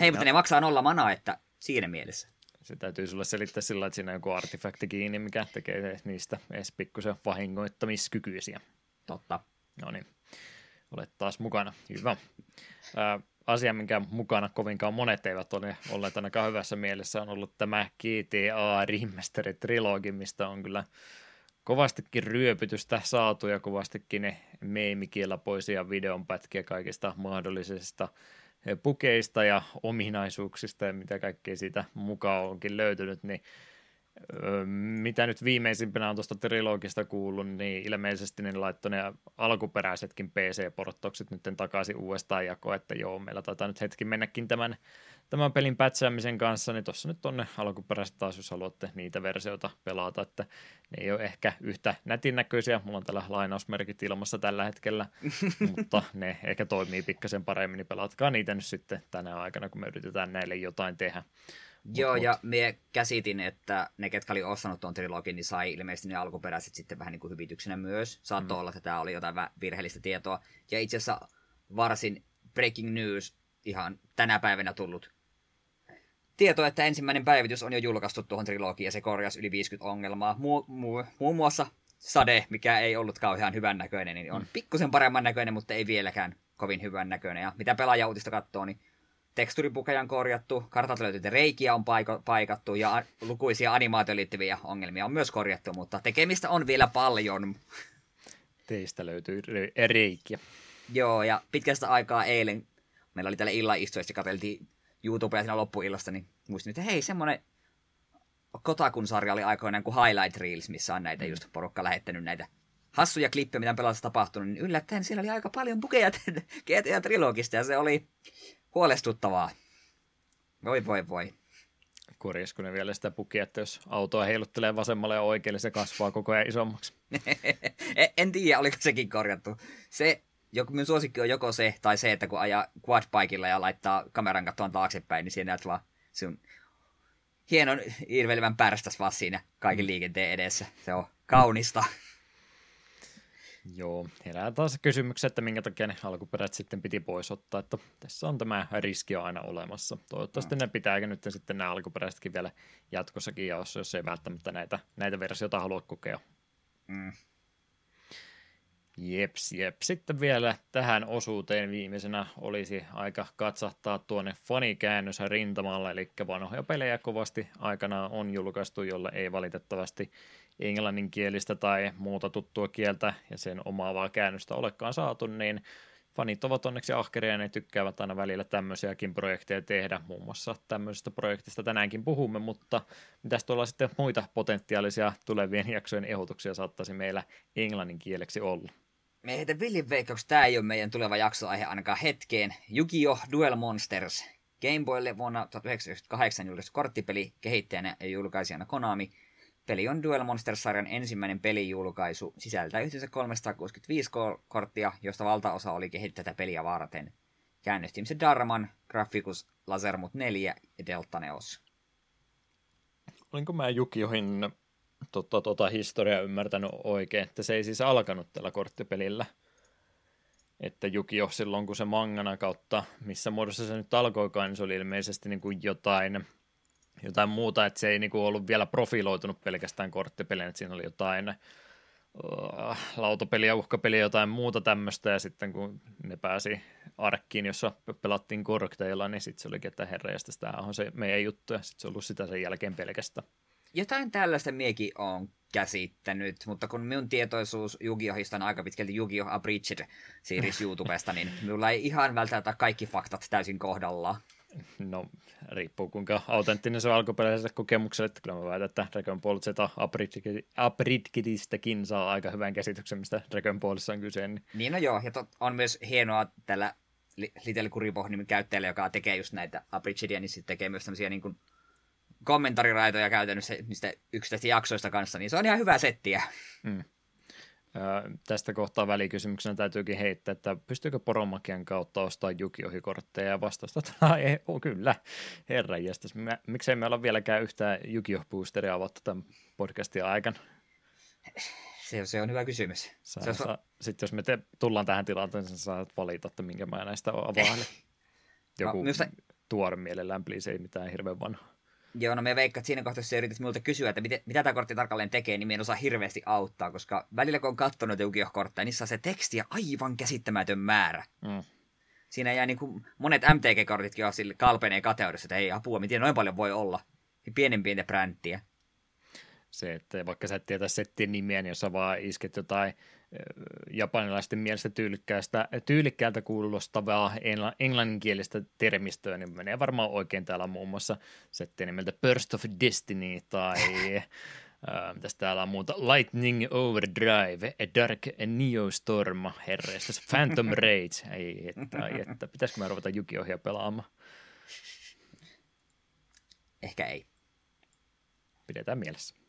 Hei, mutta ne maksaa nolla manaa, että siinä mielessä. Se täytyy sulle selittää sillä, että siinä on joku artefakti kiinni, mikä tekee niistä edes pikkusen vahingoittamiskykyisiä. Totta. No niin, olet taas mukana. Hyvä. Ää, asia, minkä mukana kovinkaan monet eivät ole olleet ainakaan hyvässä mielessä, on ollut tämä GTA Remastered Trilogi, mistä on kyllä kovastikin ryöpytystä saatu ja kovastikin ne meimikielapoisia videonpätkiä kaikista mahdollisista pukeista ja ominaisuuksista ja mitä kaikkea siitä mukaan onkin löytynyt, niin mitä nyt viimeisimpänä on tuosta trilogista kuullut, niin ilmeisesti ne laittoi ne alkuperäisetkin PC-porttokset nyt takaisin uudestaan jakoon, että joo, meillä taitaa nyt hetki mennäkin tämän, tämän pelin pätsäämisen kanssa, niin tuossa nyt on ne alkuperäiset taas, jos haluatte niitä versioita pelata, että ne ei ole ehkä yhtä nätin näköisiä, mulla on tällä lainausmerkit ilmassa tällä hetkellä, mutta ne ehkä toimii pikkasen paremmin, niin pelatkaa niitä nyt sitten tänä aikana, kun me yritetään näille jotain tehdä. Joo, mut, ja me käsitin, että ne, ketkä oli ostanut tuon trilogin, niin sai ilmeisesti ne alkuperäiset sitten vähän niin kuin hyvityksenä myös. Saattoi mm. olla, että tämä oli jotain virheellistä tietoa. Ja itse asiassa varsin breaking news ihan tänä päivänä tullut tieto, että ensimmäinen päivitys on jo julkaistu tuohon trilogiin ja se korjasi yli 50 ongelmaa. Mu- mu- muun muassa Sade, mikä ei ollut kauhean hyvän näköinen, niin on mm. pikkusen paremman näköinen, mutta ei vieläkään kovin hyvän näköinen. Ja mitä pelaajautista katsoo, niin teksturipukeja on korjattu, kartat löytyy, reikiä on paiko, paikattu ja lukuisia animaatioon liittyviä ongelmia on myös korjattu, mutta tekemistä on vielä paljon. Teistä löytyy reikiä. Joo, ja pitkästä aikaa eilen, meillä oli täällä illan istuessa ja katseltiin YouTubea siinä loppuillasta, niin muistin, että hei, semmoinen Kotakun-sarja oli aikoinaan kuin Highlight Reels, missä on näitä just porukka lähettänyt näitä hassuja klippejä, mitä on pelassa tapahtunut, niin yllättäen siellä oli aika paljon bukeja GTA-trilogista, ja se oli huolestuttavaa. Voi voi voi. Korjasko ne vielä sitä pukia, että jos autoa heiluttelee vasemmalle ja oikealle, se kasvaa koko ajan isommaksi? en tiedä, oliko sekin korjattu. Se, joku, minun suosikki on joko se tai se, että kun ajaa quadbikella ja laittaa kameran kattoon taaksepäin, niin siinä näet vaan sun hienon irvelevän pärstäs vaan siinä kaiken liikenteen edessä. Se on kaunista. Joo, herää taas kysymyksiä, että minkä takia ne alkuperät sitten piti pois ottaa, että tässä on tämä riski aina olemassa. Toivottavasti mm. ne pitääkö nyt sitten nämä alkuperäisetkin vielä jatkossakin, jos, jos ei välttämättä näitä, näitä versioita halua kokea. Mm. Jeps, jep. Sitten vielä tähän osuuteen viimeisenä olisi aika katsahtaa tuonne fanikäännös rintamalla, eli vanhoja pelejä kovasti aikanaan on julkaistu, jolla ei valitettavasti englanninkielistä tai muuta tuttua kieltä ja sen omaavaa käännöstä olekaan saatu, niin fanit ovat onneksi ahkeria ja ne tykkäävät aina välillä tämmöisiäkin projekteja tehdä. Muun muassa tämmöisestä projektista tänäänkin puhumme, mutta mitäs tuolla sitten muita potentiaalisia tulevien jaksojen ehdotuksia saattaisi meillä englannin kieleksi olla? Me heitä villin veikkauksia, tämä ei ole meidän tuleva jaksoaihe ainakaan hetkeen. Yu-Gi-Oh! Duel Monsters. Game Boylle vuonna 1998 julkaistu korttipeli, kehittäjänä ja julkaisijana Konami. Peli on Duel Monsters-sarjan ensimmäinen pelijulkaisu, sisältää yhteensä 365 korttia, josta valtaosa oli kehittää tätä peliä varten. Käännöstimme Darman, Graficus, Lasermut 4 ja Delta Neos. Olinko mä Jukiohin tota, tota historiaa ymmärtänyt oikein, että se ei siis alkanut tällä korttipelillä. Että Jukio silloin, kun se mangana kautta, missä muodossa se nyt alkoikaan, niin se oli ilmeisesti niin kuin jotain, jotain muuta, että se ei niin kuin ollut vielä profiloitunut pelkästään korttipeliin, että siinä oli jotain uh, lautapeliä, uhkapeliä, jotain muuta tämmöistä, ja sitten kun ne pääsi arkkiin, jossa pelattiin korkteilla, niin sitten se olikin, että herra, tämä on se meidän juttu, ja sitten se on ollut sitä sen jälkeen pelkästään jotain tällaista miekin on käsittänyt, mutta kun minun tietoisuus Yu-Gi-Ohista on aika pitkälti Yu-Gi-Oh! Abridged series YouTubesta, niin minulla ei ihan välttämättä kaikki faktat täysin kohdallaan. No, riippuu kuinka autenttinen se on alkuperäiselle kokemukselle, että kyllä mä väitän, että Dragon Ball Z Abridgedistäkin saa aika hyvän käsityksen, mistä Dragon Ballissa on kyse. Niin, niin no joo, ja tot, on myös hienoa tällä Little Kuriboh-nimen käyttäjällä, joka tekee just näitä Abridgedia, niin sitten tekee myös tämmöisiä niin kuin kommentariraitoja käytännössä niistä yksittäisistä jaksoista kanssa, niin se on ihan hyvä settiä. Hmm. Ö, tästä kohtaa välikysymyksenä täytyykin heittää, että pystyykö poromakian kautta ostamaan Jukiohi-kortteja ja vastausta, että ei, oh, kyllä, herra jästäs. Miksei me olla vieläkään yhtään Jukio-boosteria avattu tämän podcastin aikana? Se, se on hyvä kysymys. Saa, se saa, Sitten jos me te, tullaan tähän tilanteeseen, saat valita, että minkä mä näistä avaan. Joku no, minusta... tuore mielellään, please, ei mitään hirveän vanhaa. Joo, no me veikkaat siinä kohtaa, jos yrität minulta kysyä, että mitä, mitä tämä kortti tarkalleen tekee, niin me en osaa hirveästi auttaa, koska välillä kun on katsonut Yu-Gi-Oh-kortteja, niissä on se tekstiä aivan käsittämätön määrä. Mm. Siinä jää niin kuin, monet MTG-kortitkin on sille kalpeneen kateudessa, että ei apua, miten noin paljon voi olla. Pienempiä brändtiä. Se, että vaikka sä et tietä settien nimeä, niin jos sä vaan isket jotain japanilaisten mielestä tyylikkäästä, tyylikkäältä kuulostavaa englanninkielistä termistöä, niin menee varmaan oikein täällä muun muassa setti nimeltä Burst of Destiny tai Uh, mitäs täällä on muuta? Lightning Overdrive, A Dark Neo Storm, herreistä, Phantom Rage, ei että, ei että. Pitäisikö mä ruveta Jukiohia pelaamaan? Ehkä ei. Pidetään mielessä.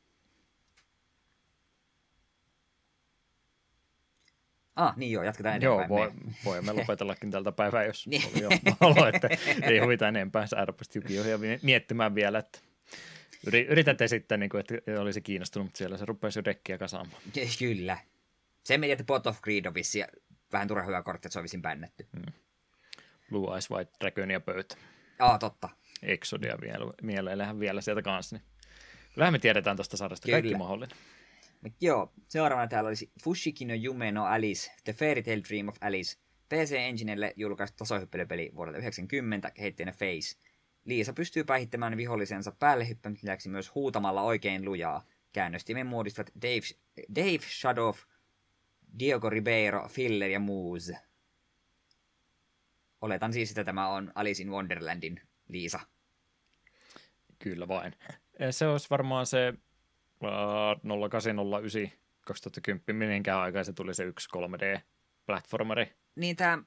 Ah, niin joo, jatketaan eteenpäin. Joo, voi, voimme lopetellakin tältä päivää, jos niin. oli jo olo, että ei huvita enempää. Rupesi Jukiohia miettimään vielä, että yrität esittää, niin kuin, että olisi kiinnostunut, mutta siellä se rupesi jo dekkiä kasaamaan. Kyllä. Se meni, että Pot of Greed on vissi vähän turha hyvä kortti, että se on vissiin bännetty. Hmm. Blue Eyes White Dragon ja pöytä. Aa, totta. Exodia vielä, mieleillähän vielä sieltä kanssa. Niin. Kyllähän me tiedetään tuosta sarjasta Kyllä. kaikki mahdollinen. Mut joo, seuraavana täällä olisi Fushiki no Yume no Alice, The Fairy Tale Dream of Alice. PC Enginelle julkaistu tasohyppelypeli vuodelta 90, kehittäjänä Face. Liisa pystyy päihittämään vihollisensa päälle hyppäämisen myös huutamalla oikein lujaa. Käännöstimen muodistavat Dave, Dave Shadow, Diogo Ribeiro, Filler ja Moose. Oletan siis, että tämä on Alice in Wonderlandin Liisa. Kyllä vain. Se olisi varmaan se 0809 2010, mihinkään aikaan se tuli se yksi 3D-platformeri. Niin tämä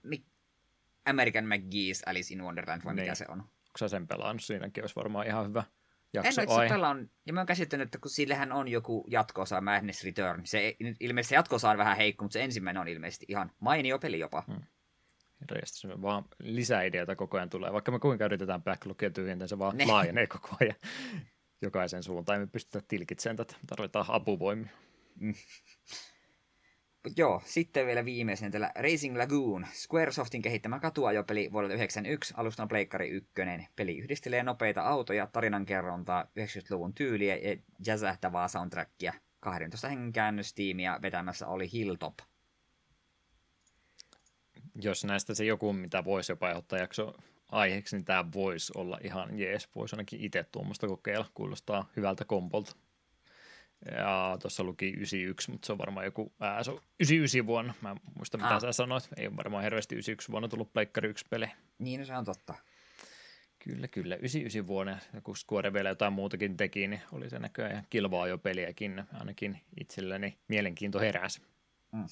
American McGee's Alice in Wonderland, vai niin. mikä se on? Onko sä sen pelannut? Siinäkin olisi varmaan ihan hyvä jakso. En ole pelaan, ja mä oon käsittänyt, että kun sillähän on joku jatkoosa Madness Return. Se, ilmeisesti se jatkoosa on vähän heikko, mutta se ensimmäinen on ilmeisesti ihan mainio peli jopa. Hmm. Reistus, vaan lisäideoita koko ajan tulee. Vaikka me kuinka yritetään backlogia tyhjentää, se vaan ne. laajenee koko ajan jokaisen suuntaan. Me pystytä tilkitsemään tätä, tarvitaan apuvoimia. Mm. Joo, sitten vielä viimeisen tällä Racing Lagoon, Squaresoftin kehittämä katuajopeli vuodelta 1991, alustan Pleikkari 1. Peli yhdistelee nopeita autoja, tarinankerrontaa, 90-luvun tyyliä ja jäsähtävää soundtrackia. 12 hengen käännöstiimiä vetämässä oli Hilltop. Jos näistä se joku, mitä voisi jopa ottaa jakso aiheeksi, niin tämä voisi olla ihan jees. Voisi ainakin itse tuommoista kokeilla. Kuulostaa hyvältä kompolta. Ja tuossa luki 91, mutta se on varmaan joku, ää, se on 99 vuonna. Mä en muista mitä ah. sä sanoit. Ei ole varmaan hirveästi 91 vuonna tullut Pleikkari 1 peli. Niin, no se on totta. Kyllä, kyllä. 99 vuonna, kun Square vielä jotain muutakin teki, niin oli se näköjään kilvaa jo peliäkin. Ainakin itselleni mielenkiinto heräsi. Mm.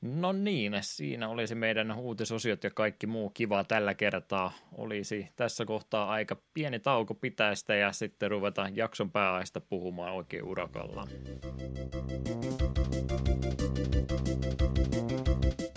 No niin, siinä olisi meidän uutisosiot ja kaikki muu kiva tällä kertaa. Olisi tässä kohtaa aika pieni tauko pitäistä ja sitten ruvetaan jakson pääaista puhumaan oikein urakalla. Advance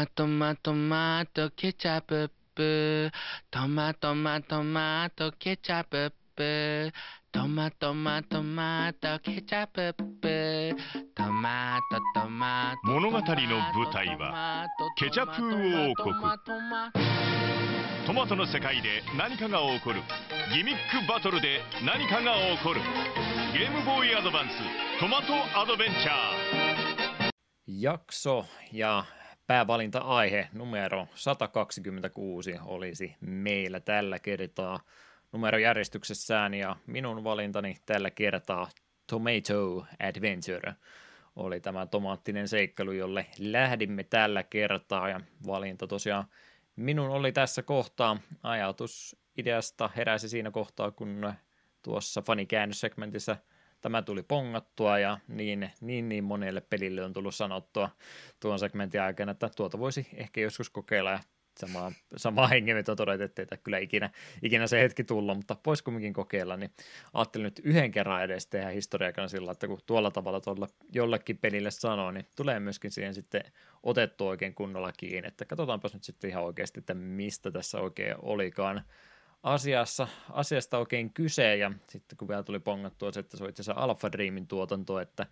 マトマトマトケチャップトマトマトマトケチャップトマトマトマトケチャップトマトトマト物語の舞台はケチャップ王国。トマトの世界で何かが起こる。ギミックバトルで何かが起こる。ゲームボーイアドバンストマトアドベンチャー。Jakso ja päävalinta-aihe numero 126 olisi meillä tällä kertaa. Numerojärjestyksessään ja minun valintani tällä kertaa Tomato Adventure oli tämä tomaattinen seikkailu, jolle lähdimme tällä kertaa. Ja valinta tosiaan minun oli tässä kohtaa. Ajatus ideasta heräsi siinä kohtaa, kun tuossa fanikäännössegmentissä – tämä tuli pongattua ja niin, niin, niin monelle pelille on tullut sanottua tuon segmentin aikana, että tuota voisi ehkä joskus kokeilla ja samaa, samaa hengenvetoa todeta, että kyllä ikinä, ikinä se hetki tulla, mutta voisi kumminkin kokeilla, niin ajattelin nyt yhden kerran edes tehdä historiakana sillä, että kun tuolla tavalla tuolla jollekin pelille sanoo, niin tulee myöskin siihen sitten otettu oikein kunnolla kiinni, että katsotaanpas nyt sitten ihan oikeasti, että mistä tässä oikein olikaan asiassa, asiasta oikein kyse, ja sitten kun vielä tuli pongattua se, että se on itse asiassa Alpha Dreamin tuotanto, että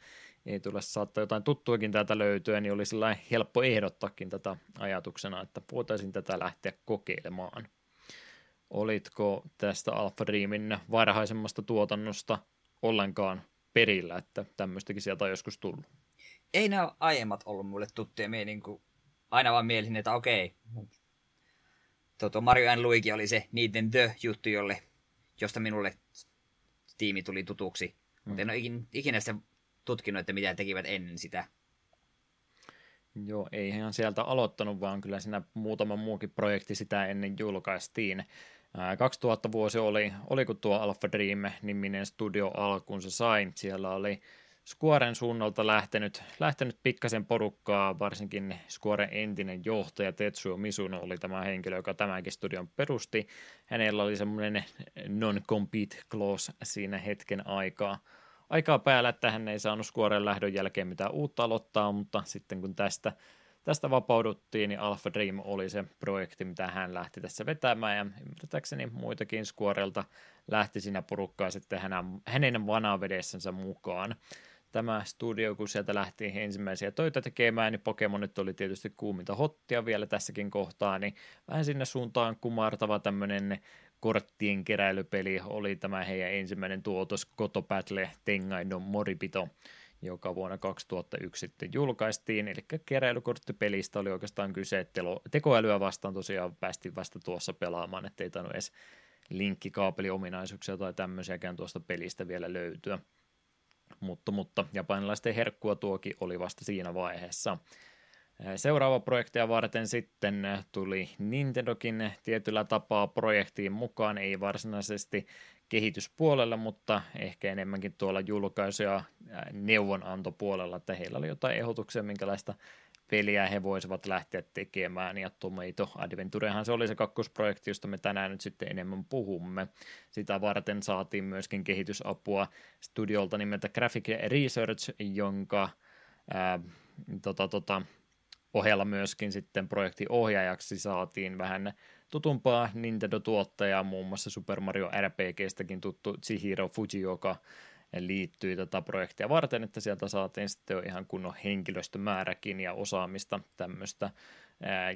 ei tule saattaa jotain tuttuakin täältä löytyä, niin oli sellainen helppo ehdottakin tätä ajatuksena, että voitaisiin tätä lähteä kokeilemaan. Olitko tästä Alpha Dreamin varhaisemmasta tuotannosta ollenkaan perillä, että tämmöistäkin sieltä on joskus tullut? Ei nämä aiemmat ollut mulle tuttuja. Niin aina vaan mielisin, että okei, Toto Mario and Luigi oli se niiden The-juttu, jolle, josta minulle tiimi tuli tutuksi. Mm. Mutta en ole ikinä, ikinä sitä tutkinut, että mitä tekivät ennen sitä. Joo, ei ihan sieltä aloittanut, vaan kyllä siinä muutama muukin projekti sitä ennen julkaistiin. 2000 vuosi oli, oli kun tuo Alpha Dream-niminen studio alkuun se sai. Siellä oli Squaren suunnalta lähtenyt, lähtenyt pikkasen porukkaa, varsinkin Squaren entinen johtaja Tetsuo Misuno oli tämä henkilö, joka tämänkin studion perusti. Hänellä oli semmoinen non-compete clause siinä hetken aikaa. Aikaa päällä, että hän ei saanut Squaren lähdön jälkeen mitään uutta aloittaa, mutta sitten kun tästä, tästä vapauduttiin, niin Alpha Dream oli se projekti, mitä hän lähti tässä vetämään, ja ymmärtääkseni muitakin Squarelta lähti siinä porukkaa sitten hänen, hänen vanavedessänsä mukaan tämä studio, kun sieltä lähti ensimmäisiä töitä tekemään, niin Pokemonit oli tietysti kuuminta hottia vielä tässäkin kohtaa, niin vähän sinne suuntaan kumartava tämmöinen korttien keräilypeli oli tämä heidän ensimmäinen tuotos Koto Battle Tengaino Moripito, joka vuonna 2001 sitten julkaistiin, eli keräilykorttipelistä oli oikeastaan kyse, että tekoälyä vastaan tosiaan päästiin vasta tuossa pelaamaan, ettei tainnut edes linkkikaapeliominaisuuksia tai tämmöisiäkään tuosta pelistä vielä löytyä. Mutta, mutta japanilaisten herkkua tuokin oli vasta siinä vaiheessa. Seuraava projektia varten sitten tuli Nintendokin tietyllä tapaa projektiin mukaan, ei varsinaisesti kehityspuolella, mutta ehkä enemmänkin tuolla julkaisu- ja neuvonantopuolella, että heillä oli jotain ehdotuksia, minkälaista peliä he voisivat lähteä tekemään, ja Tomato Adventurehan se oli se kakkosprojekti, josta me tänään nyt sitten enemmän puhumme. Sitä varten saatiin myöskin kehitysapua studiolta nimeltä Graphic Research, jonka ää, tota, tota, ohella myöskin sitten projektiohjaajaksi saatiin vähän tutumpaa Nintendo-tuottajaa, muun muassa Super Mario RPGstäkin tuttu Chihiro Fujioka liittyi tätä projektia varten, että sieltä saatiin sitten jo ihan kunnon henkilöstömääräkin ja osaamista tämmöistä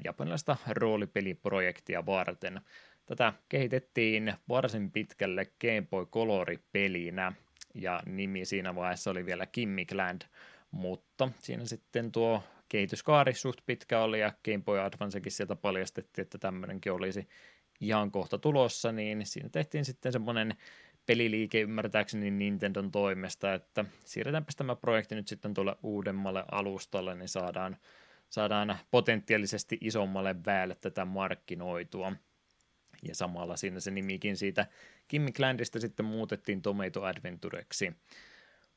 japanilaista roolipeliprojektia varten. Tätä kehitettiin varsin pitkälle Game Boy Color-pelinä, ja nimi siinä vaiheessa oli vielä Kimmikland, mutta siinä sitten tuo kehityskaari suht pitkä oli ja Game Boy Advancekin sieltä paljastettiin, että tämmöinenkin olisi ihan kohta tulossa, niin siinä tehtiin sitten semmoinen peliliike ymmärtääkseni Nintendon toimesta, että siirretäänpä tämä projekti nyt sitten tuolle uudemmalle alustalle, niin saadaan, saadaan potentiaalisesti isommalle väelle tätä markkinoitua. Ja samalla siinä se nimikin siitä Kimmy Clandista sitten muutettiin Tomato Adventureksi.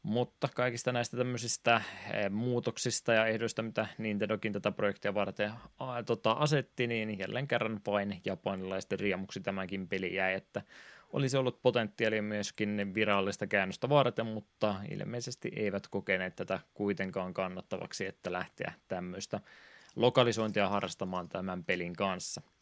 Mutta kaikista näistä tämmöisistä eh, muutoksista ja ehdoista, mitä Nintendokin tätä projektia varten a, tota, asetti, niin jälleen kerran vain japanilaisten riemuksi tämäkin peli jäi, että olisi ollut potentiaalia myöskin virallista käännöstä varten, mutta ilmeisesti eivät kokeneet tätä kuitenkaan kannattavaksi, että lähteä tämmöistä lokalisointia harrastamaan tämän pelin kanssa –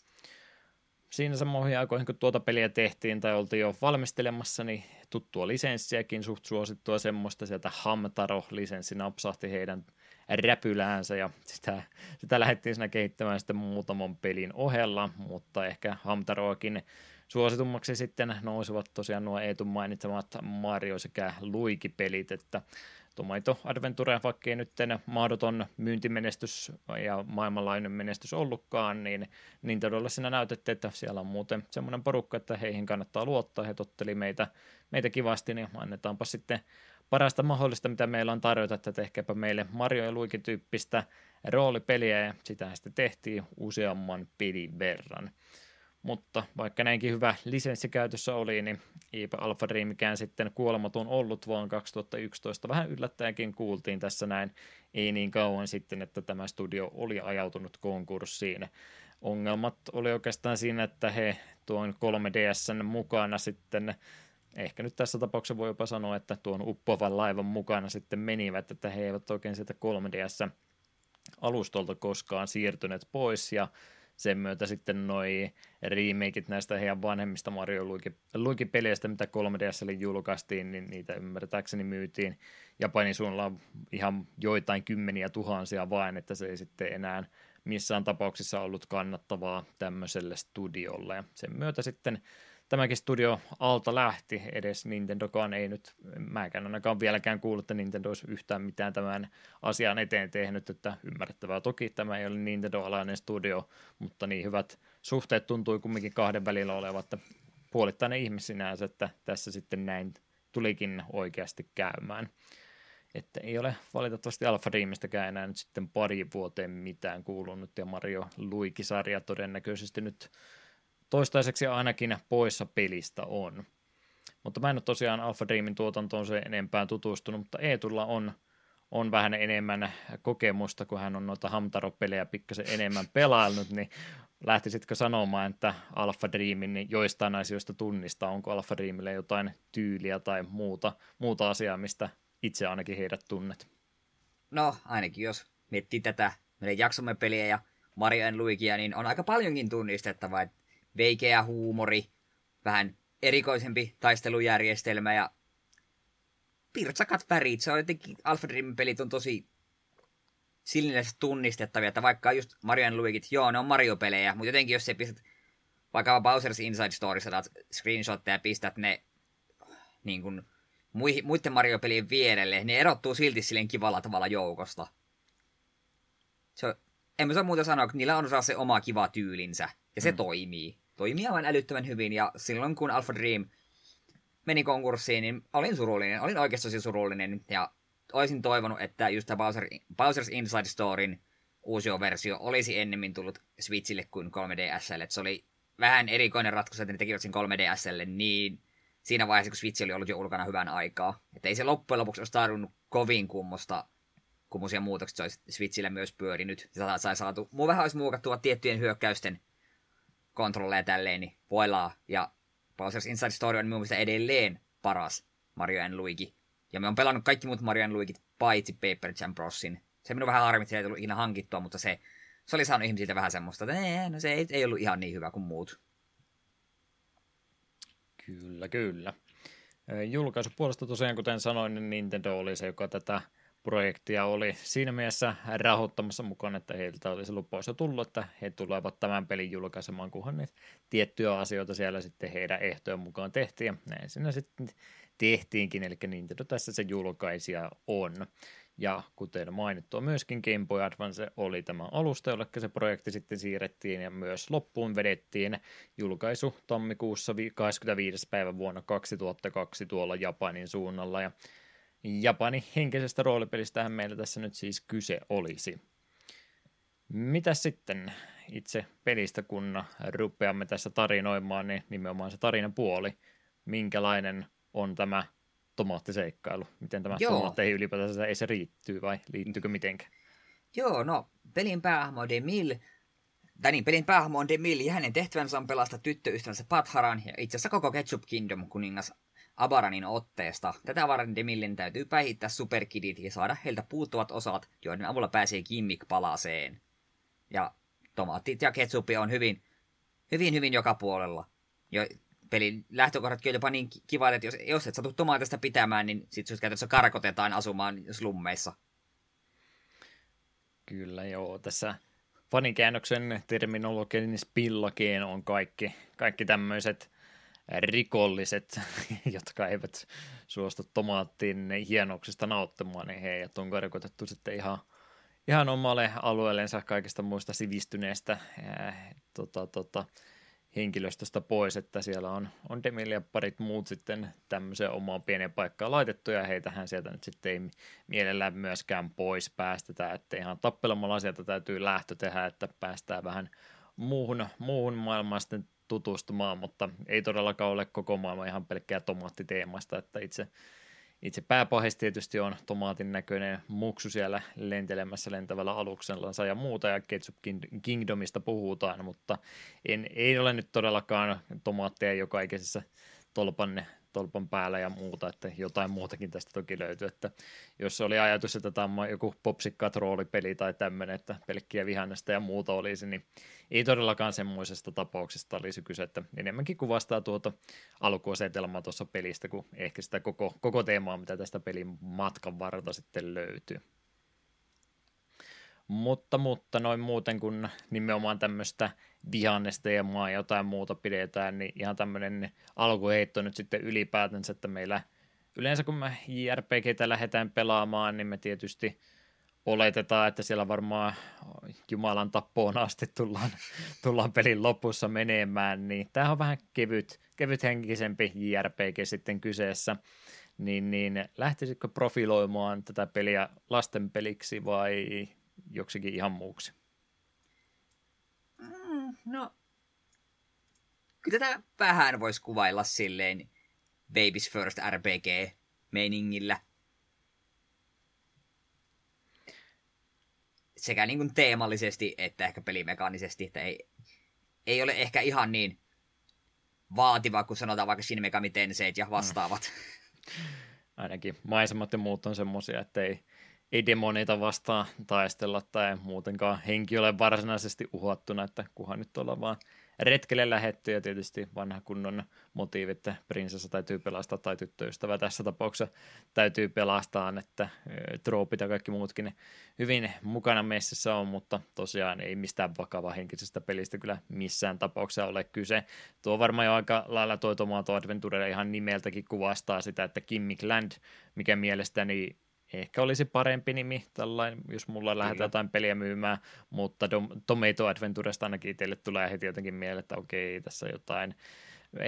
siinä samoihin aikoihin, kun tuota peliä tehtiin tai oltiin jo valmistelemassa, niin tuttua lisenssiäkin, suht suosittua semmoista, sieltä Hamtaro-lisenssi napsahti heidän räpyläänsä ja sitä, sitä lähdettiin siinä kehittämään sitten muutaman pelin ohella, mutta ehkä Hamtaroakin suositummaksi sitten nousivat tosiaan nuo Eetun mainitsemat Mario sekä Luigi-pelit, että Tomato Adventure, vaikka ei nyt mahdoton myyntimenestys ja maailmanlainen menestys ollutkaan, niin Nintendolle siinä näytettiin, että siellä on muuten semmoinen porukka, että heihin kannattaa luottaa. He totteli meitä, meitä kivasti, niin annetaanpa sitten parasta mahdollista, mitä meillä on tarjota, että tehkääpä meille Mario ja Luigi tyyppistä roolipeliä, ja sitä sitten tehtiin useamman pelin verran. Mutta vaikka näinkin hyvä lisenssi käytössä oli, niin eipä Alpha Dreamikään sitten kuolematon ollut, vaan 2011 vähän yllättäenkin kuultiin tässä näin. Ei niin kauan sitten, että tämä studio oli ajautunut konkurssiin. Ongelmat oli oikeastaan siinä, että he tuon 3DSn mukana sitten ehkä nyt tässä tapauksessa voi jopa sanoa, että tuon uppovan laivan mukana sitten menivät, että he eivät oikein sieltä 3DS alustolta koskaan siirtyneet pois. Ja sen myötä sitten noi remakeit näistä heidän vanhemmista Mario Luigi-peleistä, mitä 3DSlle julkaistiin, niin niitä ymmärtääkseni myytiin Japanin suunnalla ihan joitain kymmeniä tuhansia vain, että se ei sitten enää missään tapauksessa ollut kannattavaa tämmöiselle studiolle. Ja sen myötä sitten tämäkin studio alta lähti, edes Nintendokaan ei nyt, mäkään ainakaan vieläkään kuullut, että Nintendo olisi yhtään mitään tämän asian eteen tehnyt, että ymmärrettävää toki tämä ei ole Nintendo-alainen studio, mutta niin hyvät suhteet tuntui kumminkin kahden välillä olevat, että puolittainen ihmisinä, että tässä sitten näin tulikin oikeasti käymään. Että ei ole valitettavasti Alpha Dreamistäkään enää nyt sitten pari vuoteen mitään kuulunut, ja Mario Luigi-sarja todennäköisesti nyt toistaiseksi ainakin poissa pelistä on. Mutta mä en ole tosiaan Alpha Dreamin tuotantoon se enempää tutustunut, mutta Eetulla on, on vähän enemmän kokemusta, kun hän on noita Hamtaro-pelejä pikkasen enemmän pelaillut, niin lähtisitkö sanomaan, että Alpha Dreamin niin joistain asioista tunnistaa, onko Alpha Dreamille jotain tyyliä tai muuta, muuta asiaa, mistä itse ainakin heidät tunnet? No, ainakin jos miettii tätä meidän jaksomme peliä ja Mario Luigia, niin on aika paljonkin tunnistettavaa, että veikeä huumori, vähän erikoisempi taistelujärjestelmä ja pirtsakat värit. Se on jotenkin, Alpha Dream pelit on tosi silmiläisesti tunnistettavia, että vaikka just Mario Luigit, joo, ne on Mario-pelejä, mutta jotenkin jos se pistät vaikka Bowser's Inside Story, screenshotteja ja pistät ne niin kuin, muiden Mario-pelien vierelle, ne erottuu silti silleen kivalla tavalla joukosta. Se on, en mä saa muuta sanoa, että niillä on se oma kiva tyylinsä, ja se mm. toimii. toimii aivan älyttömän hyvin, ja silloin kun Alpha Dream meni konkurssiin, niin olin surullinen, olin oikeasti tosi surullinen, ja olisin toivonut, että just tämä Bowser, Bowser's Inside Storyn uusi versio olisi ennemmin tullut Switchille kuin 3DSlle, että se oli vähän erikoinen ratkaisu, että ne tekivät sen 3DSlle niin siinä vaiheessa, kun Switch oli ollut jo ulkona hyvän aikaa. Että ei se loppujen lopuksi olisi tarvinnut kovin kummosta kummoisia muutoksia, se olisi Switchillä myös pyörinyt. Ja sai saatu, muu vähän olisi muokattua tiettyjen hyökkäysten kontrolleja tälleen, niin voilaa. Ja Bowser's Inside Story on mielestäni edelleen paras Mario Luigi. Ja me on pelannut kaikki muut Mario Luigit paitsi Paper Jam Brosin. Se minun vähän harmitsi, ei tullut ikinä hankittua, mutta se, se oli saanut ihmisiltä vähän semmoista, että nee, no se ei, ei ollut ihan niin hyvä kuin muut. Kyllä, kyllä. Julkaisupuolesta tosiaan, kuten sanoin, niin Nintendo oli se, joka tätä projektia oli siinä mielessä rahoittamassa mukaan, että heiltä oli se lupaus jo tullut, että he tulevat tämän pelin julkaisemaan, kunhan ne tiettyjä asioita siellä sitten heidän ehtojen mukaan tehtiin, ja näin siinä sitten tehtiinkin, eli Nintendo tässä se julkaisija on. Ja kuten mainittua, myöskin Game Boy Advance oli tämä alusta, jolle se projekti sitten siirrettiin ja myös loppuun vedettiin julkaisu tammikuussa 25. päivä vuonna 2002 tuolla Japanin suunnalla. Ja Japanin henkisestä roolipelistähän meillä tässä nyt siis kyse olisi. Mitä sitten itse pelistä, kun rupeamme tässä tarinoimaan, niin nimenomaan se tarinan puoli, minkälainen on tämä tomaattiseikkailu? Miten tämä Joo. tomaatteihin ylipäätänsä ei se riittyy vai liittyykö mitenkään? Joo, no pelin päähahmo Demil, tai niin, pelin päähahmo on Demil ja hänen tehtävänsä on pelastaa tyttöystävänsä Patharan ja itse asiassa koko Ketchup Kingdom kuningas Abaranin otteesta. Tätä varten Demillin täytyy päihittää superkidit ja saada heiltä puuttuvat osat, joiden avulla pääsee Kimmik-palaseen. Ja tomaattit ja ketsupi on hyvin, hyvin, hyvin joka puolella. Jo, pelin lähtökohdatkin on jopa niin kivat, että jos, jos et satu tomaatista pitämään, niin sit sut käytännössä karkotetaan asumaan slummeissa. Kyllä joo, tässä fanikäännöksen terminologinen spillakeen on kaikki, kaikki tämmöiset rikolliset, jotka eivät suostu tomaattiin hienoksista nauttimaan, niin heidät on karkotettu sitten ihan, ihan omalle alueellensa kaikista muista sivistyneistä ää, tota, tota, henkilöstöstä pois, että siellä on, on Demil ja parit muut sitten tämmöiseen omaan pieneen paikkaan laitettu, ja heitähän sieltä nyt sitten ei mielellään myöskään pois päästetä, että ihan tappelemalla sieltä täytyy lähtö tehdä, että päästään vähän muuhun, muuhun maailmaan sitten tutustumaan, mutta ei todellakaan ole koko maailma ihan pelkkää tomaattiteemasta, että itse itse pääpahis tietysti on tomaatin näköinen muksu siellä lentelemässä lentävällä aluksellansa ja muuta, ja Ketchup Kingdomista puhutaan, mutta en, ei ole nyt todellakaan tomaatteja joka ikisessä tolpan tolpan päällä ja muuta, että jotain muutakin tästä toki löytyy, että jos oli ajatus, että tämä on joku popsikkaat roolipeli tai tämmöinen, että pelkkiä vihannesta ja muuta olisi, niin ei todellakaan semmoisesta tapauksesta olisi kyse, että enemmänkin kuvastaa tuota alkuasetelmaa tuossa pelistä kuin ehkä sitä koko, koko teemaa, mitä tästä pelin matkan varrelta sitten löytyy. Mutta, mutta noin muuten, kun nimenomaan tämmöistä vihannesta ja maa jotain muuta pidetään, niin ihan tämmöinen alkuheitto nyt sitten ylipäätänsä, että meillä yleensä kun me JRPGtä lähdetään pelaamaan, niin me tietysti oletetaan, että siellä varmaan Jumalan tappoon asti tullaan, tullaan pelin lopussa menemään, niin tämä on vähän kevyt, kevyt henkisempi JRPG sitten kyseessä, niin, niin lähtisitkö profiloimaan tätä peliä lastenpeliksi vai joksikin ihan muuksi? Mm, no, kyllä tätä vähän voisi kuvailla silleen Baby's First RPG-meiningillä. Sekä niin kuin teemallisesti että ehkä pelimekaanisesti, että ei, ei ole ehkä ihan niin vaativa kuin sanotaan vaikka Shin Megami Tenseit ja vastaavat. Mm. Ainakin maisemat ja muut on semmoisia, että ei, ei demoneita vastaan taistella tai muutenkaan henki ole varsinaisesti uhattuna, että kuhan nyt ollaan vaan retkelle lähetty ja tietysti vanha kunnon motiivi, että prinsessa täytyy pelastaa tai tyttöystävä tässä tapauksessa täytyy pelastaa, että troopit ja kaikki muutkin hyvin mukana messissä on, mutta tosiaan ei mistään vakava henkisestä pelistä kyllä missään tapauksessa ole kyse. Tuo varmaan jo aika lailla tuo Tomato Adventure ihan nimeltäkin kuvastaa sitä, että Kimmik Land, mikä mielestäni ehkä olisi parempi nimi, tällainen, jos mulla lähdetään jotain peliä myymään, mutta Dom- Tomato Adventuresta ainakin itselle tulee heti jotenkin mieleen, että okei, tässä jotain.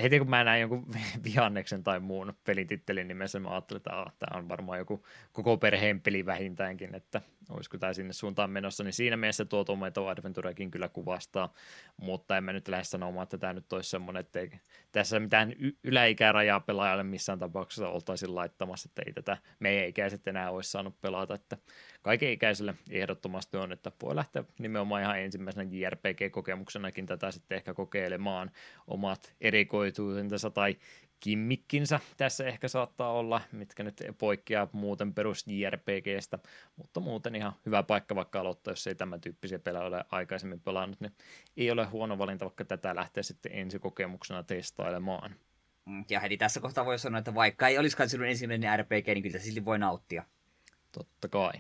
Heti kun mä näin jonkun vihanneksen tai muun pelitittelin nimessä, mä ajattelin, että tämä on varmaan joku koko perheen peli vähintäänkin, että olisiko tämä sinne suuntaan menossa, niin siinä mielessä tuo Tomato Adventurekin kyllä kuvastaa, mutta en mä nyt lähde sanomaan, että tämä nyt olisi semmoinen, että ei tässä mitään y- yläikärajaa pelaajalle missään tapauksessa oltaisiin laittamassa, että ei tätä meidän ikäiset enää olisi saanut pelata, että kaiken ikäiselle ehdottomasti on, että voi lähteä nimenomaan ihan ensimmäisenä JRPG-kokemuksenakin tätä sitten ehkä kokeilemaan omat erikoituutensa tai kimmikkinsä tässä ehkä saattaa olla, mitkä nyt poikkeaa muuten perus JRPGstä, mutta muuten ihan hyvä paikka vaikka aloittaa, jos ei tämän tyyppisiä pelejä ole aikaisemmin pelannut, niin ei ole huono valinta vaikka tätä lähteä sitten ensikokemuksena testailemaan. Mm, ja heti tässä kohtaa voi sanoa, että vaikka ei olisikaan sinun ensimmäinen RPG, niin kyllä silti voi nauttia. Totta kai.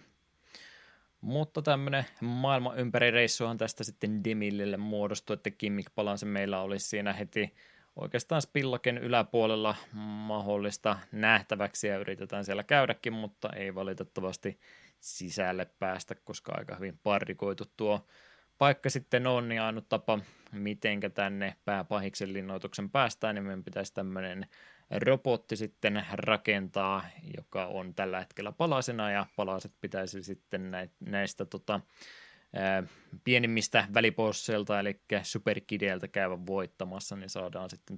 Mutta tämmöinen maailman ympäri reissuhan tästä sitten Demillille muodostui, että Kimmik Palanse meillä olisi siinä heti oikeastaan Spillaken yläpuolella mahdollista nähtäväksi ja yritetään siellä käydäkin, mutta ei valitettavasti sisälle päästä, koska aika hyvin parrikoitu tuo paikka sitten on, niin ainut tapa, mitenkä tänne pääpahiksen linnoituksen päästään, niin meidän pitäisi tämmöinen robotti sitten rakentaa, joka on tällä hetkellä palasena, ja palaset pitäisi sitten näistä tota, pienimmistä väliposseilta, eli superkideiltä käydä voittamassa, niin saadaan sitten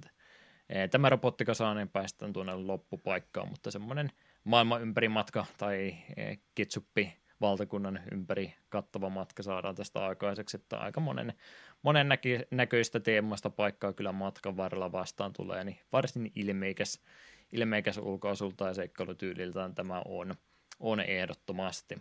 tämä robottikasaan niin päästään tuonne loppupaikkaan, mutta semmoinen maailman ympäri matka tai kitsuppi valtakunnan ympäri kattava matka saadaan tästä aikaiseksi, että aika monen, monen näki, näköistä teemasta paikkaa kyllä matkan varrella vastaan tulee, niin varsin ilmeikäs, ilmeikäs ulkoasulta ja seikkailutyyliltään tämä on, on ehdottomasti.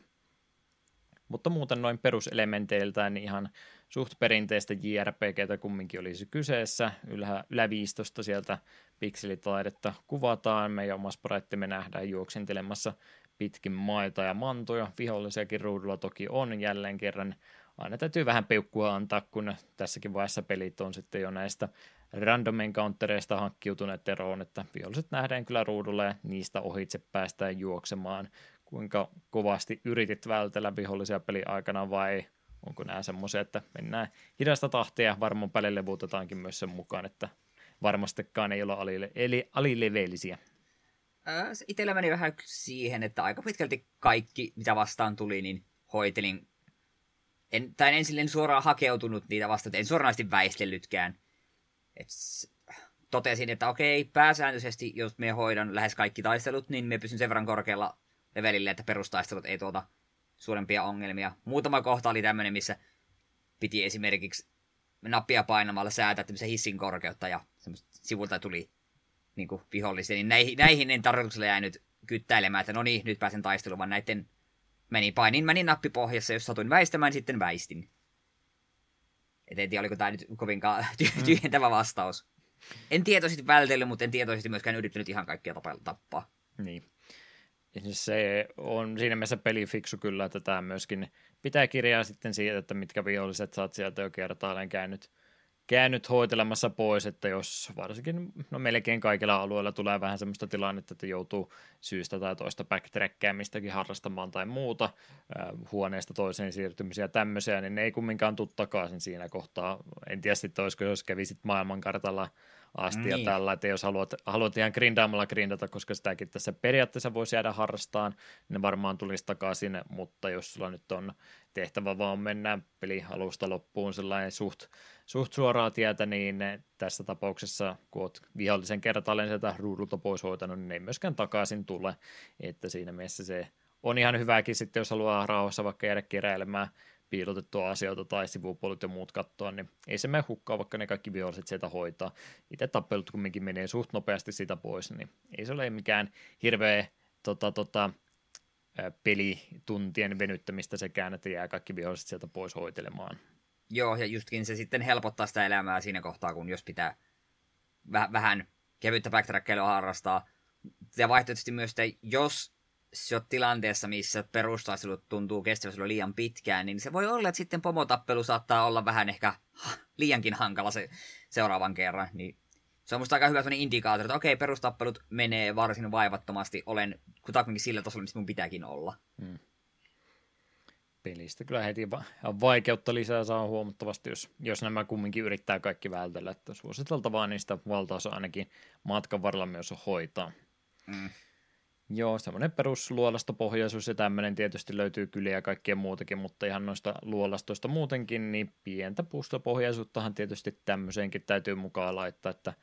Mutta muuten noin peruselementeiltään niin ihan suht perinteistä JRPGtä kumminkin olisi kyseessä. Ylä, yläviistosta sieltä pikselitaidetta kuvataan. Meidän oma me nähdään juoksentelemassa pitkin maita ja mantoja. Vihollisiakin ruudulla toki on jälleen kerran. Aina täytyy vähän peukkua antaa, kun tässäkin vaiheessa pelit on sitten jo näistä random encountereista hankkiutuneet eroon, että viholliset nähdään kyllä ruudulla ja niistä ohitse päästään juoksemaan kuinka kovasti yritit vältellä vihollisia peli aikana vai onko nämä semmoisia, että mennään hidasta tahtia ja varmaan päälle levutetaankin myös sen mukaan, että varmastikaan ei olla alile- eli alileveellisiä. Itellä meni vähän siihen, että aika pitkälti kaikki, mitä vastaan tuli, niin hoitelin. En, tai en silleen suoraan hakeutunut niitä vastaan, en suoranaisesti väistellytkään. Et totesin, että okei, pääsääntöisesti, jos me hoidan lähes kaikki taistelut, niin me pysyn sen verran korkealla levelille, että perustaistelut ei tuota suurempia ongelmia. Muutama kohta oli tämmöinen, missä piti esimerkiksi nappia painamalla säätää tämmöisen hissin korkeutta ja sivulta tuli niin kuin vihollisia. Niin näihin, näihin en tarkoituksella jäänyt kyttäilemään, että no niin, nyt pääsen taisteluun, vaan näiden meni painin, menin nappipohjassa, jos satuin väistämään, sitten väistin. Et en tiedä, oliko tämä nyt kovinkaan mm. tyhjentävä vastaus. En tietoisesti vältellyt, mutta en tietoisesti myöskään yrittänyt ihan kaikkia tappaa. Niin. Siis se on siinä mielessä pelifiksu kyllä, että tämä myöskin pitää kirjaa sitten siitä, että mitkä viholliset saat sieltä jo kertaalleen käynyt, käynyt hoitelemassa pois, että jos varsinkin no melkein kaikilla alueilla tulee vähän semmoista tilannetta, että joutuu syystä tai toista backtrackkäämistäkin harrastamaan tai muuta, huoneesta toiseen siirtymisiä tämmöisiä, niin ne ei kumminkaan tule takaisin siinä kohtaa. En tiedä sitten, olisiko jos kävisit maailmankartalla asti niin. ja tällä, että jos haluat, haluat ihan grindaamalla grindata, koska sitäkin tässä periaatteessa voisi jäädä harrastaan, niin varmaan tulisi takaisin, mutta jos sulla nyt on tehtävä vaan mennä peli alusta loppuun sellainen suht, suht suoraa tietä, niin tässä tapauksessa, kun olet vihollisen kertaalleen sieltä ruudulta pois hoitanut, niin ei myöskään takaisin tule, että siinä mielessä se on ihan hyväkin sitten, jos haluaa rauhassa vaikka jäädä keräilemään piilotettua asioita tai sivupuolet ja muut katsoa, niin ei se mene hukkaa, vaikka ne kaikki viholliset sieltä hoitaa. Itse tappelut kumminkin menee suht nopeasti siitä pois, niin ei se ole mikään hirveä tota, tota, pelituntien venyttämistä sekään, että jää kaikki viholliset sieltä pois hoitelemaan. Joo, ja justkin se sitten helpottaa sitä elämää siinä kohtaa, kun jos pitää väh- vähän kevyttä backtrackailua harrastaa. Ja vaihtoehtoisesti myös, että jos sä tilanteessa, missä perustaistelut tuntuu kestävästi liian pitkään, niin se voi olla, että sitten pomotappelu saattaa olla vähän ehkä liiankin hankala se seuraavan kerran. Niin se on musta aika hyvä indikaattori, että okei, perustappelut menee varsin vaivattomasti, olen kutakuinkin sillä tasolla, missä mun pitääkin olla. Hmm. Pelistä kyllä heti va- vaikeutta lisää saa huomattavasti, jos, jos nämä kumminkin yrittää kaikki vältellä, että suositeltavaa niistä valtaosa ainakin matkan varrella myös hoitaa. Hmm. Joo, semmoinen perusluolastopohjaisuus ja tämmöinen tietysti löytyy kyllä ja kaikkea muutakin, mutta ihan noista luolastoista muutenkin, niin pientä puustopohjaisuuttahan tietysti tämmöiseenkin täytyy mukaan laittaa, että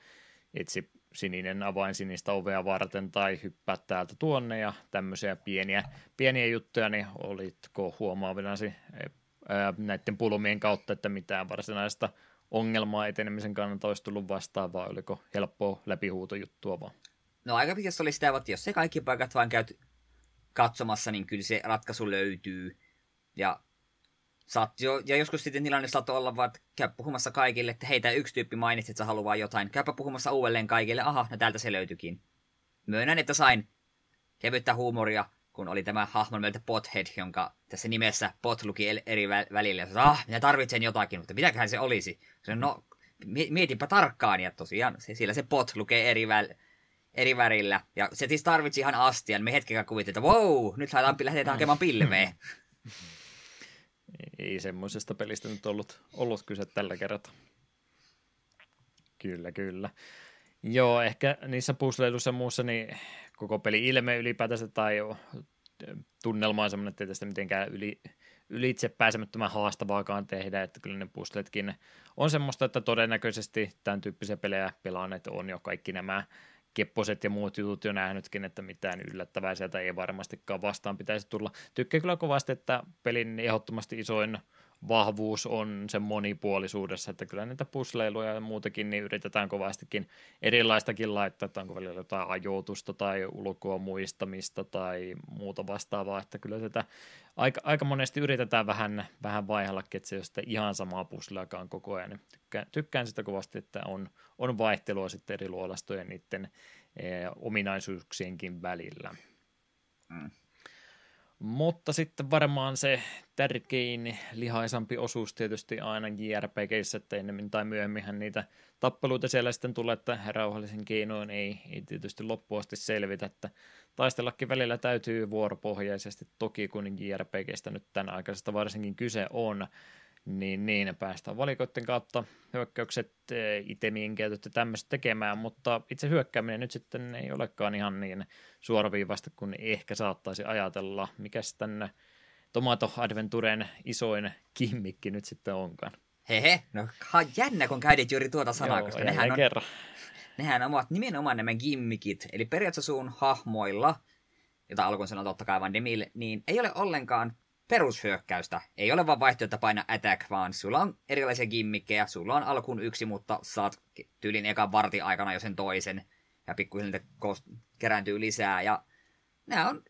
etsi sininen avain sinistä ovea varten tai hyppää täältä tuonne ja tämmöisiä pieniä, pieniä juttuja, niin olitko huomaavinasi näiden pulmien kautta, että mitään varsinaista ongelmaa etenemisen kannalta olisi tullut vastaan, vai oliko helppoa läpihuutojuttua vaan? No aika pitkästi oli sitä, että jos se kaikki paikat vaan käyt katsomassa, niin kyllä se ratkaisu löytyy. Ja, saat jo, ja joskus sitten tilanne saattoi olla vaan, että käy puhumassa kaikille, että heitä yksi tyyppi mainitsi, että sä haluaa jotain. Käypä puhumassa uudelleen kaikille, aha, no täältä se löytyikin. Myönnän, että sain kevyttä huumoria, kun oli tämä hahmon meiltä Pothead, jonka tässä nimessä Pot luki eri välillä. Ja sanoin, ah, minä tarvitsen jotakin, mutta mitäköhän se olisi? Se no, mietipä tarkkaan, ja tosiaan siellä se Pot lukee eri väl- eri värillä. Ja se siis tarvitsi ihan astian. Me hetken kuvittiin, että wow, nyt lähdetään hakemaan pilveä. Ei semmoisesta pelistä nyt ollut, ollut kyse tällä kertaa. Kyllä, kyllä. Joo, ehkä niissä puzzleiluissa ja muussa, niin koko peli ilme ylipäätänsä tai tunnelma on semmoinen, että ei tästä mitenkään yli, ylitse pääsemättömän haastavaakaan tehdä, että kyllä ne puzzletkin on semmoista, että todennäköisesti tämän tyyppisiä pelejä pelaaneet on jo kaikki nämä kepposet ja muut jutut jo nähnytkin, että mitään yllättävää sieltä ei varmastikaan vastaan pitäisi tulla. Tykkään kyllä kovasti, että pelin ehdottomasti isoin vahvuus on sen monipuolisuudessa, että kyllä niitä pusleiluja ja muutakin niin yritetään kovastikin erilaistakin laittaa, että onko välillä jotain ajoitusta tai ulkoa muistamista tai muuta vastaavaa, että kyllä tätä aika, aika monesti yritetään vähän, vähän vaihellakin, että se ei ole ihan samaa pusleakaan koko ajan, niin tykkään, tykkään sitä kovasti, että on, on vaihtelua sitten eri luolastojen niiden e, ominaisuuksienkin välillä. Mm. Mutta sitten varmaan se tärkein lihaisampi osuus tietysti aina JRPGissä, että ennemmin tai myöhemmin niitä tappeluita siellä sitten tulee, että rauhallisen keinoin ei, ei tietysti loppuasti selvitä, että taistellakin välillä täytyy vuoropohjaisesti, toki kun JRPGistä nyt tämän aikaisesta varsinkin kyse on, niin, niin päästään valikoiden kautta hyökkäykset, e, itemien käytöt ja tämmöistä tekemään, mutta itse hyökkääminen nyt sitten ei olekaan ihan niin suoraviivasta kuin ehkä saattaisi ajatella. Mikäs tänne Tomato Adventuren isoin kimmikki nyt sitten onkaan? Hehe, no jännä kun käytit juuri tuota sanaa, Joo, koska nehän on, kerran. nehän ovat nimenomaan nämä gimmikit, eli periaatteessa sun hahmoilla, jota alkuun sanoa totta kai Demille, niin ei ole ollenkaan perushyökkäystä. Ei ole vaan vaihtoehto paina attack, vaan sulla on erilaisia gimmikkejä. Sulla on alkuun yksi, mutta saat tyylin ekan varti aikana jo sen toisen. Ja pikkuhiljaa kerääntyy lisää. Ja nämä on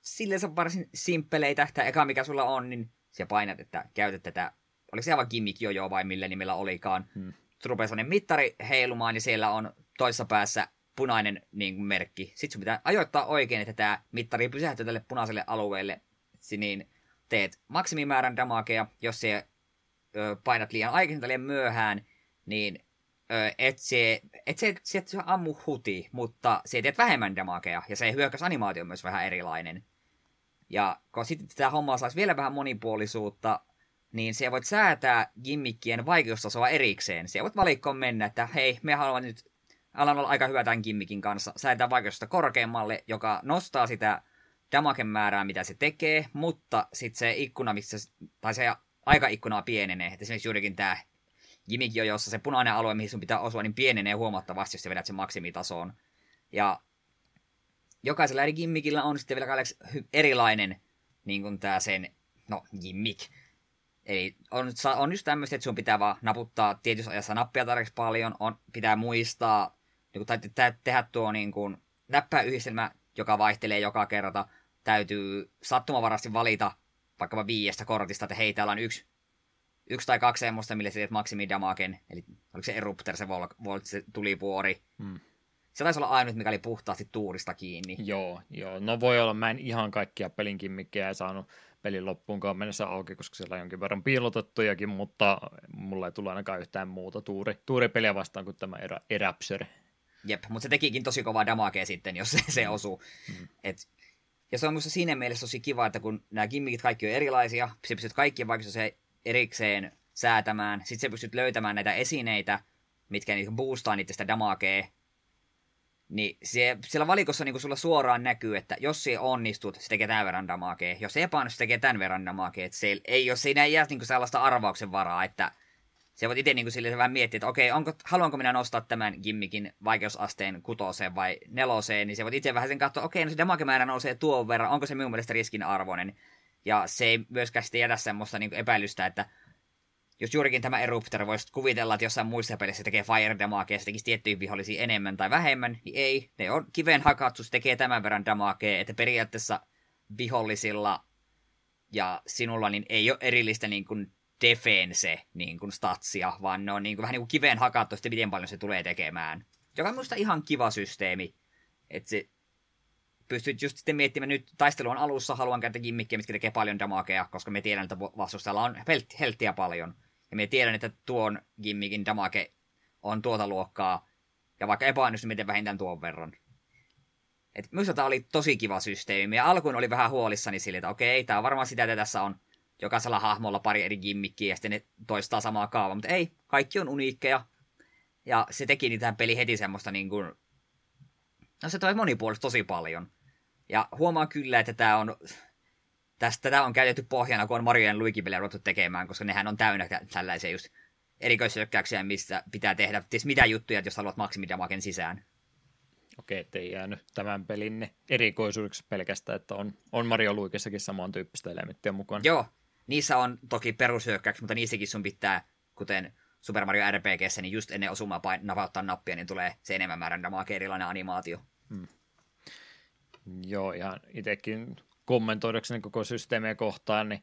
silleen varsin simppeleitä. Tämä eka, mikä sulla on, niin sä painat, että käytät tätä. Oliko se aivan gimmick jo vai millä nimellä olikaan. Hmm. Rupeaa mittari heilumaan, ja siellä on toisessa päässä punainen niin kuin, merkki. Sitten sun pitää ajoittaa oikein, että tämä mittari pysähtyy tälle punaiselle alueelle. Niin teet maksimimäärän damagea, jos se painat liian aikaisin tai liian myöhään, niin et se, et se, se, et se ammu huti, mutta se teet vähemmän damagea, ja se hyökkäysanimaatio on myös vähän erilainen. Ja kun sitten tämä homma saisi vielä vähän monipuolisuutta, niin se voit säätää gimmikkien vaikeustasoa erikseen. Se voit valikkoon mennä, että hei, me haluamme nyt, alan olla aika hyvä tämän gimmikin kanssa, säätää vaikeusta korkeammalle, joka nostaa sitä damaken määrää, mitä se tekee, mutta sitten se ikkuna, missä, tai se aikaikkuna pienenee. Et esimerkiksi juurikin tämä Jimikio, jossa se punainen alue, mihin sun pitää osua, niin pienenee huomattavasti, jos sä vedät sen maksimitasoon. Ja jokaisella eri gimmikillä on sitten vielä erilainen niin kuin tää sen, no, gimmik. Eli on, on just tämmöistä, että sun pitää vaan naputtaa tietyssä ajassa nappia tarpeeksi paljon, on, pitää muistaa, niin kuin, tai tehdä tuo niin kuin, näppäyhdistelmä, joka vaihtelee joka kerta, täytyy sattumavarasti valita vaikkapa viiestä kortista, että hei, täällä on yksi, yksi tai kaksi semmoista, millä sä teet maksimidamaken, eli oliko se Erupter, se Volt, se tulivuori. Hmm. Se taisi olla ainut, mikä oli puhtaasti tuurista kiinni. Joo, joo. No voi olla, mä en ihan kaikkia pelin kimmikkejä saanut pelin loppuunkaan mennessä auki, koska siellä on jonkin verran piilotettujakin, mutta mulla ei tule ainakaan yhtään muuta tuuri, tuuripeliä vastaan kuin tämä erä, Erapser. Jep, mutta se tekikin tosi kovaa damakea sitten, jos se, se osuu. Mm. Et, ja se on minusta siinä mielessä tosi kiva, että kun nämä gimmickit kaikki on erilaisia, se pystyt kaikkien se erikseen säätämään, sitten se pystyt löytämään näitä esineitä, mitkä niinku boostaa niitä sitä damakea, niin se, siellä valikossa niin sulla suoraan näkyy, että jos se onnistut, se tekee tämän verran damakea. Jos se epäonnistuu, se tekee tämän verran damakea. Että se ei, jos siinä ei jää niin sellaista arvauksen varaa, että se voit itse niin sille vähän miettiä, että okei, onko, haluanko minä nostaa tämän gimmikin vaikeusasteen kutoseen vai neloseen, niin se voit itse vähän sen katsoa, okei, no se damakemäärä nousee tuon verran, onko se minun mielestä riskin arvoinen. Ja se ei myöskään sitten jätä semmoista niin epäilystä, että jos juurikin tämä Eruptor voisi kuvitella, että jossain muissa pelissä tekee Fire Damagea se tekisi tiettyihin vihollisiin enemmän tai vähemmän, niin ei. Ne on kiveen hakattu, se tekee tämän verran damagea, että periaatteessa vihollisilla ja sinulla niin ei ole erillistä niin kuin defense niin kuin statsia, vaan ne on niin kuin, vähän niin kuin kiveen hakattu sitten miten paljon se tulee tekemään. Joka on minusta ihan kiva systeemi. Että se pystyt just sitten miettimään, nyt taistelun alussa haluan käyttää gimmikkiä, mitkä tekee paljon damagea, koska me tiedän, että vastustajalla on helttiä paljon. Ja me tiedän, että tuon gimmikin damage on tuota luokkaa, ja vaikka epäonnistu, miten vähintään tuon verran. Et minusta tämä oli tosi kiva systeemi. Ja alkuun oli vähän huolissani sille, että okei, tämä on varmaan sitä, että tässä on jokaisella hahmolla pari eri gimmikkiä, ja sitten ne toistaa samaa kaavaa. Mutta ei, kaikki on uniikkeja. Ja se teki niitä peli heti semmoista niin kuin... No se toi monipuolista tosi paljon. Ja huomaan kyllä, että tämä on tästä tätä on käytetty pohjana, kun on Mario ja Luigi-pelejä ruvettu tekemään, koska nehän on täynnä tällaisia just erikoishyökkäyksiä, missä pitää tehdä ties mitä juttuja, jos haluat maksimidamaken sisään. Okei, ettei jäänyt tämän pelin erikoisuudeksi pelkästään, että on, on Mario Luikissakin samantyyppistä elementtiä mukaan. Joo, niissä on toki perushyökkäyksiä, mutta niissäkin sun pitää, kuten Super Mario RPGssä, niin just ennen osumaa pain, napauttaa nappia, niin tulee se enemmän määrän damage erilainen animaatio. Hmm. Joo, ihan itsekin kommentoidakseni koko systeemiä kohtaan, niin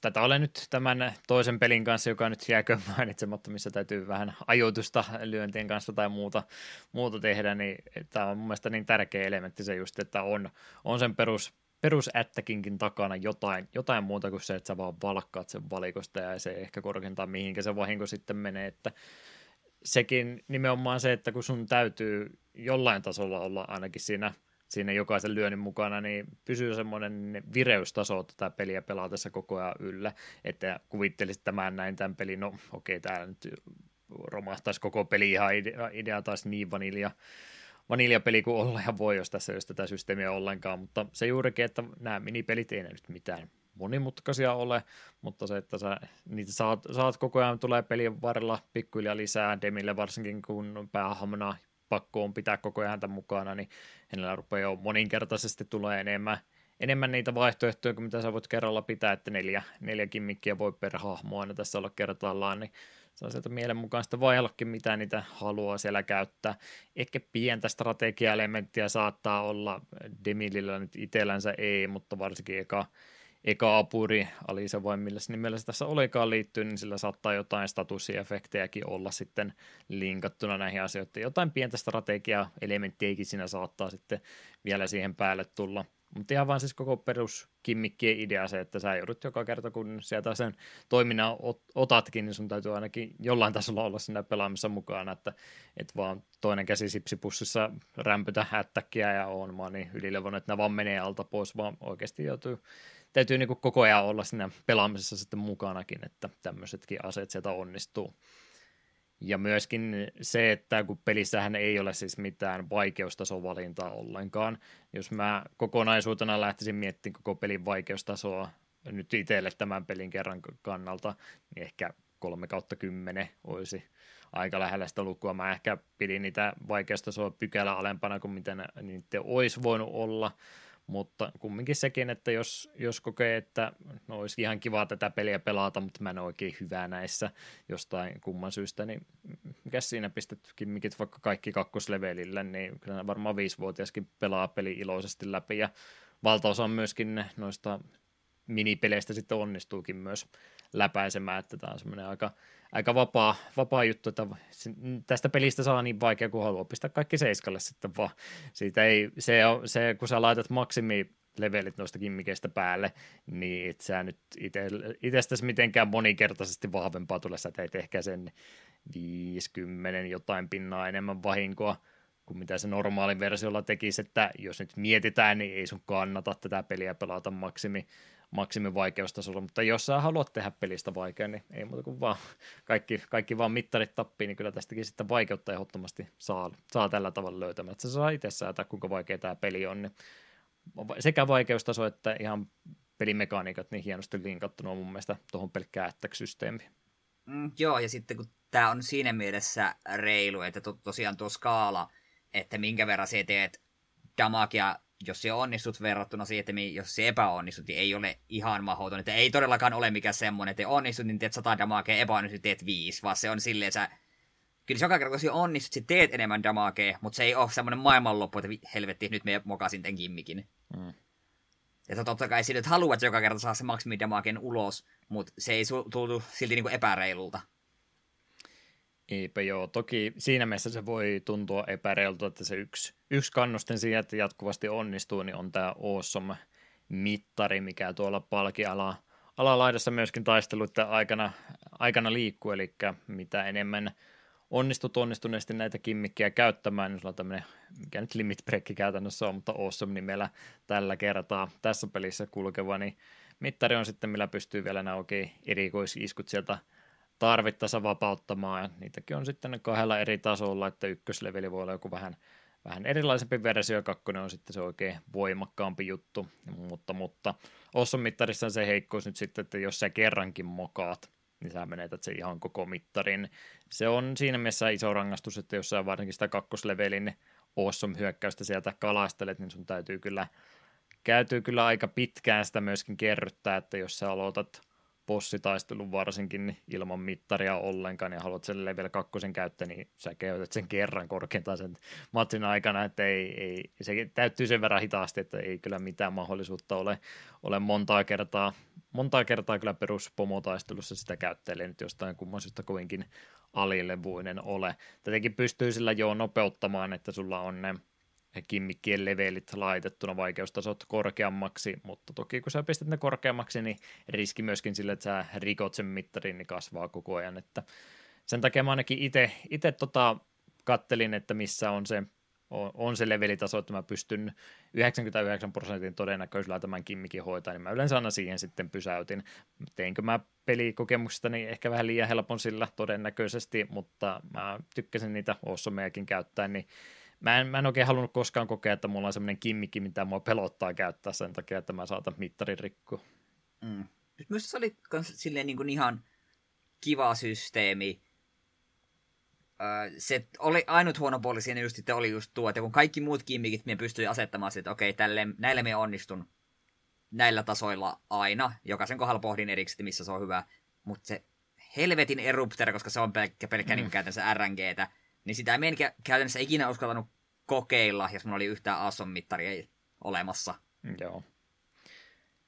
tätä olen nyt tämän toisen pelin kanssa, joka nyt jääkö mainitsematta, missä täytyy vähän ajoitusta lyöntien kanssa tai muuta, muuta tehdä, niin tämä on mun mielestä niin tärkeä elementti se just, että on, on sen perus, perusättäkinkin takana jotain, jotain muuta kuin se, että sä vaan valkkaat sen valikosta ja se ehkä korkeintaa mihinkä se vahinko sitten menee, että sekin nimenomaan se, että kun sun täytyy jollain tasolla olla ainakin siinä – siinä jokaisen lyönnin mukana, niin pysyy semmoinen vireystaso tätä peliä pelaatessa koko ajan yllä, että kuvittelisit tämän näin tämän pelin, no okei, okay, täällä nyt romahtaisi koko peli ihan idea, idea taas niin vanilja, vaniljapeli kuin olla ja voi, jos tässä ei tätä systeemiä ollenkaan, mutta se juurikin, että nämä minipelit ei nyt mitään monimutkaisia ole, mutta se, että sä niitä saat, saat koko ajan, tulee pelin varrella pikkuhiljaa lisää, Demille varsinkin kun päähahmona pakko on pitää koko ajan häntä mukana, niin hänellä rupeaa jo moninkertaisesti tulee enemmän, enemmän niitä vaihtoehtoja kuin mitä sä voit kerralla pitää, että neljä, neljä kimmikkiä voi per hahmo aina tässä olla kertallaan, niin saa sieltä mielen mukaan sitten vaihellakin, mitä niitä haluaa siellä käyttää. Ehkä pientä strategia-elementtiä saattaa olla, Demilillä nyt itsellänsä ei, mutta varsinkin eka, eka apuri, Alisa vai millä nimellä se tässä olikaan liittyy, niin sillä saattaa jotain statusefektejäkin olla sitten linkattuna näihin asioihin. Jotain pientä strategia-elementtiäkin siinä saattaa sitten vielä siihen päälle tulla. Mutta ihan vaan siis koko peruskimmikkien idea se, että sä joudut joka kerta, kun sieltä sen toiminnan otatkin, niin sun täytyy ainakin jollain tasolla olla siinä pelaamissa mukana, että et vaan toinen käsi sipsipussissa rämpytä hättäkkiä ja on vaan niin ylilevon, että nämä vaan menee alta pois, vaan oikeasti joutuu täytyy niin koko ajan olla siinä pelaamisessa sitten mukanakin, että tämmöisetkin aseet sieltä onnistuu. Ja myöskin se, että kun pelissähän ei ole siis mitään vaikeustasovalintaa ollenkaan. Jos mä kokonaisuutena lähtisin miettimään koko pelin vaikeustasoa nyt itselle tämän pelin kerran kannalta, niin ehkä 3 kautta 10 olisi aika lähellä sitä lukua. Mä ehkä pidin niitä vaikeustasoa pykälä alempana kuin mitä niitä olisi voinut olla, mutta kumminkin sekin, että jos, jos kokee, että no olisi ihan kiva tätä peliä pelata, mutta mä en ole oikein hyvää näissä jostain kumman syystä, niin mikä siinä pistettykin mikit vaikka kaikki kakkoslevelillä, niin kyllä varmaan viisivuotiaskin pelaa peli iloisesti läpi. Ja valtaosa on myöskin noista minipeleistä sitten onnistuukin myös läpäisemään, että tämä on semmoinen aika, aika vapaa, vapaa juttu, että tästä pelistä saa niin vaikea kuin haluaa pistää kaikki seiskalle sitten vaan. Siitä ei, se, se, kun sä laitat maksimi levelit noista kimmikeistä päälle, niin et sä nyt itsestäsi mitenkään moninkertaisesti vahvempaa tule, sä teet ehkä sen 50 jotain pinnaa enemmän vahinkoa kuin mitä se normaali versiolla tekisi, että jos nyt mietitään, niin ei sun kannata tätä peliä pelata maksimi, maksimi vaikeustasolla, mutta jos sä haluat tehdä pelistä vaikea, niin ei muuta kuin vaan kaikki, kaikki vaan mittarit tappii, niin kyllä tästäkin sitten vaikeutta ehdottomasti saa, saa tällä tavalla löytämään, että se saa itse säätää, kuinka vaikea tämä peli on, niin sekä vaikeustaso että ihan pelimekaniikat niin hienosti linkattuna mun mielestä tuohon pelkkään systeemiin. Mm, joo, ja sitten kun tämä on siinä mielessä reilu, että to, tosiaan tuo skaala, että minkä verran sä teet damakia, jos se onnistut verrattuna siihen, että jos se epäonnistut, niin ei ole ihan mahdoton. Että ei todellakaan ole mikään semmoinen, että onnistut, niin teet 100 damakea, epäonnistut, teet 5, vaan se on silleen, sä kyllä se joka kerta, kun sä onnistut, sä teet enemmän damakea, mutta se ei ole semmoinen maailmanloppu, että helvetti, nyt me mokasin tämän gimmikin. Mm. Ja totta kai sä nyt haluat, että joka kerta saa se maksimidamaken ulos, mutta se ei tullut silti niinku epäreilulta. Eipä joo. Toki siinä mielessä se voi tuntua epäreilulta, että se yksi, yksi kannustin siihen, että jatkuvasti onnistuu, niin on tämä awesome mittari, mikä tuolla palkiala alalaidassa myöskin taisteluiden aikana, aikana liikkuu, eli mitä enemmän onnistut onnistuneesti näitä kimmikkiä käyttämään, niin sulla on tämmöinen, mikä nyt limit break käytännössä on, mutta awesome nimellä tällä kertaa tässä pelissä kulkeva, niin mittari on sitten, millä pystyy vielä nämä oikein erikoisiskut sieltä tarvittaessa vapauttamaan, ja niitäkin on sitten kahdella eri tasolla, että ykkösleveli voi olla joku vähän, vähän erilaisempi versio, ja kakkonen on sitten se oikein voimakkaampi juttu, mutta, mutta Awesome mittarissa se heikkous nyt sitten, että jos sä kerrankin mokaat, niin sä menetät se ihan koko mittarin. Se on siinä mielessä iso rangaistus, että jos sä varsinkin sitä kakkoslevelin awesome hyökkäystä sieltä kalastelet, niin sun täytyy kyllä, käytyy kyllä aika pitkään sitä myöskin kerryttää, että jos sä aloitat bossitaistelun varsinkin niin ilman mittaria ollenkaan ja haluat sen level kakkosen käyttää, niin sä käytät sen kerran korkeintaan sen matsin aikana, että ei, ei, se täyttyy sen verran hitaasti, että ei kyllä mitään mahdollisuutta ole, ole montaa kertaa, montaa kertaa kyllä peruspomotaistelussa sitä käyttelee nyt jostain kummoisesta kovinkin alilevuinen ole. Tätenkin pystyy sillä jo nopeuttamaan, että sulla on ne kimmikkien levelit laitettuna vaikeustasot korkeammaksi, mutta toki kun sä pistät ne korkeammaksi, niin riski myöskin sille, että sä rikot sen mittarin, niin kasvaa koko ajan, että sen takia mä ainakin itse tota, kattelin, että missä on se, on, on se levelitaso, että mä pystyn 99 prosentin todennäköisyydellä tämän kimmikin hoitaa, niin mä yleensä aina siihen sitten pysäytin. Teinkö mä pelikokemuksista niin ehkä vähän liian helpon sillä todennäköisesti, mutta mä tykkäsin niitä Ossomeakin käyttää, niin Mä en, mä en oikein halunnut koskaan kokea, että mulla on semmoinen kimmikki, mitä mua pelottaa käyttää sen takia, että mä saatan mittarin rikkoa. Mm. Myös se oli kans silleen niin kuin ihan kiva systeemi. Öö, se oli ainut huono puoli siinä just, että oli just tuo, että kun kaikki muut kimmikit me pystyi asettamaan että okei, tälle, näille me onnistun näillä tasoilla aina. Jokaisen kohdalla pohdin erikseen, missä se on hyvä. Mutta se helvetin erupter, koska se on pelkkä, pelkkä mm. niin käytännössä RNGtä, niin sitä ei meidän käytännössä ikinä uskaltanut kokeilla, jos mulla oli yhtään Ason mittaria olemassa. Joo.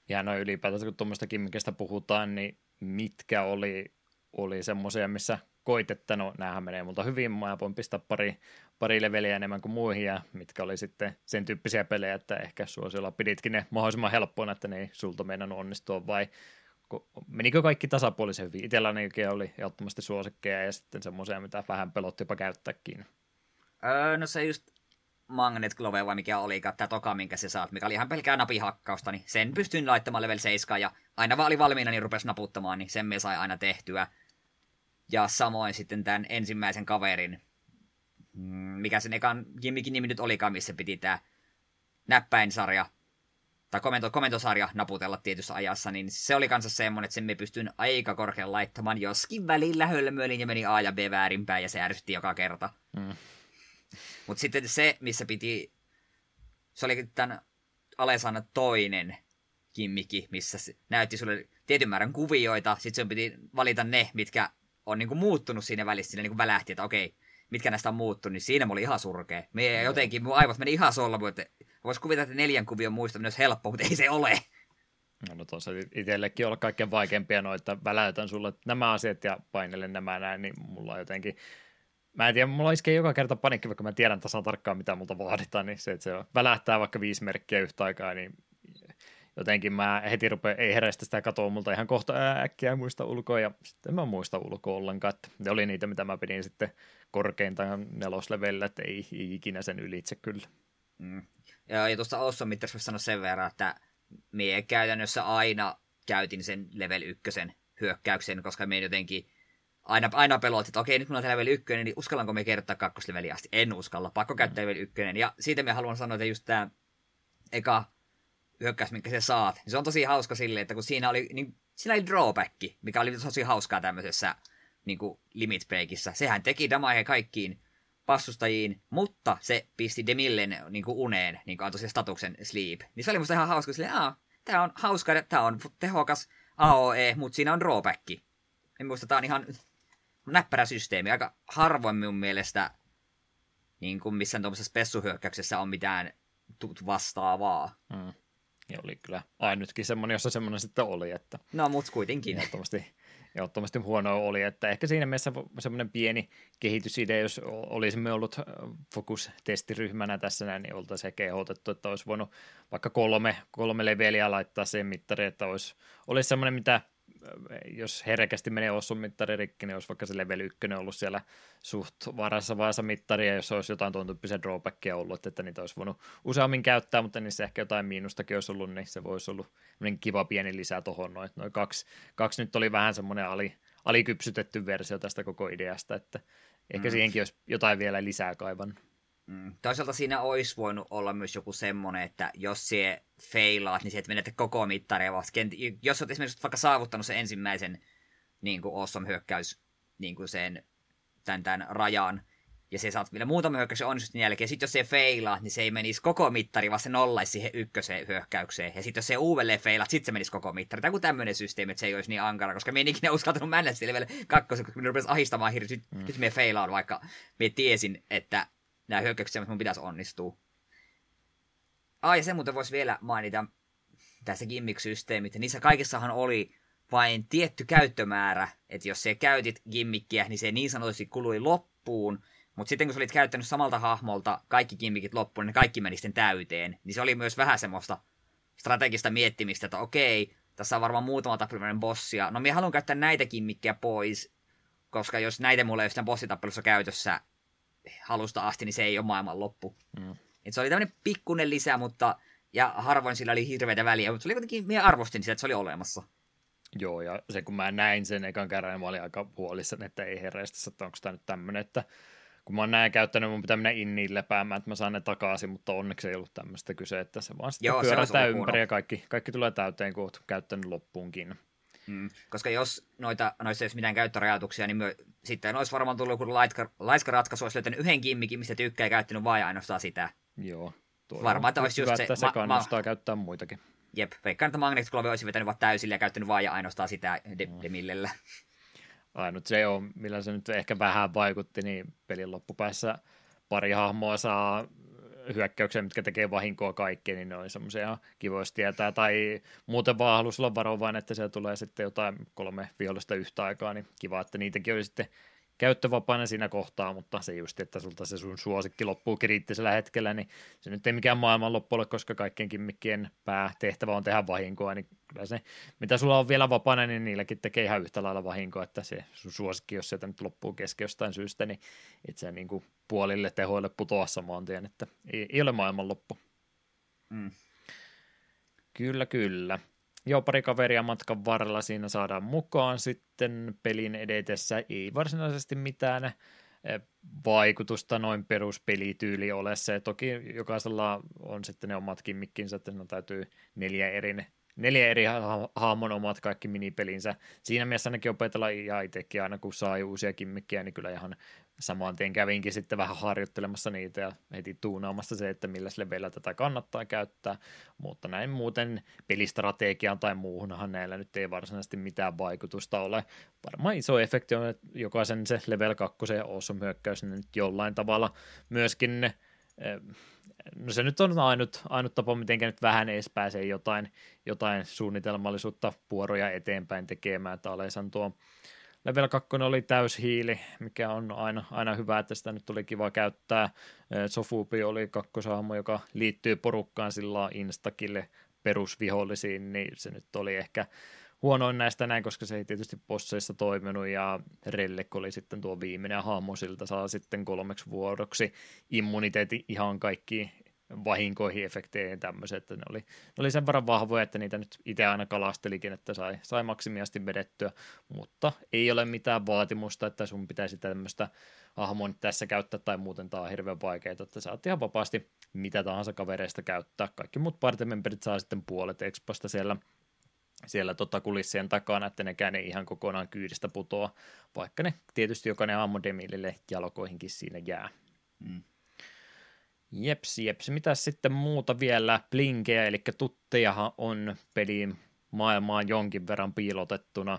Ja no ylipäätänsä, kun tuommoista kimmikestä puhutaan, niin mitkä oli, oli semmoisia, missä koit, että no näähän menee multa hyvin, mä voin pistää pari, pari leveliä enemmän kuin muihin, ja mitkä oli sitten sen tyyppisiä pelejä, että ehkä suosiolla piditkin ne mahdollisimman helppoina, että ne ei sulta meidän onnistua, vai menikö kaikki tasapuolisen hyvin? Itselläni oli ehdottomasti suosikkeja ja sitten semmoisia, mitä vähän pelotti jopa käyttääkin. Öö, no se just Magnet Glove vai mikä oli, tämä toka, minkä se saat, mikä oli ihan pelkää napihakkausta, niin sen pystyin laittamaan level 7 ja aina vaan oli valmiina, niin rupesi naputtamaan, niin sen me sai aina tehtyä. Ja samoin sitten tämän ensimmäisen kaverin, mm, mikä sen ekan gimmikin nimi nyt olikaan, missä piti tämä näppäinsarja, tai komento, komentosarja naputella tietyssä ajassa, niin se oli kanssa semmoinen, että sen me pystyn aika korkealle laittamaan, joskin välillä hölmöilin ja meni A ja B väärinpäin ja se ärsytti joka kerta. Mm. Mutta sitten se, missä piti, se oli tämän Alesan toinen kimmiki, missä se näytti sulle tietyn määrän kuvioita, sitten sun piti valita ne, mitkä on niinku muuttunut siinä välissä, siinä niinku välähti, että okei, mitkä näistä on muuttunut, niin siinä oli ihan surkea. Me jotenkin, mun aivot meni ihan solmu, että Voisi kuvitella, että neljän kuvion muistaminen olisi helppo, mutta ei se ole. No, no tuossa itsellekin olla kaikkein vaikeimpia noita, väläytän sulle nämä asiat ja painelen nämä näin, niin mulla on jotenkin, mä en tiedä, mulla iskee joka kerta panikki, vaikka mä tiedän tasan tarkkaan, mitä multa vaaditaan, niin se, että se välähtää vaikka viisi merkkiä yhtä aikaa, niin jotenkin mä heti rupean, ei herästä sitä katoa multa ihan kohta äkkiä muista ulkoa, ja sitten mä muista ulkoa ollenkaan, että ne oli niitä, mitä mä pidin sitten korkeintaan neloslevellä, että ei, ei ikinä sen ylitse kyllä. Mm. Ja, ja tuosta Awesome Mitters sanoa sen verran, että mie käytännössä aina käytin sen level ykkösen hyökkäyksen, koska me jotenkin aina, aina pelotti, että okei, nyt mulla on level ykkönen, niin uskallanko me kertaa kakkosleveliä asti? En uskalla, pakko käyttää level ykkönen. Ja siitä me haluan sanoa, että just tämä eka hyökkäys, minkä se saat, niin se on tosi hauska silleen, että kun siinä oli, niin, siinä oli drawback, mikä oli tosi hauskaa tämmöisessä niin kuin limit breakissä. Sehän teki damage kaikkiin vastustajiin, mutta se pisti Demillen niin kuin uneen, niin kuin antoi statuksen sleep. Niin se oli musta ihan hauska, silleen, Aa, tää on hauska, tää on tehokas AOE, mutta siinä on drawback. En muista, tää on ihan näppärä systeemi. Aika harvoin minun mielestä niin kuin missään tuollaisessa spessuhyökkäyksessä on mitään vastaavaa. Mm. Ja oli kyllä ainutkin semmoinen, jossa semmoinen sitten oli. Että no, mutta kuitenkin. Ehdottomasti, ehdottomasti huono oli, että ehkä siinä mielessä semmoinen pieni kehitysidea, jos olisimme ollut fokus-testiryhmänä tässä näin, niin oltaisiin ehkä ehdotettu, että olisi voinut vaikka kolme, kolme leveliä laittaa sen mittari, että olisi, olisi semmoinen, mitä jos herkästi menee Ossun mittari rikki, niin olisi vaikka se level 1 ollut siellä suht varassa vaiheessa mittaria, jos olisi jotain tuon tyyppisiä drawbackia ollut, että niitä olisi voinut useammin käyttää, mutta niissä ehkä jotain miinustakin olisi ollut, niin se voisi ollut kiva pieni lisä tuohon. Noin, noin kaksi, kaksi nyt oli vähän semmoinen ali, alikypsytetty versio tästä koko ideasta, että ehkä mm. siihenkin olisi jotain vielä lisää kaivan. Mm. Toisaalta siinä olisi voinut olla myös joku semmoinen, että jos se feilaat, niin se et menetä koko mittaria vasta. Jos olet esimerkiksi vaikka saavuttanut sen ensimmäisen niin kuin awesome hyökkäys niin kuin sen, tämän, tämän rajan, ja se saat vielä muutama hyökkäyksen onnistuneen jälkeen. Sitten jos se feilaa, niin se ei menisi koko mittari, vaan se nollaisi siihen ykköseen hyökkäykseen. Ja sitten jos se uudelleen feilaa, sitten se menisi koko mittari. Tai kuin tämmöinen systeemi, että se ei olisi niin ankara, koska me en ikinä uskaltanut mennä sille vielä kakkosen, koska minun rupesi ahistamaan hirveästi. Mm. Nyt me feilaan, vaikka me tiesin, että nämä hyökkäykset, mun pitäisi onnistua. Ah, ja muuten voisi vielä mainita tässä gimmick-systeemit. Niissä kaikissahan oli vain tietty käyttömäärä, että jos se käytit gimmikkiä, niin se niin sanotusti kului loppuun, mutta sitten kun sä olit käyttänyt samalta hahmolta kaikki gimmikit loppuun, niin kaikki meni sitten täyteen. Niin se oli myös vähän semmoista strategista miettimistä, että okei, tässä on varmaan muutama tappelinen bossia. No minä haluan käyttää näitä gimmikkejä pois, koska jos näitä mulla ei ole bossitappelussa käytössä, halusta asti, niin se ei ole maailman loppu. Mm. Et se oli tämmöinen pikkunen lisä, mutta ja harvoin sillä oli hirveitä väliä, mutta se oli kuitenkin, minä arvostin sitä, että se oli olemassa. Joo, ja se kun mä näin sen ekan kerran, niin mä olin aika huolissani, että ei herreistä, että onko tämä nyt tämmöinen, että kun mä oon näin käyttänyt, mun pitää mennä inniin lepäämään, että mä saan ne takaisin, mutta onneksi ei ollut tämmöistä kyse, että se vaan sitten Joo, pyörätään ympäri ja kaikki, kaikki tulee täyteen, kun oot käyttänyt loppuunkin. Mm. Koska jos noita, noissa ei olisi mitään käyttörajoituksia, niin myö, sitten olisi varmaan tullut joku laiska, laiska ratkaisu, olisi löytänyt yhden kimmikin, mistä tykkää ja käyttänyt vain ainoastaan sitä. Joo. Varmaan, että olisi just se... Se kannustaa ma- käyttää muitakin. Jep, veikkaan, että Magnetic Glove olisi vetänyt vaan täysillä ja käyttänyt vain ja ainoastaan sitä de- mm. demillellä. Ainut se on, millä se nyt ehkä vähän vaikutti, niin pelin loppupäässä pari hahmoa saa hyökkäyksiä, mitkä tekee vahinkoa kaikkeen, niin ne on semmoisia kivoista tietää. Tai muuten vaan halusi olla varovainen, että siellä tulee sitten jotain kolme vihollista yhtä aikaa, niin kiva, että niitäkin oli sitten käyttövapaana siinä kohtaa, mutta se just, että sulta se sun suosikki loppuu kriittisellä hetkellä, niin se nyt ei mikään maailman loppu ole, koska kaikkien kimmikkien päätehtävä on tehdä vahinkoa, niin kyllä se, mitä sulla on vielä vapaana, niin niilläkin tekee ihan yhtä lailla vahinkoa, että se sun suosikki, jos sieltä nyt loppuu kesken jostain syystä, niin itse niin kuin puolille tehoille putoa samaan tien, että ei, ei ole maailman loppu. Mm. Kyllä, kyllä. Joo, pari kaveria matkan varrella siinä saadaan mukaan sitten pelin edetessä. Ei varsinaisesti mitään eh, vaikutusta noin peruspelityyli ole se. Toki jokaisella on sitten ne omat kimmikkinsä, että no täytyy neljä eri, neljä eri hahmon omat kaikki minipelinsä. Siinä mielessä ainakin opetella ja itsekin aina kun saa uusia kimmikkiä, niin kyllä ihan samaan tien kävinkin sitten vähän harjoittelemassa niitä ja heti tuunaamassa se, että millä leveillä tätä kannattaa käyttää, mutta näin muuten pelistrategiaan tai muuhunhan näillä nyt ei varsinaisesti mitään vaikutusta ole. Varmaan iso efekti on, että jokaisen se level 2 ja awesome hyökkäys niin nyt jollain tavalla myöskin eh, no se nyt on ainut, ainut tapa, miten nyt vähän edes pääsee jotain, jotain suunnitelmallisuutta puoroja eteenpäin tekemään, että Alesan tuo Level 2 oli täyshiili, mikä on aina, aina hyvä, että sitä nyt tuli kiva käyttää. Sofubi oli kakkosaamo, joka liittyy porukkaan sillä instakille perusvihollisiin, niin se nyt oli ehkä huonoin näistä näin, koska se ei tietysti bosseissa toiminut ja Rellek oli sitten tuo viimeinen hahmo, siltä saa sitten kolmeksi vuodoksi immuniteetti ihan kaikki vahinkoihin, efekteihin ja tämmöiset, että ne oli, ne oli sen verran vahvoja, että niitä nyt itse aina kalastelikin, että sai, sai maksimiasti vedettyä, mutta ei ole mitään vaatimusta, että sun pitäisi tämmöistä hahmoa tässä käyttää tai muuten tämä on hirveän vaikeaa, että saat ihan vapaasti mitä tahansa kavereista käyttää. Kaikki muut partimemberit saa sitten puolet expasta siellä siellä tota kulissien takana, että nekään ei ihan kokonaan kyydistä putoa, vaikka ne tietysti jokainen aamudemilille jalkoihinkin siinä jää. Mm. Jeps, jeps. Mitä sitten muuta vielä? Blinkejä, eli tuttejahan on peliin maailmaan jonkin verran piilotettuna.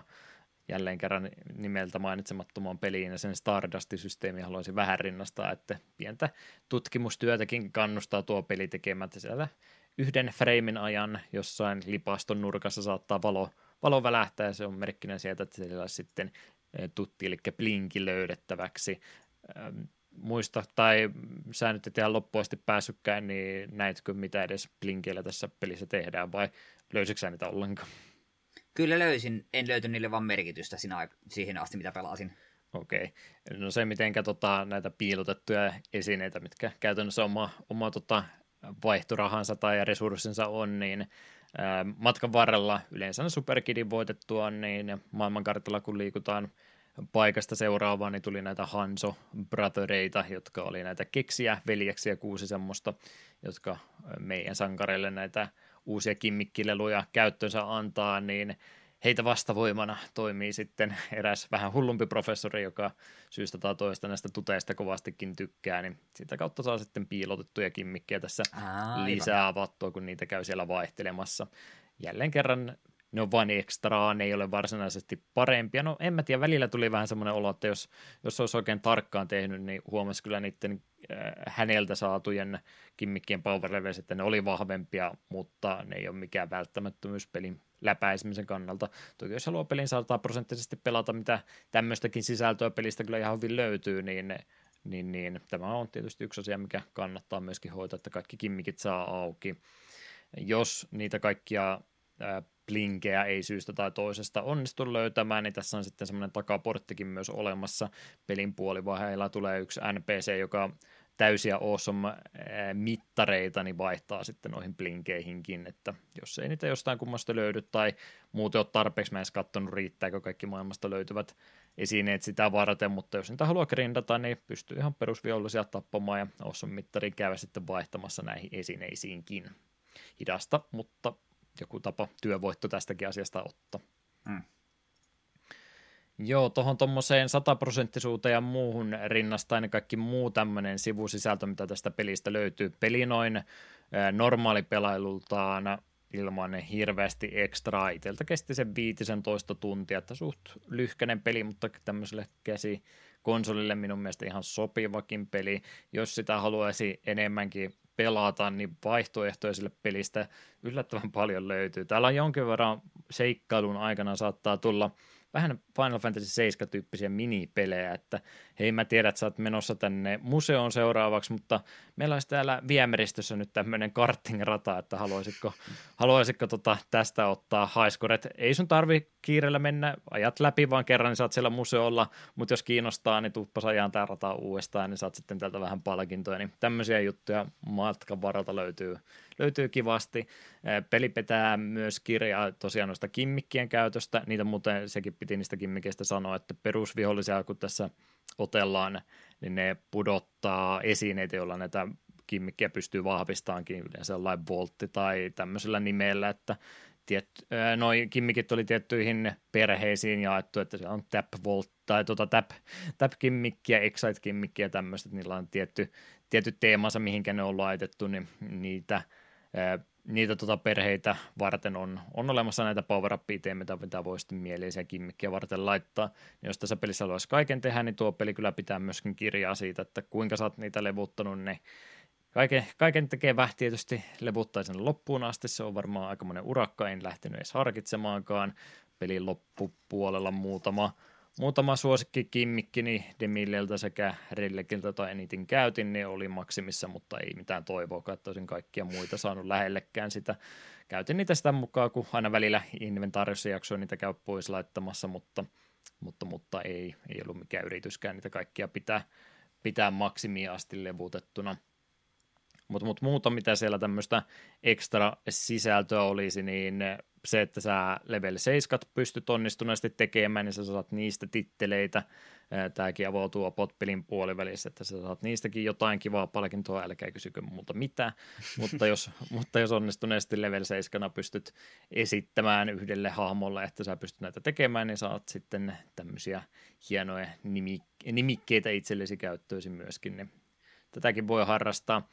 Jälleen kerran nimeltä mainitsemattomaan peliin ja sen Stardust-systeemi haluaisin vähän rinnastaa, että pientä tutkimustyötäkin kannustaa tuo peli tekemään, että siellä yhden freimin ajan jossain lipaston nurkassa saattaa valo, valo välähtää ja se on merkkinä sieltä, että siellä sitten eh, tutti, eli blinki löydettäväksi muista, tai sä nyt et ihan loppuasti päässytkään, niin näitkö mitä edes blinkeillä tässä pelissä tehdään, vai löysitkö sä niitä ollenkaan? Kyllä löysin, en löyty niille vaan merkitystä siinä, siihen asti, mitä pelasin. Okei. Okay. No se, miten tota, näitä piilotettuja esineitä, mitkä käytännössä oma, oma tota, vaihtorahansa tai resurssinsa on, niin ää, matkan varrella yleensä superkidin voitettua, niin maailmankartalla kun liikutaan paikasta seuraavaan, niin tuli näitä Hanso Brothereita, jotka oli näitä keksiä, veljeksiä, kuusi semmoista, jotka meidän sankareille näitä uusia kimmikkileluja käyttöönsä antaa, niin heitä vastavoimana toimii sitten eräs vähän hullumpi professori, joka syystä tai toista näistä tuteista kovastikin tykkää, niin sitä kautta saa sitten piilotettuja kimmikkejä tässä Aivan. lisää avattua, kun niitä käy siellä vaihtelemassa. Jälleen kerran ne on vain ekstraa, ne ei ole varsinaisesti parempia. No en mä tiedä, välillä tuli vähän semmoinen olo, että jos, jos olisi oikein tarkkaan tehnyt, niin huomasi kyllä niiden äh, häneltä saatujen kimmikkien power levels, että ne oli vahvempia, mutta ne ei ole mikään välttämättömyys pelin läpäisemisen kannalta. Toki jos haluaa pelin saada prosenttisesti pelata, mitä tämmöistäkin sisältöä pelistä kyllä ihan hyvin löytyy, niin, niin, niin tämä on tietysti yksi asia, mikä kannattaa myöskin hoitaa, että kaikki kimmikit saa auki. Jos niitä kaikkia blinkejä ei syystä tai toisesta onnistu löytämään, niin tässä on sitten semmoinen takaporttikin myös olemassa pelin puolivaiheilla tulee yksi NPC, joka täysiä awesome mittareita, niin vaihtaa sitten noihin blinkeihinkin, että jos ei niitä jostain kummasta löydy tai muuten ole tarpeeksi, mä en katsonut riittääkö kaikki maailmasta löytyvät esineet sitä varten, mutta jos niitä haluaa grindata, niin pystyy ihan perusviollisia tappamaan ja awesome mittari käydä sitten vaihtamassa näihin esineisiinkin. Hidasta, mutta joku tapa työvoitto tästäkin asiasta ottaa. Mm. Joo, tuohon tuommoiseen sataprosenttisuuteen ja muuhun rinnastain kaikki muu tämmöinen sivusisältö, mitä tästä pelistä löytyy. Peli noin normaalipelailultaan ilman hirveästi ekstraa. Iteltä kesti sen 15 tuntia, että suht lyhkäinen peli, mutta tämmöiselle käsi konsolille minun mielestä ihan sopivakin peli. Jos sitä haluaisi enemmänkin pelata, niin vaihtoehtoja sille pelistä yllättävän paljon löytyy. Täällä on jonkin verran seikkailun aikana saattaa tulla vähän Final Fantasy 7-tyyppisiä minipelejä, että hei mä tiedän, että sä oot menossa tänne museoon seuraavaksi, mutta meillä olisi täällä Viemeristössä nyt tämmöinen karting-rata, että haluaisitko, haluaisitko tota tästä ottaa haiskoret. Ei sun tarvi kiireellä mennä, ajat läpi vaan kerran, niin saat siellä museolla, mutta jos kiinnostaa, niin tuppas ajaan tämä rata uudestaan, niin saat sitten täältä vähän palkintoja, niin tämmöisiä juttuja matkan varalta löytyy, löytyy kivasti. Peli pitää myös kirjaa tosiaan noista kimmikkien käytöstä, niitä muuten sekin piti niistä kimmikeistä sanoa, että perusvihollisia kun tässä otellaan, niin ne pudottaa esineitä, joilla näitä kimmikkiä pystyy vahvistaankin yleensä jollain voltti tai tämmöisellä nimellä, että tiet, kimmikit oli tiettyihin perheisiin jaettu, että se on tap volt tai tota tap, tap kimmikkiä, excite kimmikkiä tämmöistä, että niillä on tietty, tietty teemansa, mihinkä ne on laitettu, niin niitä niitä tota perheitä varten on, on olemassa näitä power up mitä, mitä voi sitten mieleisiä kimmikkiä varten laittaa. Ja jos tässä pelissä haluaisi kaiken tehdä, niin tuo peli kyllä pitää myöskin kirjaa siitä, että kuinka sä oot niitä levuttanut, ne kaiken, kaiken tekevä tietysti levuttaa sen loppuun asti, se on varmaan aika monen urakka, en lähtenyt edes harkitsemaankaan. Pelin loppupuolella muutama muutama suosikki kimmikki, niin Demilleltä sekä Rillekiltä tai eniten käytin, niin oli maksimissa, mutta ei mitään toivoa, että olisin kaikkia muita saanut lähellekään sitä. Käytin niitä sitä mukaan, kun aina välillä inventaariossa jaksoin niitä käy pois laittamassa, mutta, mutta, mutta ei, ei ollut mikään yrityskään niitä kaikkia pitää, pitää maksimia asti levutettuna. Mutta mut muuta, mitä siellä tämmöistä ekstra sisältöä olisi, niin se, että sä level 7 pystyt onnistuneesti tekemään, niin sä saat niistä titteleitä. Tämäkin avautuu potpelin puolivälissä, että sä saat niistäkin jotain kivaa palkintoa, älkää kysykö muuta mitä. mutta, jos, mutta jos onnistuneesti level 7 pystyt esittämään yhdelle hahmolle, että sä pystyt näitä tekemään, niin saat sitten tämmöisiä hienoja nimikkeitä itsellesi käyttöösi myöskin. Niin tätäkin voi harrastaa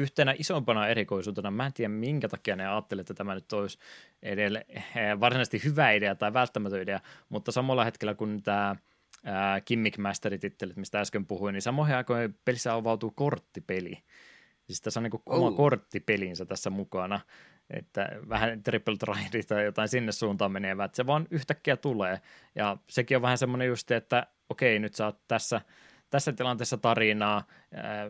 yhtenä isompana erikoisuutena, mä en tiedä minkä takia ne ajattelivat, että tämä nyt olisi edelle, eh, varsinaisesti hyvä idea tai välttämätön idea, mutta samalla hetkellä kun tämä Gimmick Mastery-tittelit, mistä äsken puhuin, niin samoihin aikoihin pelissä avautuu korttipeli. Siis tässä on niin oma oh. korttipelinsä tässä mukana, että vähän Triple Trade tai jotain sinne suuntaan menevät, että se vaan yhtäkkiä tulee. Ja sekin on vähän semmoinen just, että okei, nyt sä oot tässä – tässä tilanteessa tarinaa,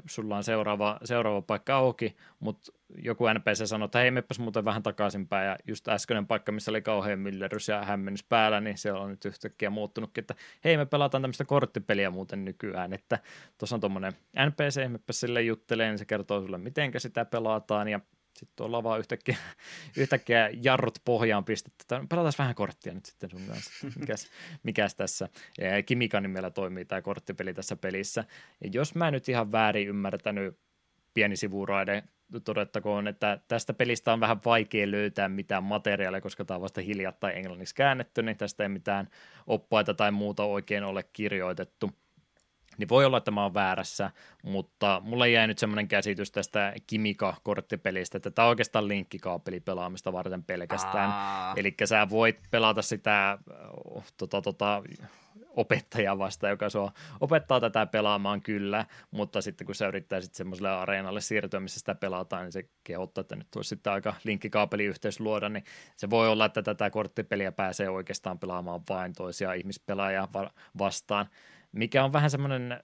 sulla on seuraava, seuraava paikka auki, mutta joku NPC sanoo, että hei, meppäs muuten vähän takaisinpäin, ja just äskeinen paikka, missä oli kauhean myllerys ja hämmennys päällä, niin se on nyt yhtäkkiä muuttunutkin, että hei, me pelataan tämmöistä korttipeliä muuten nykyään, että tuossa on tuommoinen NPC, meppäs sille juttelee, niin se kertoo sulle, miten sitä pelataan, ja sitten tuolla vaan yhtäkkiä, yhtäkkiä jarrut pohjaan pistetty. Pelataan vähän korttia nyt sitten sun kanssa. Mikäs, mikäs tässä? Kimika nimellä toimii tämä korttipeli tässä pelissä. Ja jos mä nyt ihan väärin ymmärtänyt pieni sivuraide, todettakoon, että tästä pelistä on vähän vaikea löytää mitään materiaalia, koska tämä on vasta hiljattain englanniksi käännetty, niin tästä ei mitään oppaita tai muuta oikein ole kirjoitettu niin voi olla, että mä oon väärässä, mutta mulle jäi nyt semmoinen käsitys tästä Kimika-korttipelistä, että tämä on oikeastaan linkkikaapeli pelaamista varten pelkästään. Eli sä voit pelata sitä oh, tota, tota, opettajaa vasta, joka sua opettaa tätä pelaamaan kyllä, mutta sitten kun sä yrittäisit semmoiselle areenalle siirtyä, missä sitä pelataan, niin se kehottaa, että nyt olisi sitten aika linkkikaapeliyhteys luoda, niin se voi olla, että tätä korttipeliä pääsee oikeastaan pelaamaan vain toisia ihmispelaajia vastaan mikä on vähän semmoinen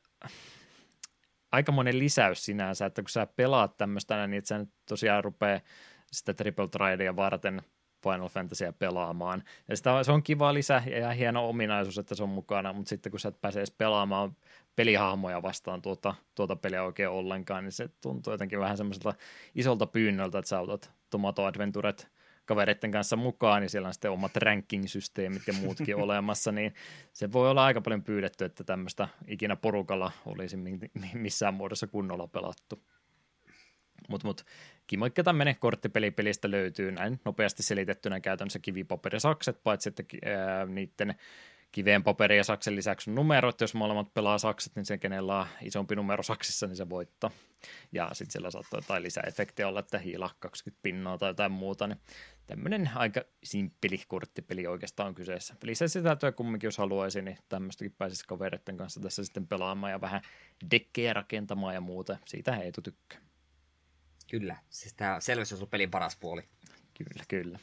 aikamoinen lisäys sinänsä, että kun sä pelaat tämmöistä, niin että sä nyt tosiaan rupeaa sitä Triple Tridea varten Final Fantasyä pelaamaan. Ja sitä, se on kiva lisä ja hieno ominaisuus, että se on mukana, mutta sitten kun sä et pääse edes pelaamaan pelihahmoja vastaan tuota, tuota peliä oikein ollenkaan, niin se tuntuu jotenkin vähän semmoiselta isolta pyynnöltä, että sä otat Tomato Adventuret kavereiden kanssa mukaan, niin siellä on sitten omat ranking-systeemit ja muutkin olemassa, niin se voi olla aika paljon pyydetty, että tämmöistä ikinä porukalla olisi missään muodossa kunnolla pelattu. Mutta mut, kimoikka tämmöinen korttipelipelistä löytyy näin nopeasti selitettynä käytännössä kivipaperisakset, paitsi että ää, niiden kiveen paperi ja saksen lisäksi numerot. Jos molemmat pelaa sakset, niin se, kenellä on isompi numero saksissa, niin se voittaa. Ja sitten siellä saattaa jotain lisäefektiä olla, että hiila 20 pinnaa tai jotain muuta. Niin tämmöinen aika simppeli korttipeli oikeastaan on kyseessä. Lisäsisältöä kumminkin, jos haluaisi, niin tämmöistäkin pääsisi kavereiden kanssa tässä sitten pelaamaan ja vähän dekkejä rakentamaan ja muuta. Siitä Eetu tykkää. Kyllä, siis tämä selvästi on pelin paras puoli. Kyllä, kyllä.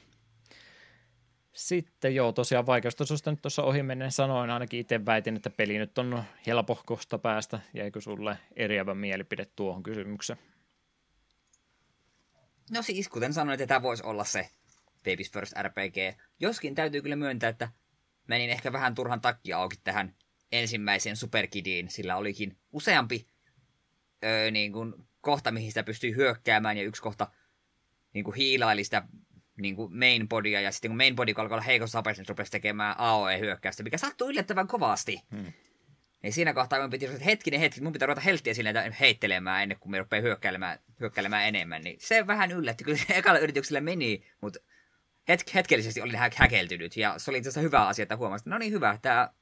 Sitten joo, tosiaan vaikeustasosta nyt tuossa ohi menen sanoin, ainakin itse väitin, että peli nyt on helpohkosta päästä. Jäikö sulle eriävä mielipide tuohon kysymykseen? No siis, kuten sanoin, että tämä voisi olla se Baby's First RPG. Joskin täytyy kyllä myöntää, että menin ehkä vähän turhan takki auki tähän ensimmäiseen Superkidiin, sillä olikin useampi öö, niin kuin, kohta, mihin sitä pystyy hyökkäämään, ja yksi kohta niin kuin hiilaili sitä niin kuin bodia, ja sitten kun main body alkoi olla heikossa apeissa, niin rupesi tekemään AOE-hyökkäystä, mikä sattui yllättävän kovasti. Hmm. Niin siinä kohtaa mun piti että hetkinen hetki, mun pitää ruveta helttiä silleen heittelemään ennen kuin me rupeaa hyökkäilemään, hyökkäilemään enemmän. Niin se vähän yllätti, kyllä se ekalla yrityksellä meni, mutta hetk- hetkellisesti olin hä- häkeltynyt. Ja se oli itse asiassa hyvä asia, että huomasin, että no niin hyvä, että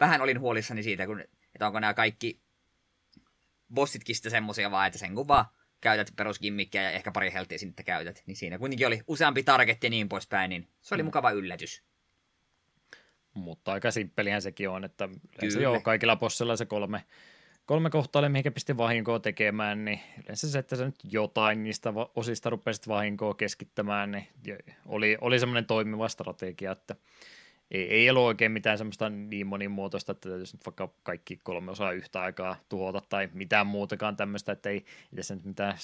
vähän olin huolissani siitä, kun, että onko nämä kaikki bossitkin sitten semmoisia vaan, että sen kun vaan käytät perusgimmikkiä ja ehkä pari helttiä sinne käytät, niin siinä kuitenkin oli useampi targetti ja niin poispäin, niin se oli mm. mukava yllätys. Mutta aika simppelihän sekin on, että yleensä joo, kaikilla bossilla se kolme, kolme kohtaa, mihinkä pisti vahinkoa tekemään, niin yleensä se, että sä nyt jotain niistä osista rupesit vahinkoa keskittämään, niin oli, oli semmoinen toimiva strategia, että ei, ei ollut oikein mitään semmoista niin monimuotoista, että täytyisi nyt vaikka kaikki kolme osaa yhtä aikaa tuhota tai mitään muutakaan tämmöistä, että ei tässä nyt mitään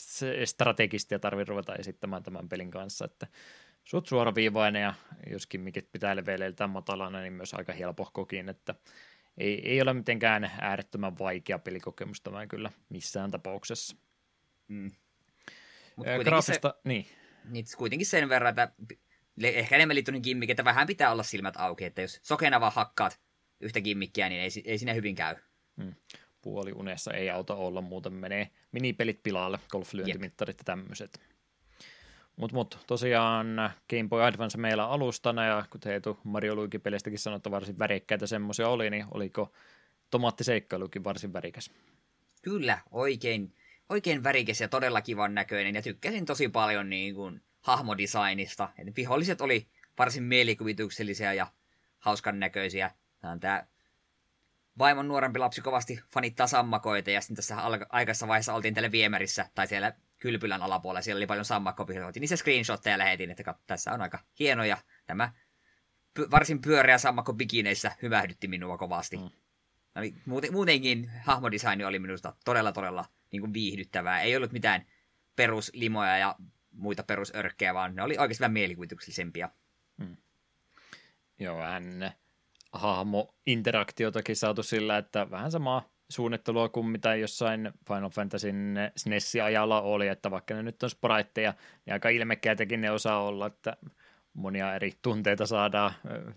strategista tarvitse ruveta esittämään tämän pelin kanssa, että suht suoraviivainen ja joskin mikä pitää leveleiltään matalana, niin myös aika helpohkokin, että ei, ei ole mitenkään äärettömän vaikea pelikokemus tämä kyllä missään tapauksessa. Mm. Mut Graafista, se, niin, niin kuitenkin sen verran, että ehkä enemmän liittynyt gimmik, että vähän pitää olla silmät auki, että jos sokena vaan hakkaat yhtä gimmikkiä, niin ei, ei siinä hyvin käy. puoli unessa ei auta olla, muuten menee minipelit pilalle, golflyöntimittarit ja tämmöiset. Mutta mut, tosiaan Game Boy Advance meillä alustana, ja kuten Eetu Mario Luigi-pelistäkin sanoi, että varsin värikkäitä semmoisia oli, niin oliko tomaattiseikkailukin varsin värikäs? Kyllä, oikein, oikein värikäs ja todella kivan näköinen, ja tykkäsin tosi paljon niin kuin, hahmodesignista. Et viholliset oli varsin mielikuvituksellisia ja hauskan näköisiä. Tämä on tää vaimon nuorempi lapsi kovasti fanittaa sammakoita, ja sitten tässä aikaisessa vaiheessa oltiin täällä viemärissä, tai siellä kylpylän alapuolella, siellä oli paljon sammakkopihoitin, niin se screenshotteja lähetin, että katso, tässä on aika hieno, ja tämä py- varsin pyöreä sammakko bikineissä hyvähdytti minua kovasti. Mm. Mm. Eli muuten, muutenkin hahmodesigni oli minusta todella, todella niin kuin viihdyttävää. Ei ollut mitään peruslimoja ja muita perusörkkejä, vaan ne oli oikeasti vähän mielikuvituksellisempia. Joo, vähän hahmo interaktiotakin saatu sillä, että vähän samaa suunnittelua kuin mitä jossain Final Fantasyn SNES-ajalla oli, että vaikka ne nyt on spriteja, niin aika ilmekkäitäkin ne osaa olla, että monia eri tunteita saadaan,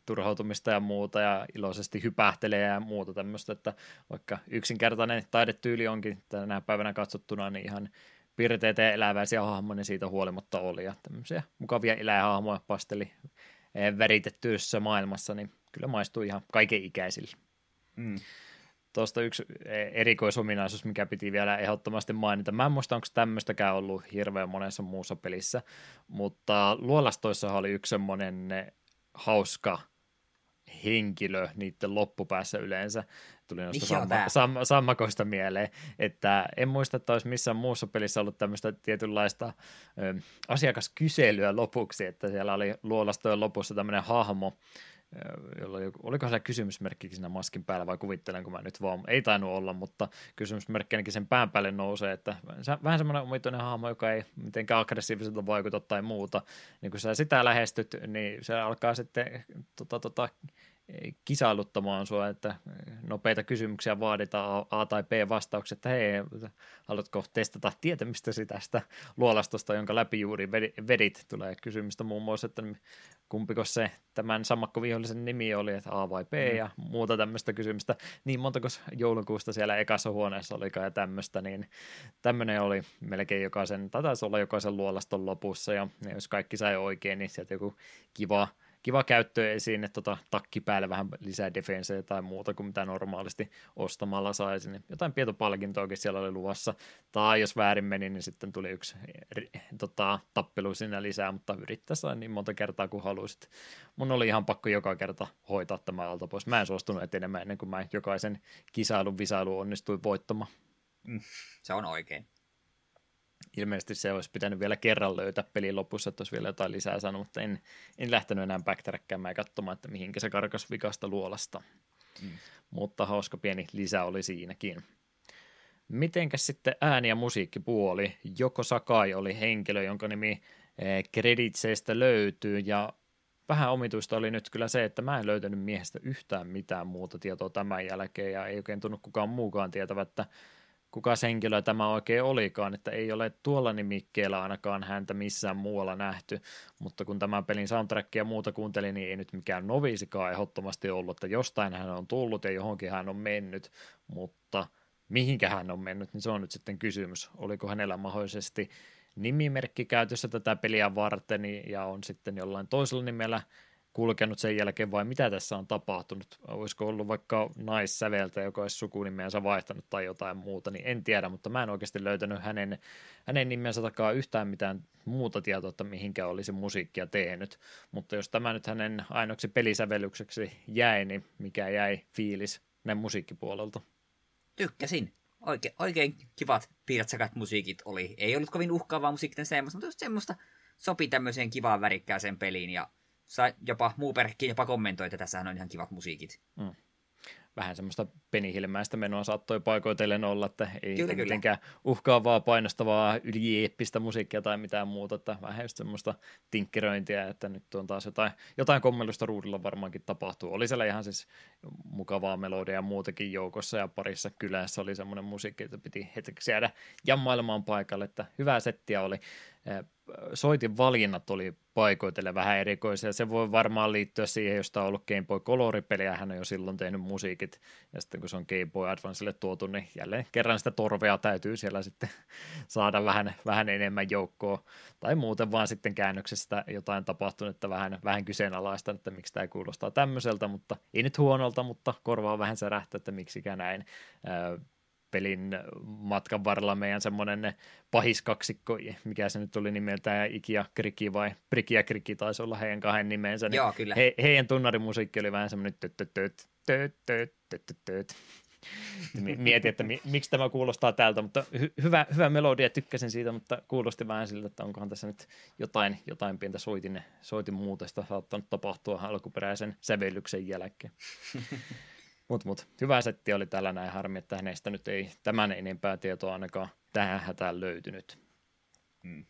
turhautumista ja muuta, ja iloisesti hypähtelee ja muuta tämmöistä, että vaikka yksinkertainen taidetyyli onkin tänä päivänä katsottuna, niin ihan pirteitä ja eläväisiä hahmoja ne siitä huolimatta oli, ja tämmöisiä mukavia eläinhahmoja pasteli eh, väritettyessä maailmassa, niin kyllä maistuu ihan kaiken ikäisille. Mm. Tuosta yksi eh, erikoisominaisuus, mikä piti vielä ehdottomasti mainita. Mä en muista, onko tämmöistäkään ollut hirveän monessa muussa pelissä, mutta Luolastoissa oli yksi semmoinen eh, hauska henkilö niiden loppupäässä yleensä. Tuli noista samma, tää. sam, sammakoista mieleen, että en muista, että olisi missään muussa pelissä ollut tämmöistä tietynlaista ö, asiakaskyselyä lopuksi, että siellä oli luolastojen lopussa tämmöinen hahmo, jolla oli, olikohan se kysymysmerkkikin siinä maskin päällä vai kuvittelenko mä nyt vaan, ei tainnut olla, mutta kysymysmerkki ainakin sen pään päälle nousee, että vähän semmoinen omituinen hahmo, joka ei mitenkään aggressiiviselta vaikuta tai muuta, niin kun sä sitä lähestyt, niin se alkaa sitten tota, tota, kisailuttamaan sua, että nopeita kysymyksiä vaaditaan A- tai B-vastaukset, että hei, haluatko testata tietämystäsi tästä luolastosta, jonka läpi juuri vedi- vedit, tulee kysymystä muun muassa, että kumpiko se tämän sammakkovihollisen nimi oli, että A vai B mm. ja muuta tämmöistä kysymystä. Niin montako joulukuusta siellä ekassa huoneessa olikaan ja tämmöistä, niin tämmöinen oli melkein jokaisen, tai taisi olla jokaisen luolaston lopussa ja jos kaikki sai oikein, niin sieltä joku kiva kiva että tota, takki päälle vähän lisää defenseä tai muuta kuin mitä normaalisti ostamalla saisi. Niin jotain pietopalkintoakin siellä oli luvassa. Tai jos väärin meni, niin sitten tuli yksi tota, tappelu sinne lisää, mutta yrittää saada niin monta kertaa kuin haluaisit. Mun oli ihan pakko joka kerta hoitaa tämä alta pois. Mä en suostunut etenemään ennen kuin mä jokaisen kisailun visailu onnistuin voittamaan. Se on oikein. Ilmeisesti se olisi pitänyt vielä kerran löytää pelin lopussa, että olisi vielä jotain lisää sanonut, mutta en, en lähtenyt enää backtrackkäämään ja katsomaan, että mihinkä se karkas vikasta luolasta. Mm. Mutta hauska pieni lisä oli siinäkin. Mitenkäs sitten ääni- ja musiikkipuoli? Joko Sakai oli henkilö, jonka nimi eh, kreditseistä löytyy, ja vähän omituista oli nyt kyllä se, että mä en löytänyt miehestä yhtään mitään muuta tietoa tämän jälkeen, ja ei oikein tunnu kukaan muukaan tietävä, että kuka henkilö tämä oikein olikaan, että ei ole tuolla nimikkeellä ainakaan häntä missään muualla nähty, mutta kun tämän pelin soundtrackia ja muuta kuuntelin, niin ei nyt mikään novisikaan ehdottomasti ollut, että jostain hän on tullut ja johonkin hän on mennyt, mutta mihinkä hän on mennyt, niin se on nyt sitten kysymys. Oliko hänellä mahdollisesti nimimerkki käytössä tätä peliä varten ja on sitten jollain toisella nimellä kulkenut sen jälkeen vai mitä tässä on tapahtunut? Olisiko ollut vaikka naissäveltä, joka olisi sukunimeensä vaihtanut tai jotain muuta, niin en tiedä, mutta mä en oikeasti löytänyt hänen, hänen nimensä takaa yhtään mitään muuta tietoa, että mihinkä olisi musiikkia tehnyt. Mutta jos tämä nyt hänen ainoaksi pelisävellykseksi jäi, niin mikä jäi fiilis näin musiikkipuolelta? Tykkäsin. Oike, oikein kivat pirtsakat musiikit oli. Ei ollut kovin uhkaavaa musiikkia semmoista, mutta just semmoista sopi tämmöiseen kivaan värikkääseen peliin ja sai jopa muu perhekin jopa kommentoi, että tässähän on ihan kivat musiikit. Mm vähän semmoista penihilmäistä menoa saattoi paikoitellen olla, että ei kyllä, mitenkään kyllä. uhkaavaa, painostavaa, ylieeppistä musiikkia tai mitään muuta, että vähän just semmoista tinkkeröintiä, että nyt on taas jotain, jotain kommellusta ruudulla varmaankin tapahtuu. Oli siellä ihan siis mukavaa melodia muutenkin joukossa ja parissa kylässä oli semmoinen musiikki, että piti hetkeksi jäädä jammailemaan paikalle, että hyvää settiä oli soitin valinnat oli paikoitelle vähän erikoisia. Se voi varmaan liittyä siihen, jos tämä on ollut Game Boy Color-peliä, hän on jo silloin tehnyt musiikit, ja sitten kun se on Game Boy Advancelle tuotu, niin jälleen kerran sitä torvea täytyy siellä sitten saada vähän, vähän enemmän joukkoa, tai muuten vaan sitten käännöksestä jotain tapahtunut, että vähän, vähän kyseenalaista, että miksi tämä kuulostaa tämmöiseltä, mutta ei nyt huonolta, mutta korvaa vähän särähtä, että miksikään näin pelin matkan varrella meidän semmoinen pahiskaksikko, mikä se nyt oli nimeltään, Iki ja Kriki vai Priki ja Kriki taisi olla heidän kahden nimensä. Niin Joo, kyllä. He, heidän tunnarimusiikki oli vähän semmoinen Mietin, että mi, miksi tämä kuulostaa tältä, mutta hy, hyvä, hyvä melodia, tykkäsin siitä, mutta kuulosti vähän siltä, että onkohan tässä nyt jotain, jotain pientä soitin, soitin muutosta saattanut tapahtua alkuperäisen sävellyksen jälkeen. Mutta mut, hyvä setti oli tällä näin harmi, että hänestä nyt ei tämän enempää tietoa ainakaan tähän hätään löytynyt. Hmm.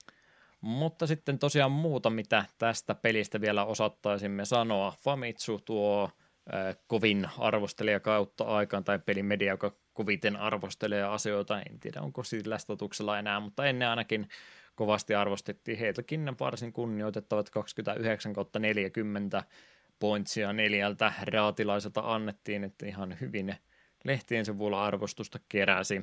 Mutta sitten tosiaan muuta, mitä tästä pelistä vielä osattaisimme sanoa. Famitsu tuo äh, kovin arvostelija kautta aikaan, tai pelimedia, joka koviten arvostelee asioita. En tiedä, onko sillä statuksella enää, mutta ennen ainakin kovasti arvostettiin heiltäkin varsin kunnioitettavat 29 40 pointsia neljältä raatilaiselta annettiin, että ihan hyvin lehtien sivuilla arvostusta keräsi.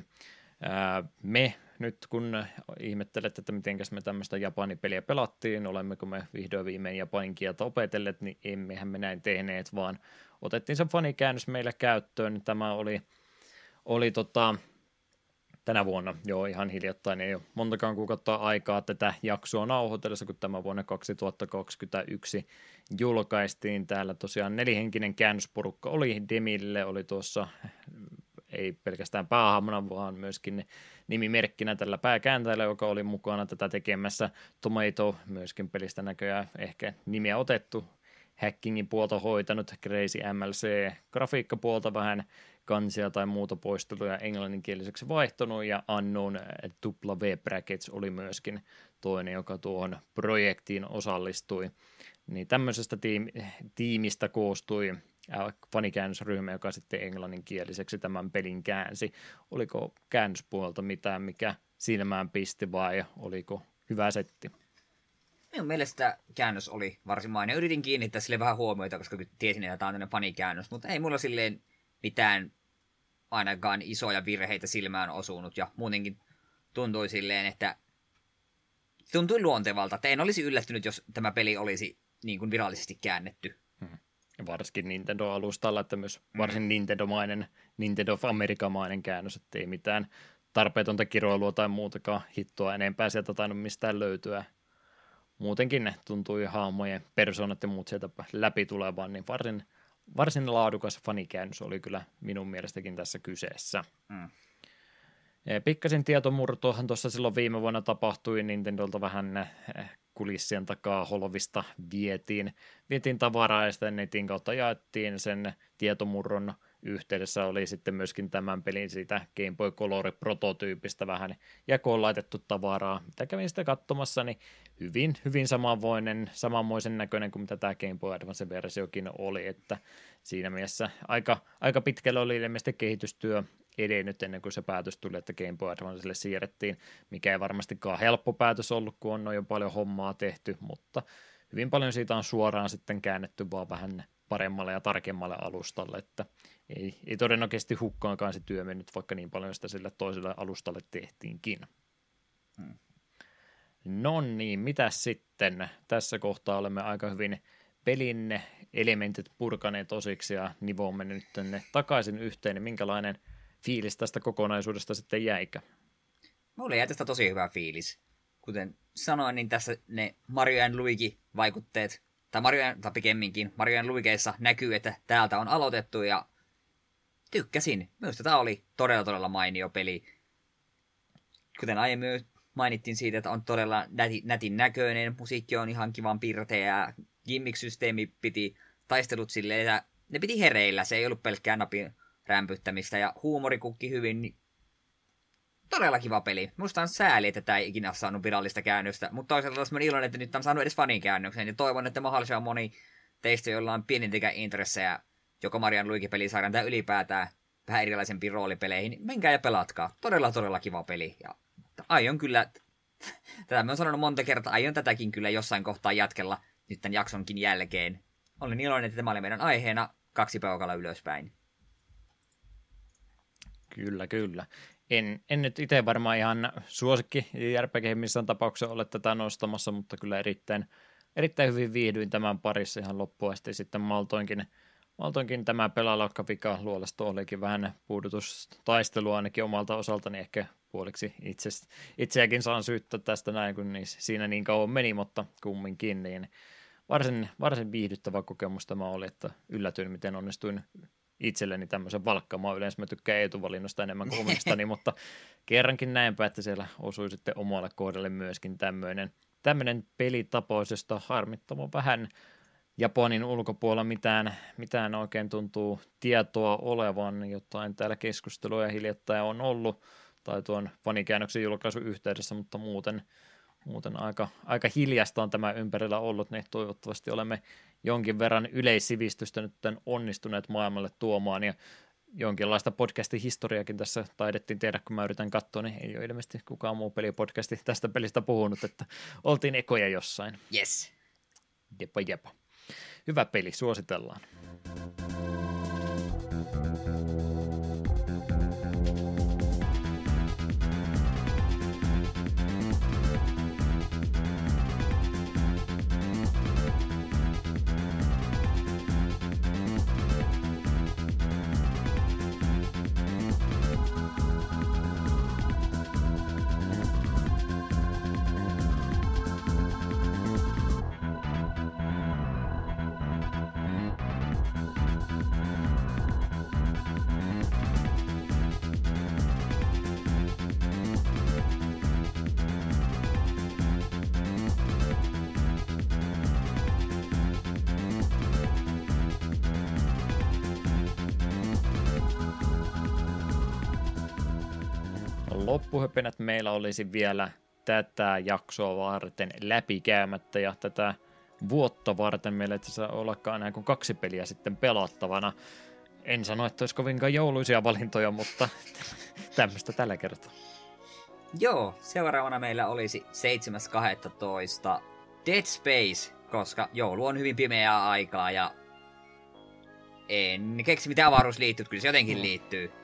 Me nyt kun ihmettelet, että mitenkäs me tämmöistä japanipeliä pelattiin, olemmeko me vihdoin viimein japanin kieltä opetelleet, niin emmehän me näin tehneet, vaan otettiin se fanikäännös meille käyttöön. Tämä oli, oli tota, tänä vuonna, joo ihan hiljattain, ei ole montakaan kuukautta aikaa tätä jaksoa nauhoitellessa, kun tämä vuonna 2021 julkaistiin. Täällä tosiaan nelihenkinen käännösporukka oli Demille, oli tuossa ei pelkästään päähahmona, vaan myöskin nimimerkkinä tällä pääkääntäjällä, joka oli mukana tätä tekemässä. Tomato myöskin pelistä näköjään ehkä nimiä otettu. Hackingin puolta hoitanut Crazy MLC, grafiikkapuolta vähän kansia tai muuta poisteluja englanninkieliseksi vaihtanut, ja Unknown W Brackets oli myöskin toinen, joka tuohon projektiin osallistui. Niin tämmöisestä tiim- tiimistä koostui fanikäännösryhmä, joka sitten englanninkieliseksi tämän pelin käänsi. Oliko käännöspuolta mitään, mikä silmään pisti vai oliko hyvä setti? Minun mielestä käännös oli varsin maine. Yritin kiinnittää sille vähän huomioita, koska tiesin, että tämä on tämmöinen fanikäännös, mutta ei mulla silleen mitään ainakaan isoja virheitä silmään osunut ja muutenkin tuntui silleen, että tuntui luontevalta, että en olisi yllättynyt, jos tämä peli olisi niin kuin virallisesti käännetty. Hmm. Ja varsinkin Nintendo-alustalla, että myös varsin hmm. Nintendo-mainen, Nintendo of America-mainen käännös, että ei mitään tarpeetonta kiroilua tai muutakaan hittoa enempää sieltä tainnut mistään löytyä. Muutenkin tuntui hahmojen persoonat ja muut sieltä läpi tulevan, niin varsin varsin laadukas fanikäännös oli kyllä minun mielestäkin tässä kyseessä. Mm. Pikkasen tietomurtoahan tuossa silloin viime vuonna tapahtui, Nintendolta vähän eh, kulissien takaa holvista vietiin, vietiin tavaraa ja sitten netin kautta jaettiin sen tietomurron yhteydessä oli sitten myöskin tämän pelin siitä Game Boy Color prototyypistä vähän jakoon laitettu tavaraa. Mitä kävin sitä katsomassa, niin hyvin, hyvin samanvoinen, samanmoisen näköinen kuin mitä tämä Game Boy Advance-versiokin oli, että siinä mielessä aika, aika pitkälle oli ilmeisesti kehitystyö edennyt ennen kuin se päätös tuli, että Game Boy Advancelle siirrettiin, mikä ei varmastikaan helppo päätös ollut, kun on jo paljon hommaa tehty, mutta hyvin paljon siitä on suoraan sitten käännetty vaan vähän paremmalle ja tarkemmalle alustalle, että ei, ei todennäköisesti hukkaankaan se työ mennyt, vaikka niin paljon sitä sille toiselle alustalle tehtiinkin. Hmm. No niin, mitä sitten? Tässä kohtaa olemme aika hyvin pelin elementit purkaneet osiksi ja nivoamme nyt tänne takaisin yhteen. Minkälainen fiilis tästä kokonaisuudesta sitten jäikä? Mulle jäi tästä tosi hyvä fiilis. Kuten sanoin, niin tässä ne Mario Luigi vaikutteet, tai Mario, tai pikemminkin Mario Luigeissa näkyy, että täältä on aloitettu ja tykkäsin. Minusta tämä oli todella todella mainio peli. Kuten aiemmin mainittiin siitä, että on todella näti, nätin näköinen, musiikki on ihan kivan pirteä, gimmick-systeemi piti taistelut silleen, että ne piti hereillä, se ei ollut pelkkää napin rämpyttämistä, ja huumorikukki hyvin, niin todella kiva peli. Musta on sääli, että tämä ei ikinä ole saanut virallista käännöstä, mutta toisaalta taas iloinen, että nyt on saanut edes fanin käännöksen, ja toivon, että mahdollisimman moni teistä, joilla on pienintäkään intressejä joko Marian Luigi-pelisarjan tai ylipäätään vähän erilaisempiin roolipeleihin, niin menkää ja pelatkaa. Todella, todella kiva peli. Ja aion kyllä, tätä mä oon sanonut monta kertaa, aion tätäkin kyllä jossain kohtaa jatkella nyt tämän jaksonkin jälkeen. Olen iloinen, että tämä oli meidän aiheena kaksi peukalla ylöspäin. Kyllä, kyllä. En, en nyt itse varmaan ihan suosikki JRPG missään tapauksessa ole tätä nostamassa, mutta kyllä erittäin, erittäin hyvin viihdyin tämän parissa ihan loppuun asti. Sitten maltoinkin, maltoinkin tämä pelalaukka vika luolesta olikin vähän puudutustaistelua ainakin omalta osaltani ehkä puoliksi itse, itseäkin saan syyttää tästä näin, kun niin, siinä niin kauan meni, mutta kumminkin niin varsin, varsin viihdyttävä kokemus tämä oli, että yllätyin, miten onnistuin itselleni tämmöisen valkkaamaan. Yleensä mä tykkään etuvalinnosta enemmän kuin omistani, mutta kerrankin näinpä, että siellä osui sitten omalle kohdalle myöskin tämmöinen, tämmöinen pelitapaus, josta harmittavan vähän Japanin ulkopuolella mitään, mitään oikein tuntuu tietoa olevan, jotain täällä keskustelua hiljattain on ollut, tai tuon fanikäännöksen julkaisun yhteydessä, mutta muuten, muuten aika, aika hiljasta on tämä ympärillä ollut, niin toivottavasti olemme jonkin verran yleissivistystä nyt onnistuneet maailmalle tuomaan, ja jonkinlaista podcastin historiakin tässä taidettiin tehdä, kun mä yritän katsoa, niin ei ole ilmeisesti kukaan muu pelipodcasti tästä pelistä puhunut, että oltiin ekoja jossain. Yes. Jepa, jepa. Hyvä peli, suositellaan. Loppuhöpinät meillä olisi vielä tätä jaksoa varten läpikäymättä ja tätä vuotta varten meillä ei tässä ollakaan enää kuin kaksi peliä sitten pelattavana. En sano, että olisi kovinkaan jouluisia valintoja, mutta tämmöistä tällä kertaa. Joo, seuraavana meillä olisi 7.12. Dead Space, koska joulu on hyvin pimeää aikaa ja en keksi mitä avaruus liittyy, kyllä se jotenkin mm. liittyy.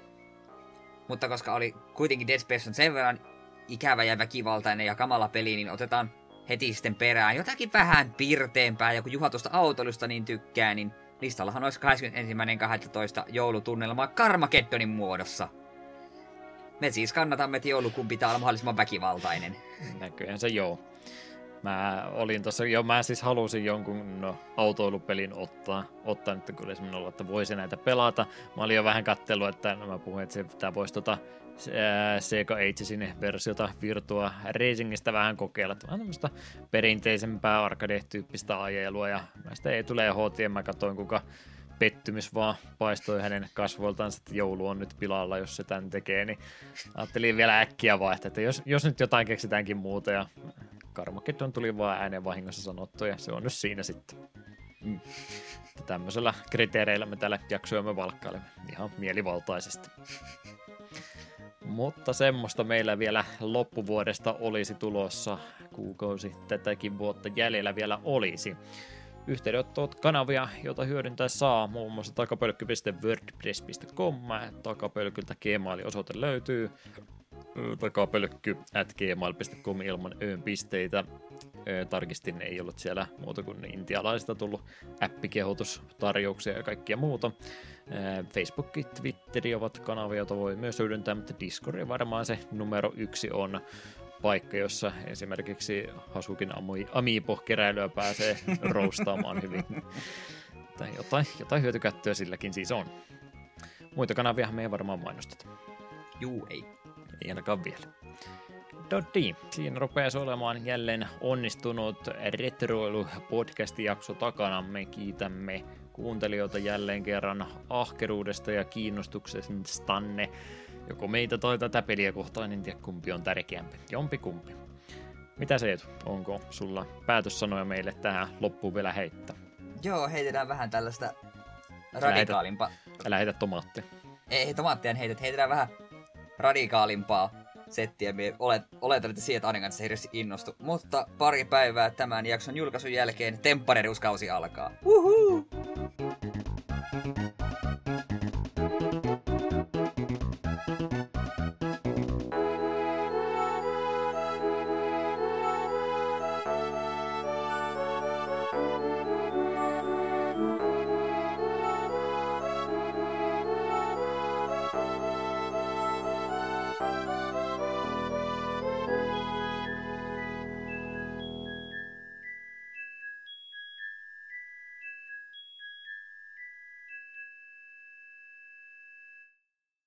Mutta koska oli kuitenkin Dead Space on sen verran ikävä ja väkivaltainen ja kamala peli, niin otetaan heti sitten perään jotakin vähän pirteempää. Ja kun Juha tuosta autoilusta niin tykkää, niin listallahan olisi 21.12. joulutunnelma Karmakettonin muodossa. Me siis kannatamme, että joulukuun pitää olla mahdollisimman väkivaltainen. Näköjään se joo. Mä olin tuossa, jo mä siis halusin jonkun no, autoilupelin ottaa, ottaa nyt kyllä semmoinen olla, että voisi näitä pelata. Mä olin jo vähän kattellut, että no, mä puhuin, että se, tämä voisi tota, Sega Agesin versiota Virtua Racingista vähän kokeilla. Tämä on tämmöistä perinteisempää arcade-tyyppistä ajelua ja näistä ei tule HT. Mä katsoin, kuinka pettymys vaan paistoi hänen kasvoiltaan, että joulu on nyt pilalla, jos se tämän tekee, niin ajattelin vielä äkkiä vaihtaa, että jos, jos nyt jotain keksitäänkin muuta ja Karmageddon tuli vaan ääneen vahingossa sanottu ja se on nyt siinä sitten. Mm. Tämmöisellä kriteereillä me täällä jaksojamme valkkailemme ihan mielivaltaisesti. Mutta semmoista meillä vielä loppuvuodesta olisi tulossa. Kuukausi tätäkin vuotta jäljellä vielä olisi. Yhteydenottoot kanavia, joita hyödyntää saa, muun muassa takapölkky.wordpress.com, takapölkyltä Gmail-osoite löytyy, takapölkky at gmail.com ilman öön pisteitä. Tarkistin, ei ollut siellä muuta kuin intialaisista tullut appikehotustarjouksia ja kaikkia muuta. Facebook, Twitteri ovat kanavia, joita voi myös hyödyntää, mutta Discord varmaan se numero yksi on paikka, jossa esimerkiksi Hasukin Amiibo-keräilyä pääsee roustaamaan hyvin. Tai jotain, jotain hyötykäyttöä silläkin siis on. Muita kanavia me ei varmaan mainosteta. Juu, ei. Ei ainakaan vielä. Doddi. Siinä rupeaa olemaan jälleen onnistunut retroilu-podcast-jakso takana. Me kiitämme kuuntelijoita jälleen kerran ahkeruudesta ja kiinnostuksestanne. Joko meitä tai tätä peliä kohtaan, en tiedä kumpi on tärkeämpi. Jompi kumpi. Mitä se? Onko sulla päätössanoja meille tähän loppuun vielä heittää? Joo, heitetään vähän tällaista radikaalimpaa. Älä heitä tomaattia. Ei, tomaattia en heitä, heitetään vähän radikaalimpaa settiä. Me olet, oletan, että sieltä ainakaan se hirveästi innostu. Mutta pari päivää tämän jakson julkaisun jälkeen temppareruuskausi alkaa. Uhu!